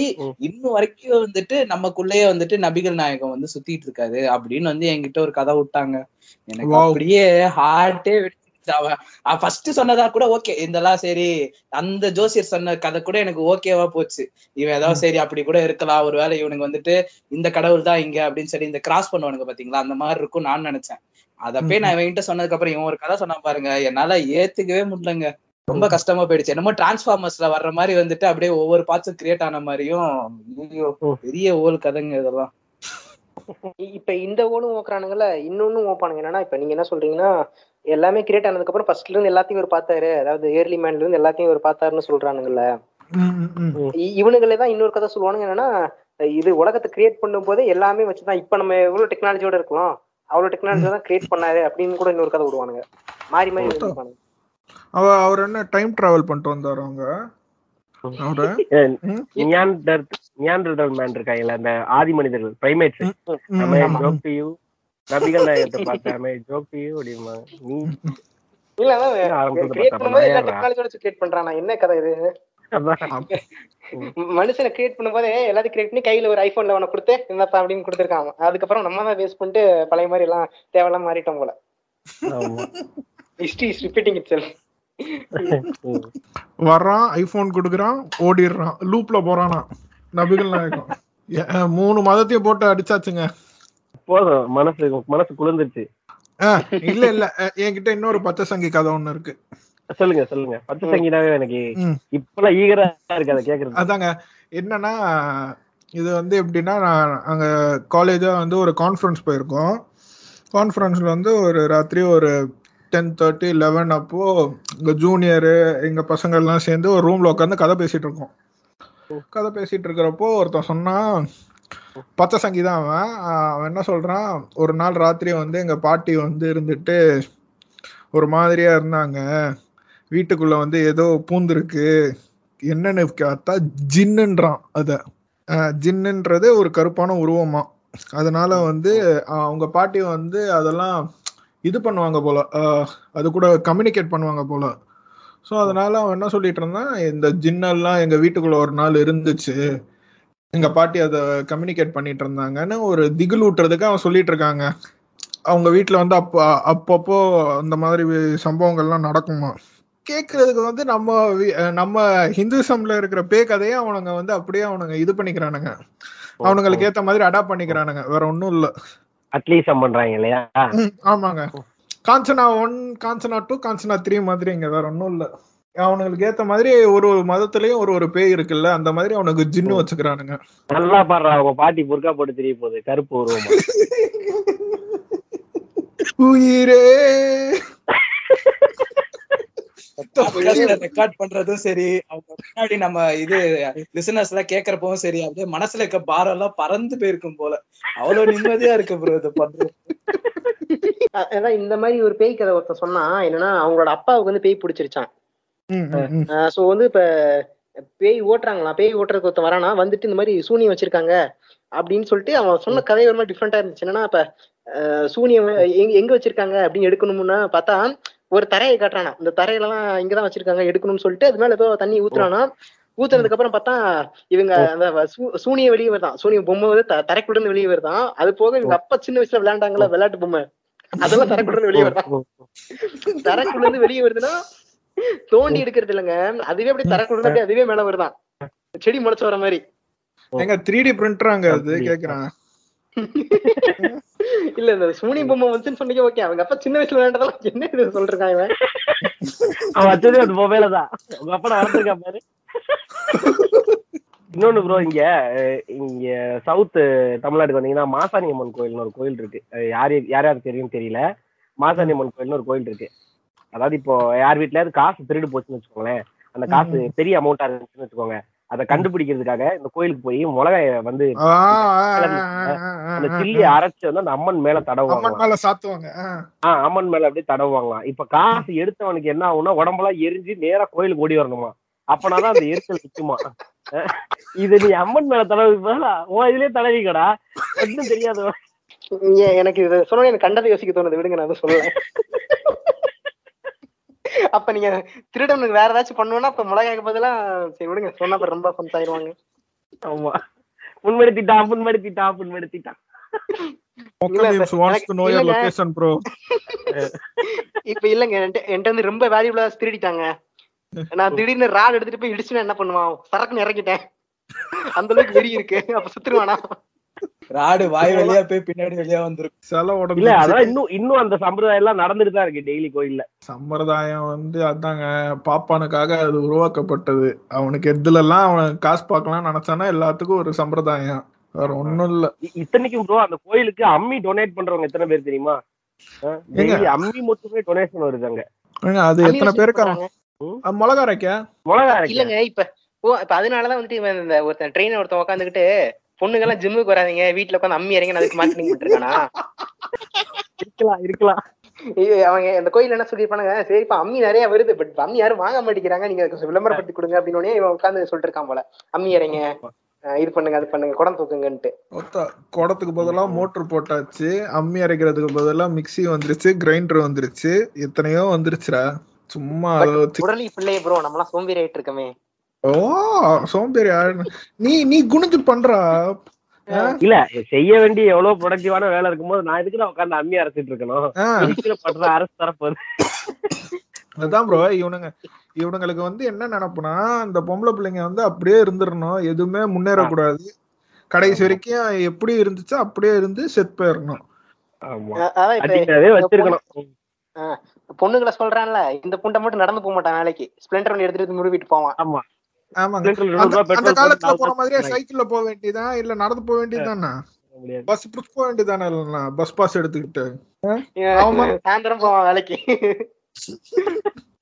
இன்னும் வரைக்கும் வந்துட்டு நமக்குள்ளேயே வந்துட்டு நபிகள் நாயகம் வந்து சுத்திட்டு இருக்காரு அப்படின்னு வந்து என்கிட்ட ஒரு கதை விட்டாங்க. எனக்கு. அப்படியே ஹார்ட்டே ஃபர்ஸ்ட் சொன்னதா கூட ஓகே இதெல்லாம் சரி அந்த ஜோசியர் சொன்ன கதை கூட எனக்கு ஓகேவா போச்சு. இவன் ஏதாவது சரி அப்படி கூட இருக்கலாம். ஒருவேளை இவனுக்கு வந்துட்டு இந்த கடவுள் தான் இங்க அப்படின்னு சொல்லி இந்த கிராஸ் பண்ணுவானுங்க பாத்தீங்களா? அந்த மாதிரி இருக்கும் நான் நினைச்சேன். அத போய் நான் இவன்கிட்ட சொன்னதுக்கு அப்புறம் இவன் ஒரு கதை சொன்னா பாருங்க. என்னால ஏத்துக்கவே முடியலங்க. ரொம்ப கஷ்டமா போயிடுச்சு. என்னமோ டிரான்ஸ்ஃபார்மர்ஸ்ல வர்ற மாதிரி வந்துட்டு அப்படியே ஒவ்வொரு பார்ட்ஸும் கிரியேட் ஆன மாதிரியும் பெரிய ஓல் கதைங்க இதெல்லாம். இப்ப இந்த ஓலும் ஓக்குறானுங்கல்ல இன்னொன்னும் ஓப்பானுங்க. என்னன்னா இப்ப நீங்க என்ன சொல்றீங்கன்னா எல்லாமே கிரியேட் ஆனதுக்கு அப்புறம் ஃபர்ஸ்ட்ல இருந்து எல்லாத்தையும் ஒரு பார்த்தாரு. அதாவது ஏர்லி மேன்ல இருந்து எல்லாத்தையும் ஒரு பார்த்தாருன்னு சொல்றானுங்கல்ல. இவனுங்களே தான் இன்னொரு கதை சொல்லுவானுங்க. என்னன்னா இது உலகத்தை கிரியேட் பண்ணும் போதே எல்லாமே வச்சுதான் இப்ப நம்ம எவ்வளவு டெக்னாலஜியோட இருக்கலாம் அவ்வளவு டெக்னாலஜி தான் கிரியேட் பண்ணாரு அப்படின்னு கூட இன்னொரு கதை விடுவானுங்க. மாறி மாறி அவ அவர் என்ன டைம் டிராவல் பண்ணிட்டு வந்தாரு அவங்க மேன் இருக்காங்கல்ல அந்த ஆதி மனிதர்கள் பிரைமேட்ஸ் நம்ம ஆமா. Joke to you. நபிகள் நாயகத்தை பார்த்தாமே ஜோக் டு யூ அப்படிமா நீ இல்ல ஆரம்பத்துல கிரியேட் பார்த்தா பண்ணும்போது எல்லா நாயரா. டெக்னாலஜியோட கிரியேட் பண்றானா. என்ன கதை இது. மனுஷனை கிரியேட் பண்ணும்போதே எல்லாத்தையும் கிரியேட் பண்ணி கையில ஒரு ஐபோன் லெவனை கொடுத்து என்னப்பா அப்படின்னு கொடுத்துருக்காங்க. அதுக்கப்புறம் நம்ம தான் வேஸ்ட் பண்ணிட்டு பழைய மாதிரி எல்லாம் தேவையில்லாம மாறிட்டோம் போல. ஆமா. History is repeating itself ம். வர்றான் ஐபோன் கொடுக்குறான் ஓடிடுறான் லூப்ல போறானா. நபிகள் நாயகம். மூணு மதத்தையும் போட்டு அடிச்சாச்சுங்க. போதும் மனசு மனசு குளிர்ந்துருச்சு. இல்ல இல்ல என்கிட்ட இன்னொரு பச்சை சங்கி கதை ஒண்ணு இருக்கு. சொல்லுங்க சொல்லுங்க. பச்சை சங்கீதாவே எனக்கு ம். இப்பெல்லாம் ஈகரா இருக்கு அதை கேக்குறது. அதாங்க என்னன்னா இது வந்து எப்படின்னா நான் அங்க காலேஜா வந்து ஒரு கான்ஃபரன்ஸ் போயிருக்கோம். கான்ஃபரன்ஸ்ல வந்து ஒரு ராத்திரி ஒரு டென் தேர்ட்டி லெவன் அப்போ இங்க ஜூனியரு எங்க பசங்க எல்லாம் சேர்ந்து ஒரு ரூம்ல உட்காந்து கதை பேசிட்டு இருக்கோம். கதை பேசிட்டு இருக்கிறப்போ ஒருத்தன் சொன்னான் பச்சை சங்கி தான் அவன். அவன் என்ன சொல்றான்? ஒரு நாள் ராத்திரி வந்து எங்க பாட்டி வந்து இருந்துட்டு ஒரு மாதிரியா இருந்தாங்க. வீட்டுக்குள்ள வந்து ஏதோ பூந்திருக்கு என்னன்னு பார்த்தா ஜின்னுன்றான் அத. ஜின்னுன்றது ஒரு கருப்பான உருவமா. அதனால வந்து அவங்க பாட்டி வந்து அதெல்லாம் இது பண்ணுவாங்க போல. அது கூட கம்யூனிகேட் பண்ணுவாங்க போல. ஸோ அதனால அவன் என்ன சொல்லிட்டு இருந்தான்? இந்த ஜின்னெல்லாம் எங்க வீட்டுக்குள்ள ஒரு நாள் இருந்துச்சு. எங்க பாட்டி அதை கம்யூனிகேட் பண்ணிட்டு இருந்தாங்கன்னு ஒரு திகில் ஊட்டுறதுக்கு அவன் சொல்லிட்டு இருக்காங்க. அவங்க வீட்டில் வந்து அப்போ அப்பப்போ அந்த மாதிரி சம்பவங்கள்லாம் நடக்குமா? கேட்கறதுக்கு வந்து நம்ம நம்ம ஹிந்துசம்ல இருக்கிற பே கதையை அவனுங்க வந்து அப்படியே அவனுங்க இது பண்ணிக்கிறானுங்க. அவனுங்களுக்கு ஏத்த மாதிரி அடாப்ட் பண்ணிக்கிறானுங்க. வேற ஒன்றும் இல்ல. அட்லீஸ்ட் பண்றாங்க இல்லையா ஆமாங்க. Kanchana one Kanchana two Kanchana three மாதிரி இங்க வேற ஒன்றும் இல்ல. அவனுங்களுக்கு ஏத்த மாதிரி ஒரு ஒரு மதத்துலயும் ஒரு ஒரு பேய் இருக்குல்ல அந்த மாதிரி அவனுக்கு ஜின்னு வச்சுக்கிறானுங்க. நல்லா பாடுறா அவங்க பாட்டி புர்கா போட்டு தெரிய போகுது கருப்பு உருவமா. உயிரே. ரெக்கார்ட் பண்றதும் சரி அவங்க முன்னாடி நம்ம இது லிசனர்ஸ் எல்லாம் கேக்குறப்பவும் சரி அப்படியே மனசுல இருக்க பாரம் எல்லாம் பறந்து போயிருக்கும் போல. அவ்வளவு நிம்மதியா இருக்கு ப்ரோ இது பண்றது அதான் இந்த மாதிரி ஒரு பேய் கதை ஒருத்தன் சொன்னா என்னன்னா அவங்களோட அப்பாவுக்கு வந்து பேய் பிடிச்சிருச்சான். சோ வந்து இப்ப பேய் ஓட்டுறாங்களா பேய் ஓட்டுறதுக்கு ஒருத்தன் வரானா வந்துட்டு இந்த மாதிரி சூனியம் வச்சிருக்காங்க அப்படின்னு சொல்லிட்டு அவன் சொன்ன கதை ஒரு மாதிரி டிஃப்ரெண்டா இருந்துச்சு. என்னன்னா இப்ப சூனியம் எங்க எங்க வச்சிருக்காங்க அப்படின்னு எடுக்கணும்னா பார்த்தா ஒரு தரையை காட்டுறானா இந்த தரையிலலாம் இங்கதான் வச்சிருக்காங்க எடுக்கணும்னு சொல்லிட்டு அது மேல ஏதோ தண்ணி ஊத்துறானா ஊத்துனதுக்கு அப்புறம் பார்த்தா இவங்க அந்த சூ- சூனிய வெளியே வருதான். சூனிய பொம்மை வந்து த- தரைக்குள்ள இருந்து வெளியே வருதான். அது போக இவங்க அப்பா சின்ன வயசுல விளையாண்டாங்கல்ல விளையாட்டு பொம்மை. அதெல்லாம் தரைக்குள்ள இருந்து வெளியே வருதான். தரைக்குள்ள இருந்து வெளியே வருதுன்னா தோண்டி எடுக்கிறது இல்லைங்க. அதுவே அப்படியே தரைக்குள்ள இருந்து அப்படியே அதுவே மேல வருதான். செடி முளைச்சு வர மாதிரி. எங்க த்ரீ டி பிரிண்டராங்க அது கேக்குறான். இல்ல இந்த சூனி பொம்மை வந்துன்னு சொன்னீங்க ஓகே அவங்க அப்பா சின்ன வயசுல விளையாண்டதெல்லாம் என்ன இது சொல்றாங்க இவன்? அவன் வச்சதே அந்த மொபைல தான். உங்க அப்பா வளர்த்துருக்கா பாரு. இன்னொன்னு ப்ரோ இங்க இங்க சவுத் தமிழ்நாட்டுக்கு வந்தீங்கன்னா மாசாணி அம்மன் கோயில்னு ஒரு கோயில் இருக்கு. யார் யார் யாருக்கு தெரியும் தெரியல. மாசாணி அம்மன் கோயில்னு ஒரு கோயில் இருக்கு. அதாவது இப்போ யார் வீட்லயாவது காசு திருடு போச்சுன்னு வச்சுக்கோங்களேன். அந்த காசு பெரிய அமௌண்டா இருந்துச்சுன்னு வச்சுக்கோங்க. அதை கண்டுபிடிக்கிறதுக்காக இந்த கோயிலுக்கு போய் மிளகாய வந்து அந்த ஆ. அரைச்சு வந்து அந்த அம்மன் மேல தடவுவாங்க அம்மன் மேல சாத்துவாங்க. ஆ. ஆஹ் அம்மன் மேல அப்படியே தடவுவாங்களாம் இப்ப காசு எடுத்தவனுக்கு என்ன ஆகும்னா உடம்பெல்லாம் எரிஞ்சு நேரா கோயிலுக்கு ஓடி வரணுமா? அப்பனாதான் அந்த எரிச்சல் நிக்குமா? இது நீ அம்மன் மேல தடவை பதிலா உன் இதுலயே தடவிக்கடா. ஒன்றும் தெரியாது எனக்கு இது சொன்ன எனக்கு கண்டதை யோசிக்க தோணுது. விடுங்க நான் சொல்லல அப்ப நீங்க திருடனுக்கு வேற ஏதாச்சும் பண்ணுவோம்னா அப்ப மிளகாய்க்கு பதிலா சரி விடுங்க. சொன்னா அப்புறம் ரொம்ப ஃபன் ஆயிருவாங்க. ஆமா. புண்படுத்திட்டான் புண்படுத்திட்டான் புண்படுத்திட்டான். Poker இல்ல, Games wants எனக்கு- to know your இல்லங்க. location, bro. இப்ப இல்லங்க என்கிட்ட என்கிட்ட வந்து ரொம்ப வேல்யூபிளா திருடிட்டாங்க. நான் திடீர்னு ராட் எடுத்துட்டு போய் இடிச்சுனா என்ன பண்ணுவான்? சரக்குன்னு இறக்கிட்டேன். அந்த அளவுக்கு வெறி இருக்கு. அப்ப சுத்துருவானா? ராடு வாய் வழியா போய் பின்னாடி வெளியா வந்துரும் சில இல்ல உடம்பு அதான் இன்னும் இன்னும் அந்த சம்பிரதாயம் எல்லாம் நடந்துட்டு தான் இருக்கு டெய்லி கோயில்ல. சம்பிரதாயம் வந்து அதாங்க பாப்பானுக்காக அது உருவாக்கப்பட்டது. அவனுக்கு எதுல எல்லாம் அவன் காசு பார்க்கலாம் நினைச்சானா எல்லாத்துக்கும் ஒரு சம்பிரதாயம். வேற ஒண்ணும் இல்ல. இத்தனைக்கும் ப்ரோ அந்த கோயிலுக்கு அம்மி டொனேட் பண்றவங்க எத்தனை பேர் தெரியுமா? அம்மி மட்டுமே டொனேஷன் வருது அங்க அது எத்தனை பேருக்கு மிளகா அரைக்க? மிளகா இல்லங்க இப்ப ஓ இப்ப அதனாலதான் வந்துட்டு ஒருத்தன் ட்ரெயின் ஒருத்தன் உட்காந்துக்கிட்டு பொண்ணுங்க எல்லாம் ஜிம்முக்கு வராதீங்க வீட்டுல உட்காந்து அம்மி இறங்கி அதுக்கு மார்க்கெட்டிங் பண்ணிருக்கானா இருக்கலாம் இருக்கலாம். அவங்க அந்த கோயில் என்ன சொல்லிருப்பானுங்க சரிப்பா அம்மி நிறைய வருது பட் அம்மி யாரும் வாங்க மாட்டேங்கிறாங்க. நீங்க விளம்பரப்படுத்தி கொடுங்க அப்படின்னு உடனே இவன் உட்காந்து சொல்லிட்டு இருக்கான் போல. அம்மி இறங்க இது பண்ணுங்க அது பண்ணுங்க குடம் தூக்குங்கன்ட்டு. குடத்துக்கு பதிலா மோட்டர் போட்டாச்சு. அம்மி அரைக்கிறதுக்கு பதிலா மிக்ஸி வந்துருச்சு கிரைண்டர் வந்துருச்சு. எத்தனையோ வந்துருச்சுடா. சும்மா உடலி பிள்ளைய ப்ரோ நம்மலாம் சோம்பேறி ஆயிட்டு இருக்கமே. ஓ சோம்பேறி ஆளு. நீ நீ குனிஞ்சு பண்றா. இல்ல செய்ய வேண்டிய எவ்வளவு ப்ரொடக்டிவான வேலை இருக்கும்போது நான் எதுக்கு நான் உட்காந்து அம்மி அரைச்சிட்டு இருக்கணும்? பண்ற அரசு தரப்போது அதான் ப்ரோ இவனுங்க இவனுங்களுக்கு வந்து என்ன நினைப்புனா இந்த பொம்பளை பிள்ளைங்க வந்து அப்படியே இருந்துடணும். எதுவுமே முன்னேறக்கூடாது. கடைசி வரைக்கும் எப்படி இருந்துச்சோ அப்படியே இருந்து செத் போயிடணும். பொண்ணுங்களை சொல்றான்ல இந்த புண்டை மட்டும் நடந்து போக மாட்டான் வேலைக்கு. ஸ்பிளெண்டர் ஒன்று எடுத்துட்டு வந்து முழுவிட்டு போவான். ஆமா. ஆமாங்க. அந்த காலத்துல போற மாதிரியே சைக்கிள்ல போக வேண்டியதான் இல்ல நடந்து போக வேண்டியதுதானே? முடியாது. பஸ் புடிச்சு போக வேண்டியதானே இல்லைன்னா பஸ் பாஸ் எடுத்துக்கிட்டு. ஆமா. சாயந்தரம் போவான் வேலைக்கு.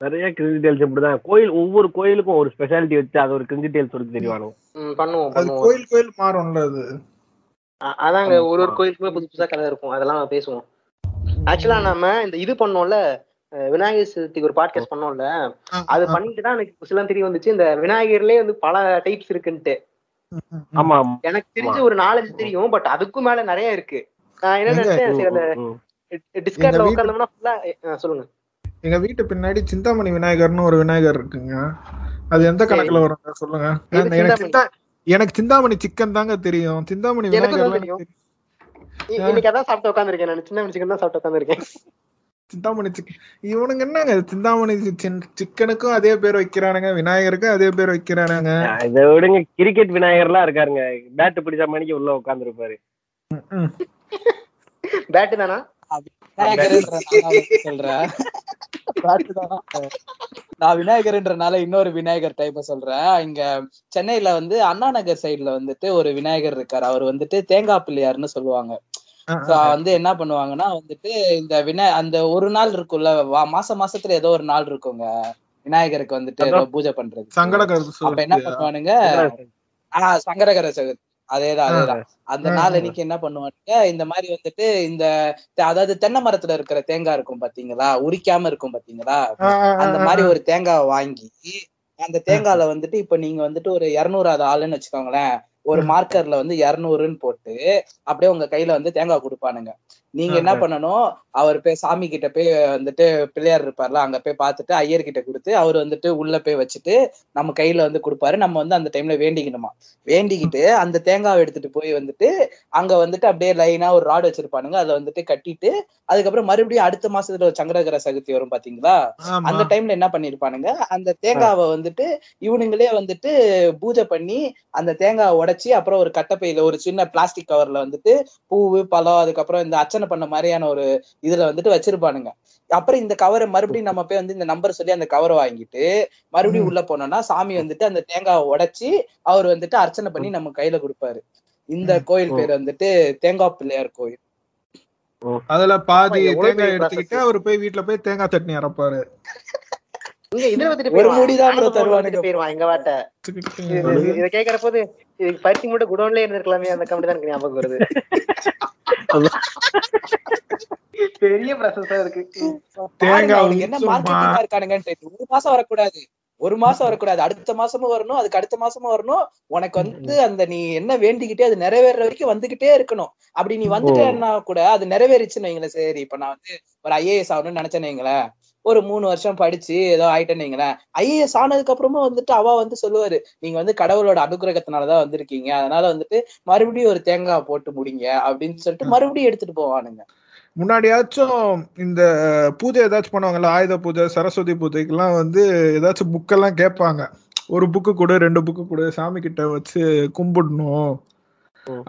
நிறைய கிரிஞ்சி டேல்ஸ் இப்படிதான். கோயில் ஒவ்வொரு கோயிலுக்கும் ஒரு ஸ்பெஷாலிட்டி வச்சு அது ஒரு கிரிஞ்சி டேல்ஸ் சொல்லி தெரிவானு? ம், பண்ணுவோம் அது கோயில் கோயில் மாறும்ல அது. அதாங்க ஒரு ஒரு கோயிலுக்குமே புதுசு புதுசா கதை இருக்கும். அதெல்லாம் பேசுவோம். ஆக்சுவலா நாம இந்த இது பண்ணோம்ல விநாயகர் சதுர்த்திக்கு ஒரு பாட்காஸ்ட் பண்ணோம்ல அது பண்ணிட்டு தான் எனக்கு சில தெரிய வந்துச்சு. இந்த விநாயகர்லயே வந்து பல டைப்ஸ் இருக்குன்ட்டு. எனக்கு தெரிஞ்ச ஒரு நாலஞ்சு தெரியும் பட் அதுக்கும் மேல நிறைய இருக்கு. நான் என்ன? நினைச்சேன். டிஸ்கார்ட்ல வீட்டு- உட்கார்ந்தோம்னா ஃபுல்லா சொல்லுங்க. எங்க வீட்டு பின்னாடி சிந்தாமணி விநாயகர்னு ஒரு விநாயகர் இருக்குங்க. அது எந்த கணக்குல வருங்க? சொல்லுங்க. எனக்கு சிந்தாமணி? சிக்கன் தாங்க தெரியும். சிந்தாமணி. இ- இன்னைக்கு அதான் சாப்பிட்டு உட்காந்துருக்கேன் நான் சின்ன சிக்கன் தான் சாப்பிட்டு உட்காந்துருக்கேன் சிந்தாமணி சிக்கன் இவனுங்க என்னங்க சிந்தாமணி சிக்கனுக்கும் அதே பேர் வைக்கிறானுங்க விநாயகருக்கும் அதே பேர் வைக்கிறானுங்க. இதை விடுங்க கிரிக்கெட் விநாயகர்லாம் இருக்காருங்க. பேட் பிடிச்ச மணிக்கு உள்ள உட்காந்துருப்பாரு ம். பேட்டு தானா? நான் விநாயகர்ன்றனால இன்னொரு விநாயகர் டைப்ப சொல்றேன். இங்க சென்னையில வந்து அண்ணா நகர் சைடுல வந்துட்டு ஒரு விநாயகர் இருக்காரு. அவர் வந்துட்டு தேங்காய் பிள்ளையார்னு சொல்லுவாங்க. வந்து என்ன பண்ணுவாங்கன்னா வந்துட்டு இந்த வினா அந்த ஒரு நாள் இருக்கும்ல மாசம் மாசத்துல ஏதோ ஒரு நாள் இருக்குங்க. விநாயகருக்கு வந்துட்டு ஏதோ பூஜை பண்றது அப்ப என்ன? பண்ணுவானுங்க? ஆஹ் சங்கரகர சதுர்த்தி. அதேதான் அதேதான். அந்த நாள். அன்னைக்கு என்ன பண்ணுவானுங்க? இந்த மாதிரி வந்துட்டு இந்த அதாவது தென்னை மரத்துல இருக்கிற தேங்காய் இருக்கும் பாத்தீங்களா? உரிக்காம இருக்கும் பாத்தீங்களா? அந்த மாதிரி ஒரு தேங்காவை வாங்கி அந்த தேங்காய்ல வந்துட்டு இப்ப நீங்க வந்துட்டு ஒரு இருநூறாவது ஆளுன்னு வச்சுக்கோங்களேன். ஒரு மார்க்கர்ல வந்து இருநூறுன்னு போட்டு அப்படியே உங்க கையில வந்து தேங்காய் கொடுப்பானுங்க. நீங்க என்ன பண்ணணும்? அவர் போய் சாமி கிட்ட போய் வந்துட்டு பிள்ளையார் இருப்பார்ல அங்க போய் பார்த்துட்டு ஐயர் கிட்ட கொடுத்து அவர் வந்துட்டு உள்ள போய் வச்சுட்டு நம்ம கையில வந்து கொடுப்பாரு. நம்ம வந்து அந்த டைம்ல வேண்டிக்கணுமா? வேண்டிக்கிட்டு அந்த தேங்காவை எடுத்துட்டு போய் வந்துட்டு அங்க வந்துட்டு அப்படியே லைனா ஒரு ராடு வச்சிருப்பானுங்க. அதை வந்துட்டு கட்டிட்டு அதுக்கப்புறம் மறுபடியும் அடுத்த மாசத்துல ஒரு சங்கரகர சதுர்த்தி வரும் பாத்தீங்களா. அந்த டைம்ல என்ன பண்ணிருப்பானுங்க? அந்த தேங்காவை வந்துட்டு இவனுங்களே வந்துட்டு பூஜை பண்ணி அந்த தேங்காவை உடைச்சி அப்புறம் ஒரு கட்டப்பையில ஒரு சின்ன பிளாஸ்டிக் கவர்ல வந்துட்டு பூவு பழம் அதுக்கப்புறம் இந்த அர்ச்சனை பண்ண மாதிரியான ஒரு இதுல வந்துட்டு வச்சிருப்பானுங்க. அப்புறம் இந்த கவரை மறுபடியும் நம்ம போய் வந்து இந்த நம்பர் சொல்லி அந்த கவரை வாங்கிட்டு மறுபடியும் உள்ள போனோம்னா சாமி வந்துட்டு அந்த தேங்காவை உடைச்சி அவர் வந்துட்டு அர்ச்சனை பண்ணி நம்ம கையில கொடுப்பாரு. இந்த கோயில் பேர் வந்துட்டு தேங்காய் பிள்ளையார் கோயில். அதுல பாதி தேங்காய் எடுத்துக்கிட்டு. அவர் போய் வீட்டுல போய் தேங்காய் சட்னி அரைப்பாரு. ஒரு. மூடிதான் தருவானுங்க. போயிருவான் எங்க வாட்ட. இது- கேக்குற போது இதுக்கு பருத்தி மட்டும் குடோன்லயே இருந்திருக்கலாமே அந்த கம்பெனி தான் எனக்கு ஞாபகம் வருது. பெரிய ப்ராசஸா இருக்கு. தேங்காய் அவனுக்கு என்ன. மார்க்கெட்டிங்கா இருக்கானுங்கன்னு ஒரு மாசம் வரக்கூடாது. ஒரு மாசம் வரக்கூடாது. அடுத்த மாசமும் வரணும் அதுக்கு அடுத்த மாசமும் வரணும். உனக்கு வந்து அந்த நீ என்ன வேண்டிக்கிட்டே அது நிறைவேற வரைக்கும் வந்துகிட்டே இருக்கணும். அப்படி நீ வந்துட்டேன்னா கூட அது நிறைவேறிச்சுன்னு வைங்களேன். சரி இப்ப நான் வந்து ஒரு ஐஏஎஸ் ஆகணும்னு நினைச்சேன்னு வைங்களேன். ஒரு மூணு வருஷம் படிச்சு ஏதோ ஆயிட்டேன்னு வைங்களேன். ஐஏஎஸ் ஆனதுக்கு அப்புறமா வந்துட்டு அவ வந்து சொல்லுவாரு நீங்க வந்து கடவுளோட அனுகிரகத்தினாலதான் வந்திருக்கீங்க. அதனால வந்துட்டு மறுபடியும் ஒரு தேங்காய் போட்டு முடிங்க அப்படின்னு சொல்லிட்டு மறுபடியும் எடுத்துட்டு போவானுங்க. முன்னாடியாச்சும் இந்த பூஜை ஏதாச்சும் பண்ணுவாங்கல்ல ஆயுத பூஜை சரஸ்வதி பூஜைக்கெல்லாம் வந்து ஏதாச்சும் புக்கெல்லாம் கேட்பாங்க. ஒரு புக்கு கொடு ரெண்டு புக்கு கொடு சாமி கிட்ட வச்சு கும்பிடணும்.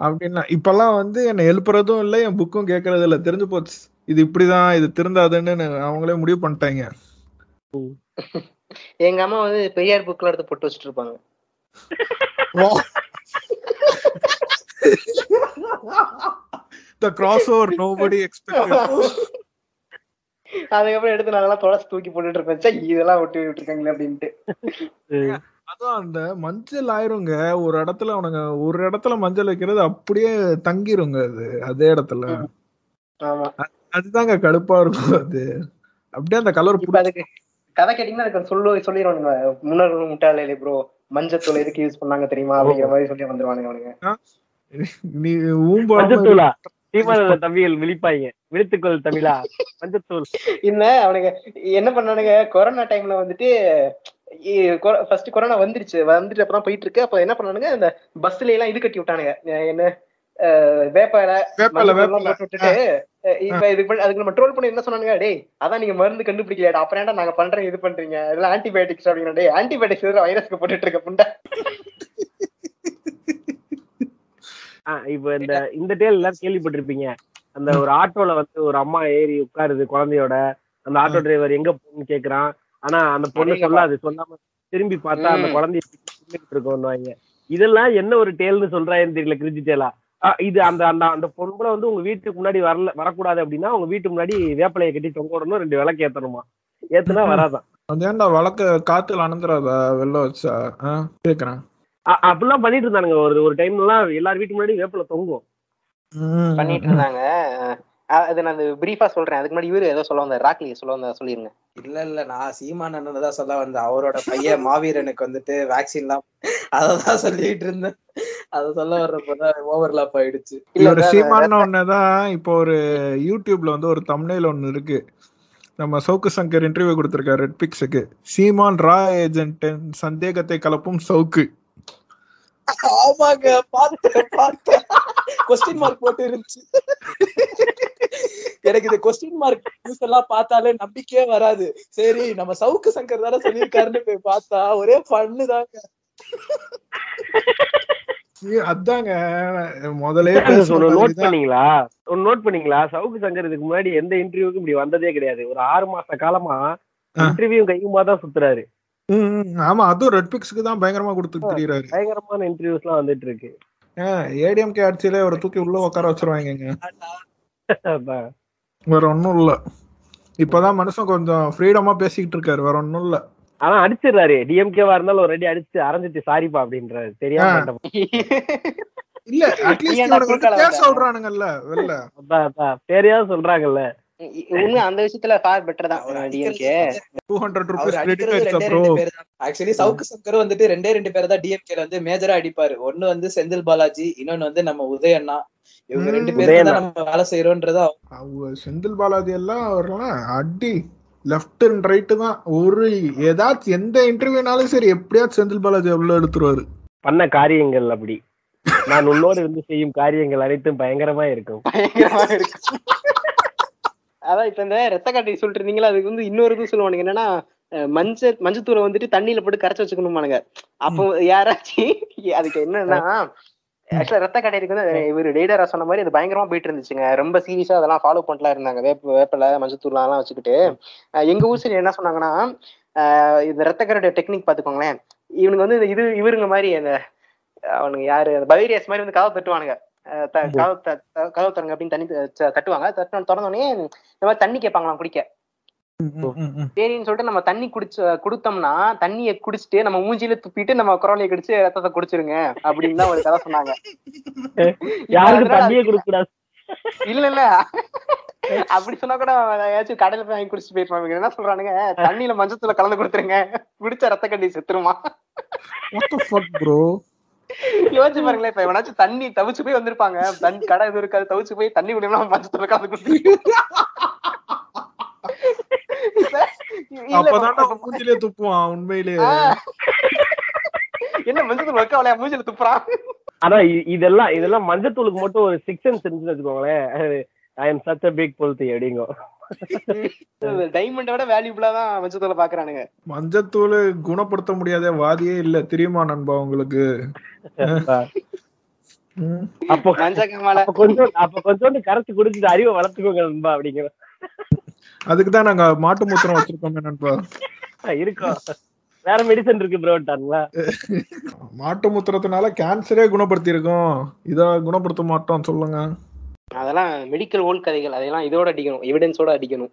அப்படின்னா இப்பெல்லாம் வந்து என்னை எழுப்புறதும் இல்லை என் புக்கும் கேட்கறது இல்லை தெரிஞ்சு போச்சு. இது இப்படிதான் இது திருந்தாதுன்னு அவங்களே முடிவு பண்ணிட்டாங்க. எங்க அம்மா வந்து பெரியார் புக்ல எடுத்து போட்டு வச்சுட்டு இருப்பாங்க the crossover nobody expected அதுக்கப்புறம் எடுத்து நாங்கெல்லாம் தொலைச்சு தூக்கி போட்டுட்டு இருப்பேன் இதெல்லாம் விட்டு விட்டுருக்காங்களே அப்படின்ட்டு. அதான் அந்த மஞ்சள் ஆயிருங்க ஒரு இடத்துல அவனுங்க ஒரு இடத்துல மஞ்சள் வைக்கிறது அப்படியே தங்கிருங்க அது அதே இடத்துல. ஆமா. அதுதாங்க கடுப்பா இருக்கும் அது. அப்படியே அந்த கலர் இப்ப அதுக்கு கதை கேட்டீங்கன்னா அதுக்கு சொல்லு சொல்லிடுவானுங்க முன்னோர்கள் முட்டாளே ப்ரோ மஞ்சத்தூள் எதுக்கு யூஸ் பண்ணாங்க தெரியுமா? அப்படிங்கிற மாதிரி சொல்லி வந்துருவானுங்க அவனுங்க. நீ ஊம்பாம மஞ்சத்தூளா? சீமான தம்பிகள் விழிப்பாங்க விழித்துக்கொள் தமிழா? மஞ்சத்தூள். இல்ல அவனுங்க என்ன பண்ணானுங்க? கொரோனா டைம்ல வந்துட்டு ஃபர்ஸ்ட் கொரோனா வந்துருச்சு. வந்துட்டு அப்புறம் போயிட்டு இருக்கு. அப்ப என்ன பண்ணானுங்க? இந்த பஸ்ல எல்லாம் இது கட்டி விட்டானுங்க. என்ன? வேப்பால வேப்பல மஞ்சள் வேப்பல. எல்லாம் போட்டு விட்டுட்டு அஹ் இப்ப இது பண்ணி- அதுக்கு நம்ம ட்ரோல் பண்ணி என்ன சொன்னானுங்க டேய் அதான் நீங்க மருந்து கண்டுபிடிக்கலையா அப்புறம் ஏன்டா நாங்க பண்றோம் இது பண்றீங்க? இதெல்லாம் ஆன்டிபயோட்டிக்ஸ் அப்படிங்கிற ஆன்டிபயோட்டிக்ஸ் வைரஸ்க்கு போட்டுட்டு இருக்க புண்டை? ஆஹ் இப்ப இந்த இந்த டேல் எல்லாரும் கேள்விப்பட்டிருப்பீங்க. அந்த ஒரு ஆட்டோல வந்து ஒரு அம்மா ஏறி உட்காருது குழந்தையோட. அந்த ஆட்டோ டிரைவர் எங்க போகணும்னு கேக்குறான். ஆனா அந்த பொண்ணு. சொல்லாது சொல்லாம திரும்பி பார்த்தா அந்த. குழந்தைய இருக்கோம்னுவாங்க. இதெல்லாம் என்ன ஒரு டேல்னு சொல்றாங்கன்னு தெரியல கிரிஞ்சி டேலா இது அந்த அந்த அந்த பொம்பளை வந்து உங்க வீட்டுக்கு முன்னாடி வரல வரக்கூடாது அப்படின்னா உங்க வீட்டு முன்னாடி வேப்பிலையை கட்டி தொங்க விடணும் ரெண்டு விளக்கு ஏத்தணுமா? ஏத்துனா வராதான் அது ஏன்டா வழக்க காத்துல அனந்துராதா வெளில வச்சா கேக்குறேன். அ- அப்படிலாம் பண்ணிட்டு இருந்தானுங்க. ஒரு ஒரு டைம்ல எல்லாம் எல்லார் வீட்டு முன்னாடி வேப்பிலை தொங்கும் பண்ணிட்டு இருந்தாங்க. அது நான் பிரீஃபா சொல்றேன். அதுக்கு முன்னாடி இவரு ஏதோ சொல்ல வந்தார். ராக்லி சொல்ல வந்தா சொல்லிருங்க. இல்ல இல்ல. நான் சீமான் அண்ணன் தான் சொல்ல வந்தேன். அவரோட பையன் மாவீரனுக்கு வந்துட்டு வேக்சின் எல்லாம் அததான் சொல்லிட்டு இருந்தேன். அத சொல்ல வர்றப்பதான் ஓவர்லாப் ஆயிடுச்சு. இல்ல சீமான ஒன்னதான் இப்போ ஒரு யூடியூப்ல வந்து ஒரு தம்னைல் ஒன்னு இருக்கு. நம்ம சவுக்கு சங்கர் இன்டர்வியூ கொடுத்திருக்காரு ரெட் பிக்ஸுக்கு சீமான் ரா ஏஜென்ட் சந்தேகத்தை கலப்பும் சவுக்கு. ஆமாங்க பார்த்தேன் பார்த்தேன். கொஸ்டின் மார்க் போட்டு இருந்துச்சு. எனக்கு இந்த கொஸ்டின் மார்க் நியூஸ் எல்லாம் பார்த்தாலே நம்பிக்கையே வராது. சரி நம்ம சவுக்கு சங்கர் தானே சொல்லியிருக்காருன்னு போய் பார்த்தா ஒரே ஃபன்னு தாங்க. அதாங்க. முதலே நோட். பண்ணீங்களா? ஒன்னு நோட் பண்ணீங்களா? சவுக்கு சங்கர் இதுக்கு முன்னாடி எந்த இன்டர்வியூக்கும் இப்படி வந்ததே கிடையாது. ஒரு ஆறு மாச காலமா. இன்டர்வியூ கையுமா தான் சுத்துறாரு. ஆமா அதுவும் ரெட் பிக்ஸ்க்கு தான் பயங்கரமா கொடுத்து தெரியறாரு. பயங்கரமான இன்டர்வியூஸ் எல்லாம் வந்துட்டு இருக்கு. ஏடிஎம்கே ஆட்சியில ஒரு தூக்கி உள்ள உட்கார வச்சிருவாங்க. வேற ஒண்ணும் இல்ல. இப்பதான் மனுஷன் கொஞ்சம் ஃப்ரீடமா பேசிக்கிட்டு இருக்காரு வேற ஒண்ணும் இல்ல. ஆனா அடிச்சிடுறாரு. டிஎம்கேவா இருந்தாலும் ஒரு அடி அடிச்சு அரைஞ்சிட்டு சாரிப்பா அப்படின்றாரு. தெரியாம. இல்ல அட்லீஸ்ட்? விடுறானுங்கல்ல வெளில. பேரையாவது சொல்றாங்கல்ல. உண்மை அந்த விஷயத்துல ஃபார் பெட்டர் தான். டிஎம்கே டூ ஹண்ட்ரட் அவர் ருபீஸ் கிரெடிட் ஆயிடுச்சா ஆக்சுவலி சவுக்கு சங்கர் வந்துட்டு ரெண்டே ரெண்டு பேர் தான் டிஎம்கேல வந்து மேஜரா அடிப்பாரு. ஒண்ணு வந்து செந்தில் பாலாஜி இன்னொன்னு வந்து நம்ம உதயண்ணா. இவங்க. ரெண்டு. தான் நம்ம வேலை செய்யறோன்றதா? அவங்க செந்தில் பாலாஜி எல்லாம் அவர்லாம் அடி லெஃப்ட் அண்ட் ரைட்டு தான். ஒரு ஏதாச்சும் எந்த இன்டர்வியூனாலும் சரி எப்படியாச்சும் செந்தில் பாலாஜி உள்ள எடுத்துருவாரு. பண்ண காரியங்கள் அப்படி. நான் உன்னோடு இருந்து செய்யும் காரியங்கள் அனைத்தும் பயங்கரமா இருக்கும். பயங்கரமா இருக்கு அதான் இப்ப இந்த ரத்த காட்டி சொல்லிட்டு இருந்தீங்களா? அதுக்கு வந்து இன்னொரு இது சொல்லுவானுங்க. என்னன்னா மஞ்சள் மஞ்சத்தூரை வந்துட்டு தண்ணியில போட்டு கரைச்சு வச்சுக்கணுமானுங்க அப்போ யாராச்சும் அதுக்கு என்னன்னா ஆக்சுவலா ரத்த கடைக்கு வந்து இவர் டெய்டரா சொன்ன மாதிரி அது பயங்கரமா போயிட்டு இருந்துச்சுங்க. ரொம்ப சீரியஸா அதெல்லாம் ஃபாலோ பண்ணலாம் இருந்தாங்க. வேப்ப வேப்பில மஞ்சத்தூள் எல்லாம் வச்சுக்கிட்டு எங்க ஊர் சைடு என்ன சொன்னாங்கன்னா இந்த ரத்த கரடைய டெக்னிக் பாத்துக்கோங்களேன் இவனுக்கு வந்து இது இவருங்க மாதிரி அந்த அவனுங்க யாரு? அந்த பைரியஸ் மாதிரி வந்து கதவை தட்டுவானுங்க. கதவு கதவு தரங்க அப்படின்னு தண்ணி தட்டுவாங்க. தட்டு திறந்தோடனே இந்த மாதிரி தண்ணி கேட்பாங்களாம் குடிக்க. சரின்னு சொல்லிட்டு நம்ம தண்ணி குடிச்சு குடுத்தோம்னா தண்ணியை குடிச்சிட்டு நம்ம மூஞ்சில துப்பிட்டு நம்ம குரலையை கடிச்சு ரத்தத்தை குடிச்சிருங்க அப்படின்னு தான் ஒரு கதை சொன்னாங்க. இப்ப யாருக்கு அதனால தண்ணியே அது- கொடுக்க கூடாது இல்ல இல்ல. அப்படி சொன்னா கூட ஏதாச்சும் கடையில போய் வாங்கி குடிச்சிட்டு போயிருப்பாங்க என்ன சொல்றானுங்க? தண்ணியில மஞ்சத்தூள கலந்து கொடுத்துருங்க. குடிச்ச ரத்த கட்டி செத்துருமா? யோசிச்சு பாருங்களேன் இப்ப எவனாச்சும் தண்ணி தவிச்சு போய் வந்திருப்பாங்க. கடை எதுவும் இருக்காது தவிச்சு போய் தண்ணி குடிக்கலாம் மஞ்சத்தூள கலந்து கொடுத்து அப்பதான் மூஞ்சிலே துப்புவான் உண்மையிலேயே என்ன மஞ்சத்தூள் வைக்க அவளையா மூஞ்சில துப்புறான் அதான் இ- இதெல்லாம் இதெல்லாம் மஞ்சத்தூளுக்கு மட்டும் ஒரு சிக்ஸ் சென்ஸ் இருந்துச்சுன்னு வச்சுக்கோங்களேன். I am such a big பொல்தி அப்படிங்கோ. டைமண்டை விட வேல்யூபிளா தான் மஞ்சத்தூள பாக்குறானுங்க. மஞ்சத்தூள் குணப்படுத்த முடியாத வாதியே இல்ல. தெரியுமா நண்பா உங்களுக்கு? அப்ப கொஞ்சம் அப்ப கொஞ்சோண்டு கரைச்சு குடிச்சிட்டு அறிவை வளர்த்துக்கோங்க நண்பா அப்படிங்கிற அதுக்கு தான் நாங்க மாட்டு மூத்திரம் வச்சிருக்கோமே நண்பா. இருக்கும் வேற மெடிசன் இருக்கு ப்ரோட்டாங்களா மாட்டு மூத்திரத்தினால கேன்சரே குணப்படுத்தி இருக்கோம் இத குணப்படுத்த மாட்டோம் சொல்லுங்க. அதெல்லாம் மெடிக்கல் ஓல்ட் கதைகள். அதெல்லாம் இதோட அடிக்கணும் எவிடன்ஸோட அடிக்கணும்.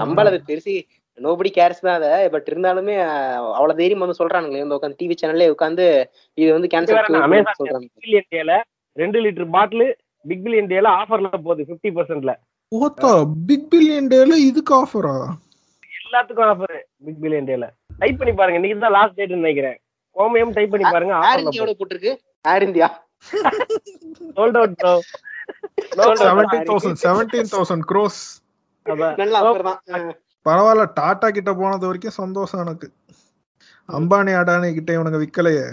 நம்மள அது பெருசு நோபடி கேர்ஸ் தான் அதை. பட் இருந்தாலுமே அவ்வளவு தைரியம் வந்து சொல்றானுங்களே. வந்து உட்காந்து டிவி சேனல்லே உட்காந்து இது வந்து கேன்சர் சொல்றாங்க. ரெண்டு லிட்டர் பாட்டில் பிக் பில்லியன் டேல ஆஃபர்ல போகுது பிப்டி பர்சன்ட்ல ஓத்தா பிக் பில்லியன் டேல இதுக்கு ஆஃபரா எல்லாத்துக்கும் ஆஃபர் பிக் பில்லியன் டேல டைப் பண்ணி பாருங்க இன்னைக்கு தான் லாஸ்ட் டேட்னு நினைக்கிறேன். கோமயம் டைப் பண்ணி பாருங்க ஏர் இந்தியாவோட போட்டிருக்கு? Air India sold out bro seventeen thousand seventeen thousand crores நல்ல ஆஃபர் தான். அஹ், பரவாயில்ல டாடா கிட்ட போனது வரைக்கும் சந்தோஷம் எனக்கு. அம்பானி அடானி கிட்ட இவனுங்க விக்கலையே.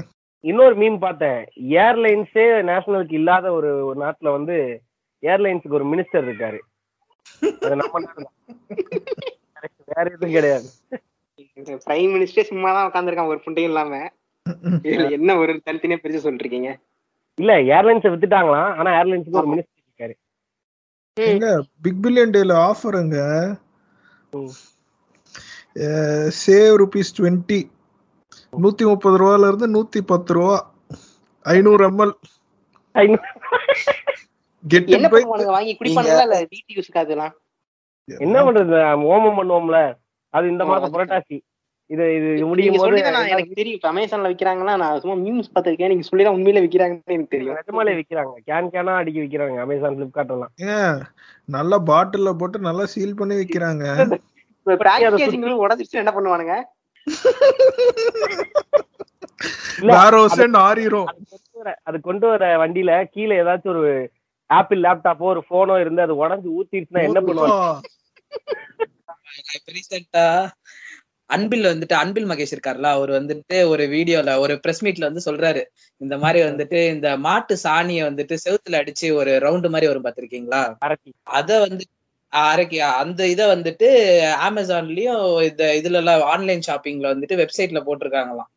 இன்னொரு மீம் பார்த்தேன். ஏர்லைன்ஸே நேஷனலுக்கு இல்லாத ஒரு ஒரு நாட்டுல வந்து ஏர்லைன்ஸுக்கு ஒரு மினிஸ்டர் இருக்காரு. அது நம்ம. வேற எதுவும் கிடையாது. பிரைம் மினிஸ்டர் சும்மா தான் உட்காந்துருக்கான் ஒரு புண்டையும் இல்லாம. என்ன ஒரு தனித்தனியா பிரிச்சு சொல்லிட்டு இருக்கீங்க இல்ல ஏர்லைன்ஸை வித்துட்டாங்களாம். ஆனா ஏர்லைன்ஸுக்கு ஒரு மினிஸ்டர் இருக்காரு. எங்க பிக் பில்லியன் டேல ஆஃபருங்க. சேவ் ருபீஸ் டுவெண்ட்டி நூத்தி முப்பது ரூபால இருந்து நூத்தி பத்து ரூபா. ஐநூறு எம்எல் என்ன பண்ணுவானுங்க? வாங்கி குடிப்பானுங்களா இல்ல வீட்டு யூஸ்க்கு அதெல்லாம். என்ன பண்றது? ஓமம் பண்ணுவோம்ல அது இந்த மாசம் புரட்டாசி. இது இது முடியும் போது எனக்கு தெரியும். அமேசான்ல விக்கிறாங்கன்னா நான் சும்மா மீம்ஸ் பார்த்திருக்கேன். நீங்க சொல்லி தான் உண்மையில விக்கிறாங்கன்னு எனக்கு தெரியும். நிஜமாலே விக்கிறாங்க. கேன் கேனா அடிக்க விக்கிறாங்க. அமேசான் பிளிப்கார்ட் எல்லாம். நல்ல பாட்டில்ல போட்டு நல்லா சீல் பண்ணி விக்கிறாங்க. பேக்கேஜிங்களும் உடஞ்சிருச்சு என்ன பண்ணுவானுங்க? அது கொண்டு வர வண்டியில கீழே ஏதாச்சும் ஒரு ஆப்பிள் லேப்டாப்போ ஒரு போனோ இருந்து அது உடஞ்சு ஊத்திடுச்சுன்னா என்ன பண்ணுவாங்க? இப்ப ரீசெண்டா அன்பில் வந்துட்டு அன்பில் மகேஷ் இருக்கார்ல அவர் வந்துட்டு ஒரு வீடியோல ஒரு பிரஸ் மீட்ல வந்து சொல்றாரு. இந்த மாதிரி வந்துட்டு இந்த மாட்டு சாணியை வந்துட்டு செவுத்துல அடிச்சு ஒரு ரவுண்டு மாதிரி வரும் பாத்திருக்கீங்களா அரக்கி. அத வந்து அரைக்கி அந்த இத வந்துட்டு அமேசான்லயும் இந்த இதுல எல்லாம் ஆன்லைன் ஷாப்பிங்ல வந்துட்டு வெப்சைட்ல போட்டிருக்காங்களாம்.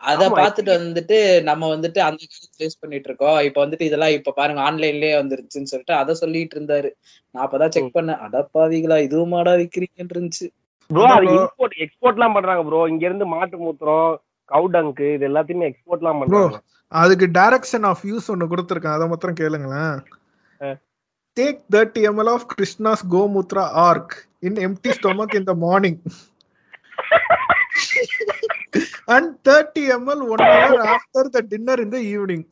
அத. பாத்துட்டு வந்துட்டு நம்ம வந்துட்டு அந்த காலத்துல யூஸ் பண்ணிட்டு இருக்கோம். இப்ப வந்துட்டு இதெல்லாம் இப்ப பாருங்க ஆன்லைன்லயே வந்துருச்சுன்னு சொல்லிட்டு அத சொல்லிட்டு இருந்தாரு. நான் அப்பதான் செக் பண்ணேன். அடப்பாவிகளா இதுவுமாடா விக்கிறீங்கன்னு இருந்துச்சு. ப்ரோ அது. இம்போர்ட் எக்ஸ்போர்ட் எல்லாம் பண்றாங்க ப்ரோ இங்க இருந்து மாட்டு மூத்திரம் கவுடங்கு இது எல்லாத்தையுமே எக்ஸ்போர்ட் எல்லாம் பண்றாங்க. அதுக்கு டைரக்ஷன் ஆஃப் யூஸ் ஒன்னு கொடுத்துருக்கேன். அதை மாத்திரம் கேளுங்களேன். Take thirty ml of Krishna's gomutra ark in empty stomach in the morning and thirty ml one hour after the dinner in the evening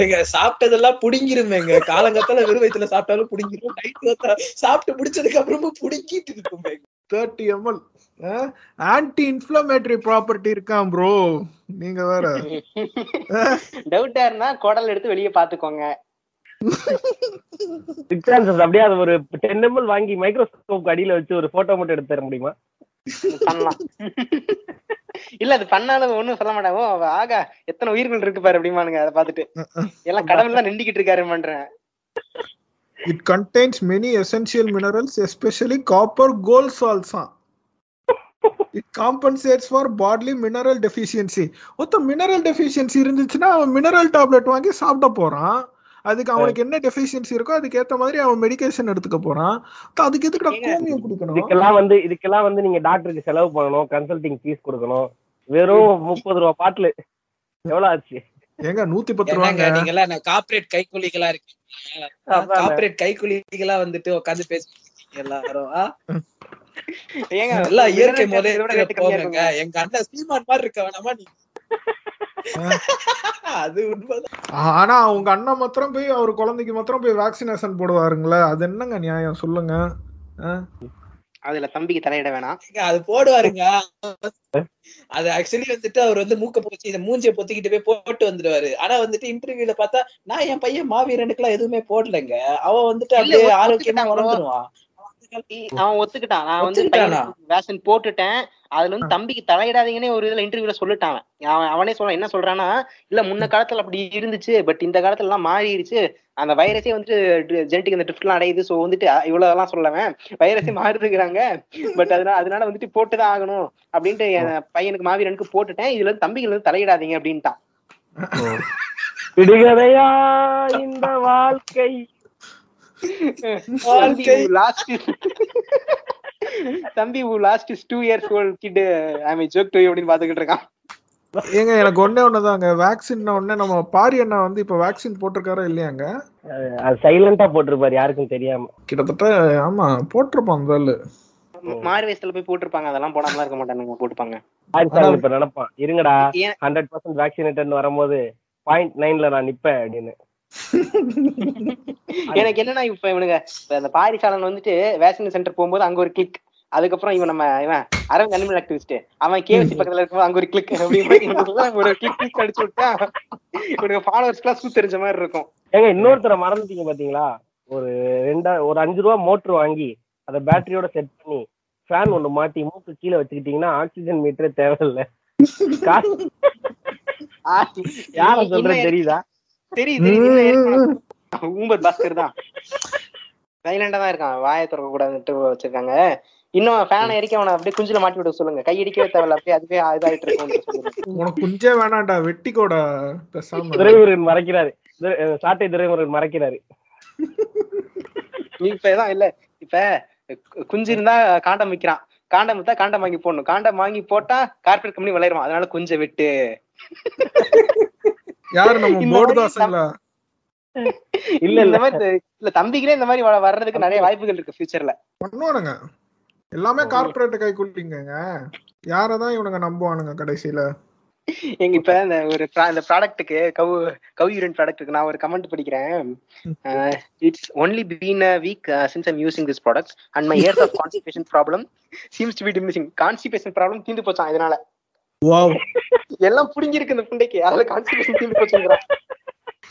ஏங்க சாப்பிட்டதெல்லாம் புடுங்கிருமேங்க. காலங்கத்தால வெறும் வயித்துல சாப்பிட்டாலும் புடுங்கிரும். நைட் சாப்பிட்டு முடிச்சதுக்கு அப்புறமா புடுங்கிட்டு இருக்குமே thirty ml anti inflammatory property இருக்கான் ப்ரோ நீங்க வேற. டவுட்டா இருந்தா குடல் எடுத்து வெளியே பாத்துக்கோங்க அப்படியே அது ஒரு டென் எம்எல் வாங்கி மைக்ரோஸ்கோப் அடியில வச்சு ஒரு போட்டோ மட்டும் எடுத்து தர முடியுமா? பண்ணலாம். இல்ல அது பண்ணாலும் ஒண்ணும் சொல்ல மாட்டாங்க. ஓ, ஆகா எத்தனை உயிர்கள் இருக்கு பாரு அப்படிமானுங்க அதை பார்த்துட்டு. எல்லாம் கடவுள் தான் நிண்டிக்கிட்டு இருக்காரு பண்றேன் it contains many essential minerals especially copper gold salts. It compensates for bodily mineral deficiency ஒருத்த மினரல் டெஃபிஷியன்சி இருந்துச்சுன்னா அவன் மினரல் டேப்லெட் வாங்கி சாப்பிட போறான். அதுக்கு அவனுக்கு என்ன டெஃபிஷியன்சி இருக்கோ அதுக்கு ஏத்த மாதிரி அவன் மெடிகேஷன் எடுத்துக்க போறான். அதுக்கு எதுக்கு கோமியம் குடிக்கணும்? இதுக்கெல்லாம் வந்து இதுக்கெல்லாம் வந்து நீங்க டாக்டருக்கு செலவு பண்ணணும் கன்சல்டிங் ஃபீஸ் கொடுக்கணும். வெறும் முப்பது ரூபா பாட்டில். எவ்வளவு ஆச்சு? ஏங்க நூத்தி பத்து ரூபாங்க. நீங்க எல்லாம் கார்பரேட் கைக்கூலிகளா இருக்கீங்களா அதானே. கார்பரேட் கைக்கூலிகளா வந்துட்டு உட்காந்து பேசிட்டு எல்லாரும்? ஏங்க எல்லாம் இயற்கை இருக்குங்க. எங்க அண்ணன் சீமான் மாதிரி இருக்க வேணாமா நீ? அது உண்மைதான். ஆனா உங்க அண்ணன் மாத்திரம் போய் அவர் குழந்தைக்கு மாத்திரம் போய் வேக்சினேஷன் போடுவாருங்களே அது என்னங்க நியாயம்? சொல்லுங்க? அதுல தம்பிக்கு தலையிட வேணாம். அது போடுவாருங்க. அது ஆக்சுவலி வந்துட்டு அவர் வந்து மூக்க போச்சு இந்த மூஞ்சிய பொத்திக்கிட்டு போய் போட்டு வந்துடுவாரு ஆனா வந்துட்டு இன்டர்வியூல பார்த்தா நான் என் பையன் மாவீரனுக்குலாம் எதுவுமே போடலைங்க. அவன் வந்துட்டு அப்படியே ஆரோக்கியமா. வளர்ந்துருவான். அவன் ஒத்துக்கிட்டான். நான் வந்து? வேக்சின் போட்டுட்டேன். அதுல வந்து தம்பிக்கு தலையிடாதீங்கன்னு ஒரு இதுல இன்டர்வியூல சொல்லிட்டான் அவன். அவன் அவனே சொல்ல என்ன சொல்றான்னா இல்ல முன்ன காலத்துல அப்படி இருந்துச்சு பட் இந்த காலத்துல எல்லாம் மாறிடுச்சு. அந்த வைரஸே வந்துட்டு ஜெனட்டிக் அந்த ட்ரிஃப்ட் எல்லாம் அடையுது. சோ வந்துட்டு அ, இவ்வளவுலாம் சொல்லவன் வைரஸே மாறுதுங்கிறாங்க பட் அதனால அதனால வந்துட்டு போட்டுதான் ஆகணும். அப்படின்ட்டு என் பையனுக்கு மாவீரனுக்கு போட்டுட்டேன். இதுல இருந்து தம்பிக்கு வந்து தலையிடாதீங்க அப்படின்ட்டான். விடுகதையா இந்த வாழ்க்கை. தம்பி last two years old kid I mean joke to அப்படின்னு பாத்துக்கிட்டு இருக்கான். ஏங்க எனக்கு ஒண்ணே ஒண்ணுதாங்க. வேக்சின் உடனே நம்ம பாரி அண்ணா வந்து இப்ப வேக்சின் போட்டிருக்காரா இல்லையாங்க? அது சைலண்டா போட்டிருப்பாரு யாருக்கும் தெரியாம. கிட்டத்தட்ட ஆமா போட்டிருப்பான் அந்த ஆளு மாறு வயசுல போய் போட்டிருப்பாங்க அதெல்லாம் போடாமலாம் இருக்க மாட்டானுங்க போட்டுப்பாங்க. இப்ப நினைப்பான். இருங்கடா ஹண்ட்ரட் பர்சன்ட் வேக்சினேட்டட் வரும்போது பாயிண்ட் நைன்ல நான் நிப்பேன் அப்படின்னு. எனக்கு என்னன்னா இப்ப இவனுங்க அந்த பாரிசாலன் வந்துட்டு வேக்சின் சென்டர் போகும்போது அங்க ஒரு கிளிக் அதுக்கப்புறம் இவன் நம்ம இவன் அரவிந்த் அனிமல் ஆக்டிவிஸ்ட் அவன் கேஎஸ்சி பக்கத்துல இருக்கும்போது அங்க ஒரு கிளிக் அப்படின்னு ஒரு கிளிக் கிளிக் அடிச்சு விட்டா இவனுக்கு ஃபாலோவர்ஸ் எல்லாம் தெரிஞ்ச மாதிரி இருக்கும். ஏங்க இன்னொருத்தரை மறந்துட்டீங்க பாத்தீங்களா? ஒரு ரெண்டா ஒரு அஞ்சு ரூபா மோட்டர் வாங்கி அதை பேட்டரியோட செட் பண்ணி ஃபேன் ஒண்ணு மாட்டி மூக்கு கீழே வச்சுக்கிட்டீங்கன்னா ஆக்சிஜன் மீட்டரே தேவையில்ல. யார சொல்றது தெரியுதா? தெரியுது ஊம்பர் பாஸ்கர் தான். சைலண்டா தான் இருக்கான். வாயை திறக்க கூடாதுன்ட்டு வச்சிருக்காங்க. இன்னும் ஃபேனை எரிக்க அவனை அப்படியே குஞ்சில மாட்டி விட சொல்லுங்க. கை அடிக்கவே தேவையில்ல. அப்படியே அதுவே இதாயிட்டு இருக்கும் உனக்கு குஞ்சே வேணாம்டா. வெட்டிக்கோடா பேசாம துரைமுருகன் மறைக்கிறாரு. சாட்டை துரைமுருகன் மறைக்கிறாரு. இப்ப இதான் இல்ல. இப்ப குஞ்சு இருந்தா காண்டம் விக்கிறான். காண்டம் வித்தா காண்டம் வாங்கி போடணும். காண்டம் வாங்கி போட்டா கார்பரேட் கம்பெனி விளையாடுவான் அதனால குஞ்ச வெட்டு. யாரு நம்ம போர்டு தாசங்களா? இல்ல இந்த மாதிரி இல்ல தம்பிகளே இந்த மாதிரி வர்றதுக்கு நிறைய வாய்ப்புகள் இருக்கு ஃபியூச்சர்ல பண்ணுவானுங்க. எல்லாமே கார்பரேட் கைக்குள்ளிங்க யாரதான் இவனுங்க நம்புவானுங்க கடைசியில? எங்க இப்ப இந்த ஒரு இந்த ப்ராடக்ட்டுக்கு கவு கவு யூரின் ப்ராடக்ட்டுக்கு நான் ஒரு கமெண்ட் படிக்கிறேன். It's only been a week since I'm using this products and my years of constipation problem seems to be diminishing constipation problem தீந்து போச்சான் இதனால. எல்லாம் புடிங்கிருக்கு இந்த புண்டைக்கு. அதுல கான்ஸ்டிபேஷன் தீந்து போச்சுங்கிறான்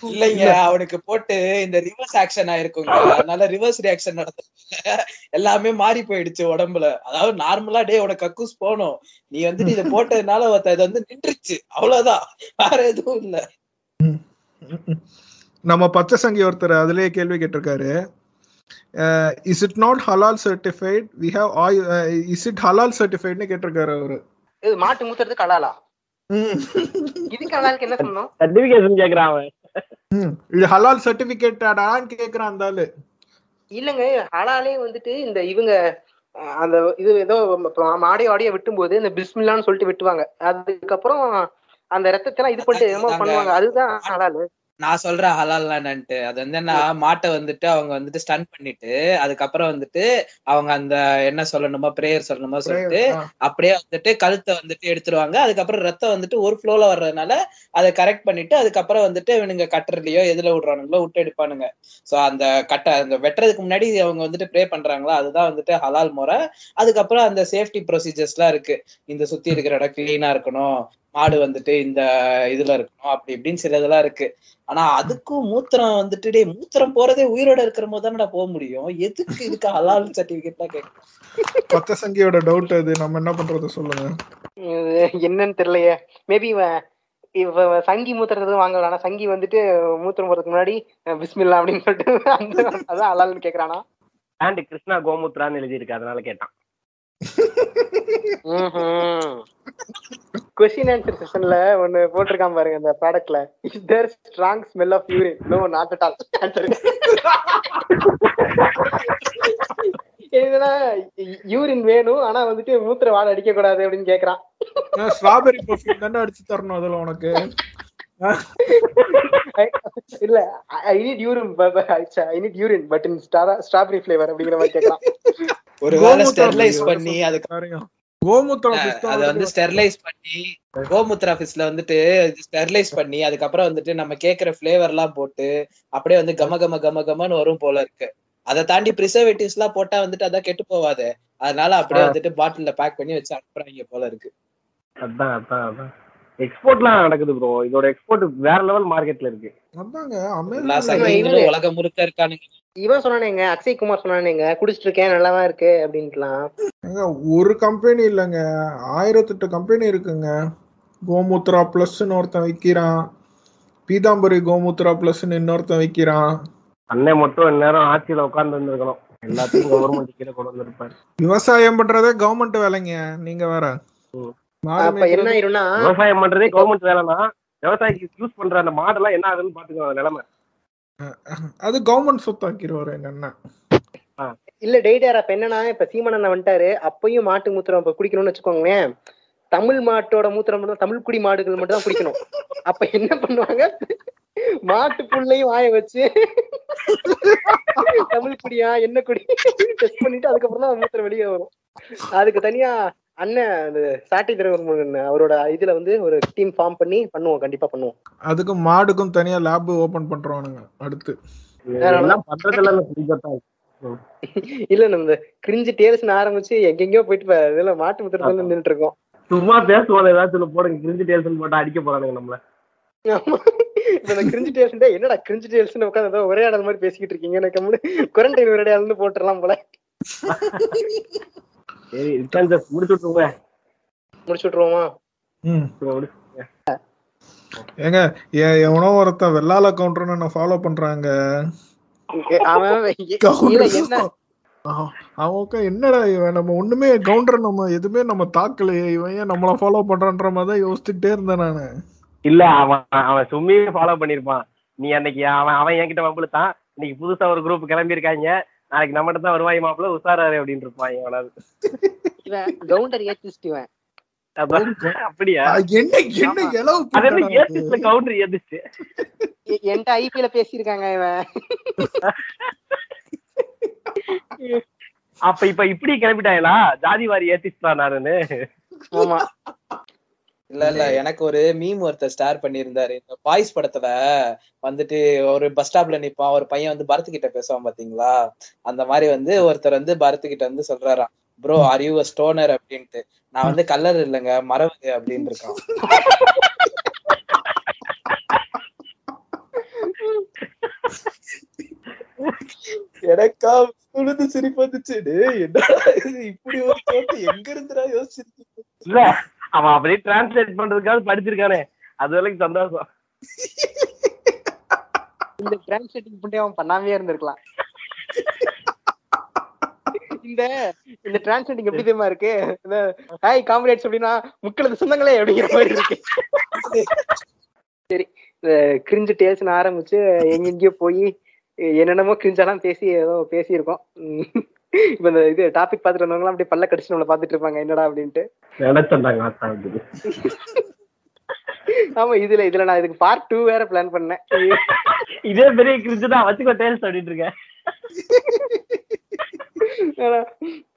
இல்லைங்க அவனுக்கு போட்டு இந்த ரிவர்ஸ் ஆக்ஷன் ஆயிருக்குங்க. அதனால ரிவர்ஸ் ரியாக்ஷன் நடந்ததுனால எல்லாமே மாறி போயிடுச்சு உடம்புல. அதாவது நார்மலா டே உனக்கு கக்கூஸ் போகணும் நீ வந்துட்டு இதை போட்டதுனால ஒருத்த இது வந்து நின்றுச்சு. அவ்வளவுதான். வேற எதுவும் இல்ல. நம்ம பச்சை சங்கி ஒருத்தர் அதுலயே கேள்வி கேட்டிருக்காரு. Is it not halal certified we have is it halal சர்டிஃபைட்னு கேட்டிருக்காரு அவரு. இது மாட்டு மூத்துறது கலாலா ம். இதுக்கு கலாலுக்கு என்ன சொன்னோம் சர்டிபிகேஷன் கேக்குறான் அவன். ம். இது ஹலால் சர்டிபிகேட்டாடான்னு கேக்குறான் அந்த ஆளு. இல்லங்க ஹலாலே வந்துட்டு இந்த இவங்க அந்த இது ஏதோ மாடிய ஆடிய வெட்டும் போது இந்த பிஸ்மில்லான்னு சொல்லிட்டு வெட்டுவாங்க. அதுக்கப்புறம் அந்த ரத்தத்தெல்லாம் இது பண்ணிட்டு என்னமோ பண்ணுவாங்க. அதுதான் ஹலாலு. நான் சொல்றேன் ஹலால்லாம் என்னன்ட்டு அது வந்து என்ன மாட்டை வந்துட்டு அவங்க வந்துட்டு ஸ்டன் பண்ணிட்டு அதுக்கப்புறம் வந்துட்டு அவங்க அந்த என்ன சொல்லணுமோ பிரேயர் சொல்லணுமோ சொல்லிட்டு. அப்படியே வந்துட்டு கழுத்தை வந்துட்டு எடுத்துருவாங்க. அதுக்கப்புறம் ரத்தம் வந்துட்டு ஒரு ஃப்ளோல வர்றதுனால அதை கரெக்ட் பண்ணிட்டு அதுக்கப்புறம் வந்துட்டு இவனுங்க கட்டுறதுலயோ எதுல விடுறானுங்களோ விட்டு எடுப்பானுங்க. சோ அந்த கட்ட அந்த வெட்டுறதுக்கு முன்னாடி அவங்க வந்துட்டு ப்ரே பண்றாங்களா அதுதான் வந்துட்டு ஹலால் முறை. அதுக்கப்புறம் அந்த சேஃப்டி ப்ரொசீஜர்ஸ் எல்லாம் இருக்கு. இந்த சுத்தி இருக்கிற இடம் கிளீனா இருக்கணும். மாடு வந்துட்டு இந்த இதுல இருக்கணும் அப்படி இப்படின்னு சில இதெல்லாம் இருக்கு. ஆனா அதுக்கும் மூத்திரம் வந்துட்டு டேய் மூத்திரம் போறதே உயிரோட இருக்கிற போது தானடா போக முடியும். எதுக்கு இதுக்கு ஹலால் சர்டிபிகேட்லாம் கேட்க பச்சை சங்கியோட டவுட் அது. நம்ம என்ன பண்றது சொல்லுங்க. என்னன்னு தெரியலையே. மேபி இவன் இவ சங்கி மூத்துறது வாங்கலாம் ஆனா சங்கி வந்துட்டு மூத்திரம் போறதுக்கு முன்னாடி பிஸ்மில்லா அப்படின்னு சொல்லிட்டு அந்த அதான் ஹலால்னு கேக்குறானா? அண்ட் கிருஷ்ணா கோமுத்ரான்னு எழுதியிருக்கு. அதனால கேட்டான். கொஸ்டின் ஆன்சர் செஷன்ல ஒண்ணு போட்டிருக்கான் பாருங்க அந்த ப்ராடக்ட்ல is there strong smell of urine no not at all answer என்னன்னா யூரின் வேணும் ஆனா வந்துட்டு மூத்திர வாடை அடிக்க கூடாது அப்படின்னு கேக்குறான். ஸ்ட்ராபெரி பர்ஃபியூம் தானே அடிச்சு தரணும் அதுல உனக்கு. இல்ல I need urine I need urine but in strawberry flavour அப்படிங்கிற மாதிரி கேக்குறான் ஒரு வேலை ஸ்டெர்லைஸ் பண்ணி அதுக்கு அதை வந்து. ஸ்டெர்லைஸ் பண்ணி கோமுத்ரா ஃபிஷ்ல வந்துட்டு ஸ்டெர்லைஸ் பண்ணி அதுக்கப்புறம் வந்துட்டு நம்ம கேக்குற ஃபிளேவர் எல்லாம் போட்டு அப்படியே வந்து கம கம கம கமன்னு வரும் போல இருக்கு. அதை தாண்டி ப்ரிசர்வேட்டிவ்ஸ் எல்லாம் போட்டா வந்துட்டு அதான் கெட்டு போவாது. அதனால அப்படியே வந்துட்டு பாட்டில்ல பேக் பண்ணி வச்சு அனுப்புறாங்க போல இருக்கு. அதான் அதான் அதான். எக்ஸ்போர்ட்லாம் நடக்குது ப்ரோ இதோட எக்ஸ்போர்ட் வேற லெவல் மார்க்கெட்ல இருக்கு. உலகம் முழுக்க இருக்கானுங்க. இவன் சொன்னானேங்க அக்ஷய் குமார் சொன்னானேங்க குடிச்சிட்டு இருக்கேன் நல்லாதான் இருக்கு அப்படின்ட்டுலாம். ஏங்க, ஒரு கம்பெனி இல்லைங்க. ஆயிரத்தெட்டு கம்பெனி இருக்குங்க. கோமுத்ரா பிளஸ்ன்னு ஒருத்தன் விற்கிறான் பீதாம்பரி கோமுத்ரா பிளஸ்ன்னு இன்னொருத்தன் விற்கிறான் அண்ணன் மட்டும் இந்நேரம் ஆட்சியில உட்கார்ந்து இருந்திருக்கணும். எல்லாத்தையும் கவர்மெண்ட் கீழே கொண்டு வந்திருப்பாரு. விவசாயம் பண்றதே கவர்மெண்ட் வேலைங்க. நீங்க வேற. அப்ப என்ன ஆயிரும்னா விவசாயம் பண்றதே கவர்மெண்ட் வேலைனா விவசாயிக்கு யூஸ் பண்ற அந்த மாடெல்லாம் என்ன ஆகுதுன்னு பாத்துக்கோ நிலைமை. அது கவர்மெண்ட் சொத்தாக்கிடுவாரு எங்க அண்ணன் இல்ல டெய்டார் அப்ப என்னன்னா இப்ப சீமனண்ணன் வந்துட்டாரு அப்பயும் மாட்டு மூத்திரம் இப்ப குடிக்கணும்னு வச்சுக்கோங்களேன். தமிழ் மாட்டோட மூத்திரம் மட்டும் தான் தமிழ் குடி மாடுகள் மட்டும் தான் குடிக்கணும். அப்ப என்ன பண்ணுவாங்க? மாட்டு புல்லையும் வாய வச்சு தமிழ் குடியா என்ன குடி டெஸ்ட் பண்ணிட்டு அதுக்கப்புறம் தான் மூத்திரம் வெளியே வரும். அதுக்கு தனியா அண்ணன் அந்த சாட்டை திரவன் அவரோட இதுல வந்து ஒரு டீம் ஃபார்ம் பண்ணி பண்ணுவோம் கண்டிப்பா பண்ணுவோம். அதுக்கு மாடுக்கும் தனியா லேப் ஓபன் பண்றவானுங்க அடுத்து. இல்ல நம்ம இந்த கிரிஞ்சு டேல்ஸ்னு ஆரம்பிச்சு எங்கெங்கயோ போயிட்டு இதுல மாட்டு மூத்திரத்துல நின்றுட்டு இருக்கோம் சும்மா பேசுவாங்க ஏதாச்சும் போடுங்க. கிரிஞ்சு டேல்ஸ் போட்டா அடிக்க போறானுங்க நம்மள. ஆமா. இப்ப இந்த கிரிஞ்சு டேல்ஸ் என்னடா கிரிஞ்சு டேல்ஸ்னு உட்காந்து ஒரே ஆடல் மாதிரி பேசிக்கிட்டு இருக்கீங்க. எனக்கு குவாரண்டைன் ஒரே ஆள்னு போட்டுடலாம் போல. சரி ரிட்டர்ன்ஸ் முடிச்சு விட்டுருங்க. முடிச்சு விட்டுருவோமா? ம். முடிச்சு ஏங்க எவனோ ஒருத்தன் வெள்ளால கவுண்டர்னு என்ன ஃபாலோ பண்றாங்க? உட்காந்து, என்னடா இவன்? நம்ம ஒண்ணுமே கவுண்டர் நம்ம எதுவுமே நம்ம தாக்கலையே இவன் ஏன் நம்மள ஃபாலோ பண்றான்ற மாதிரி தான் யோசிச்சுட்டே இருந்தேன் நானு. இல்ல அவன் அவன் சும்மியே ஃபாலோ பண்ணிருப்பான். நீ அன்னைக்கு அவன் அவன் என்கிட்ட வம்புழுத்தான். இன்னைக்கு புதுசா ஒரு குரூப் கிளம்பி இருக்காங்க நாளைக்கு நம்மகிட்ட தான் வருவாய் மாப்பிள்ள உசாராரு அப்படின்னு இருப்பான் எவனாவது. இவன் கவுண்டர் அதான் அப்படியா? என்ன கவுண்டர் ஏதிச்சு எ- என்கிட்ட ஐபிஎல்ல பேசியிருக்காங்க இவன். அப்ப இப்ப இப்படி கிளம்பிட்டாங்களா ஜாதி வாரி ஏத்திஸ்டா நானுன்னு. ஆமா. இல்ல இல்ல. எனக்கு ஒரு மீம் ஒருத்தர் ஸ்டார் பண்ணியிருந்தாரு. இந்த பாய்ஸ் படத்துல வந்துட்டு ஒரு பஸ் ஸ்டாப்ல நிப்பான். ஒரு பையன் வந்து பரத் கிட்ட பேசுவான் பாத்தீங்களா? அந்த மாதிரி வந்து ஒருத்தர் வந்து பரத் கிட்ட வந்து சொல்றாராம். ப்ரோ ஆர் யூ ஸ்டோனர் அப்படின்ட்டு. நான் வந்து கல்லர் இல்லைங்க மரவது அப்படின்னு இருக்கான். எனக்கா உழுது சிரிப்பு வந்துச்சு. என்னடா இப்படி ஒரு தோட்டு எங்க இருந்துடா யோசிச்சிருக்கீங்க? அவன் அப்படியே டிரான்ஸ்லேட் பண்றதுக்காக படிச்சிருக்கானே. அது வரைக்கும் சந்தோஷம். இந்த டிரான்ஸ்லேட்டிங் பண்ணி அவன் பண்ணாமே இருந்திருக்கலாம். இந்த இந்த டிரான்ஸ்லேட்டிங் எப்படி தெரியுமா இருக்கு? இந்த ஹாய் காம்ரேட்ஸ் அப்படின்னா முக்களது சொந்தங்களே அப்படிங்கிற மாதிரி இருக்கு. சரி கிரிஞ்சு டேல்ஸ்னு ஆரம்பிச்சு எங்கெங்கயோ போய் என்னென்னமோ கிரிஞ்சாலாம் பேசி ஏதோ பேசியிருக்கோம். இப்ப இந்த இது டாபிக் பார்த்துட்டு வந்தவங்களாம் அப்படியே பல்ல கடிச்சு நம்மள பார்த்துட்டு இருப்பாங்க என்னடா அப்படின்ட்டு. ஆமா இதுல இதுல நான் இதுக்கு பார்ட் டூ வேற பிளான் பண்ணேன். இதே பெரிய கிரிஞ்சு தான் வச்சுக்கோ டேல்ஸ் அப்படின்ட்டு இருக்கேன்.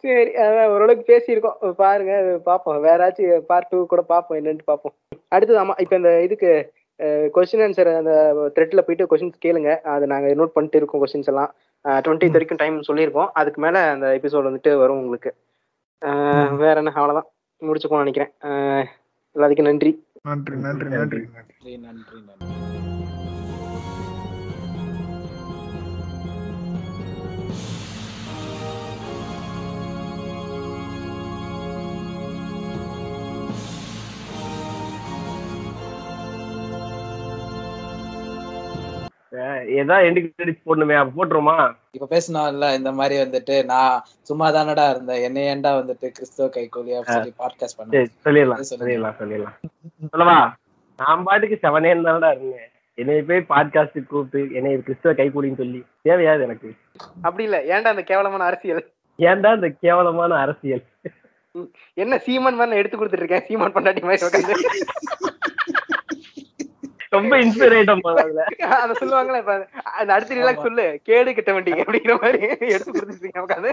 சரி அதான் ஓரளவுக்கு பேசியிருக்கோம். பாருங்க அது பார்ப்போம். வேறாச்சும் பார்ட் டூ கூட பார்ப்போம் என்னன்ட்டு பார்ப்போம். அடுத்தது ஆமா இப்போ இந்த இதுக்கு கொஸ்டின் ஆன்சர் அந்த த்ரெட்ல போயிட்டு கொஸ்டின்ஸ் கேளுங்க. அதை நாங்க நோட் பண்ணிட்டு இருக்கோம் கொஸ்டின்ஸ் எல்லாம். டுவெண்ட்டி வரைக்கும் டைம் சொல்லியிருக்கோம் அதுக்கு மேல அந்த எபிசோட் வந்துட்டு வரும் உங்களுக்கு. அஹ், வேற என்ன? அவ்வளவுதான். முடிச்சுக்கோன்னு நினைக்கிறேன். எல்லாத்துக்கும் நன்றி. நன்றி நன்றி நன்றி. நன்றி நன்றி நன்றி. நன்றி ஏதா எண்டு கிரெடிட் போடணுமே அப்ப போட்டுருமா இப்ப பேசணும்ல இந்த மாதிரி வந்துட்டு நான் சும்மா தானடா இருந்தேன். என்ன ஏன்டா வந்துட்டு கிறிஸ்துவ கைகூலியா சொல்லி பாட்காஸ்ட் சரி பண்ணேன் சொல்லிடலாம் சொல்லுங்க. சொல்லிடலாம் சொல்லிடலாம். சொல்லவா? நான் பாட்டுக்கு செவனே தானடா இருந்தேன். என்னை போய் பாட்காஸ்ட் கூப்பிட்டு என்னை கிறிஸ்துவ கைகூலின்னு சொல்லி. தேவையாது எனக்கு. அப்படி இல்ல. ஏன்டா அந்த கேவலமான அரசியல்? ஏன்டா இந்த கேவலமான அரசியல்? என்ன சீமான் மாதிரி எடுத்து கொடுத்துட்டு இருக்கேன். சீமான் பண்ணாட்டி மாதிரி ரொம்ப இன்ஸ்பைர் ஆயிட்டோம் அத சொல்லுவாங்களே இப்ப அடுத்த சொல்லு கேடு கிட்ட வண்டி அப்படிங்கிற மாதிரி எடுத்து இருக்கேன் உட்காந்து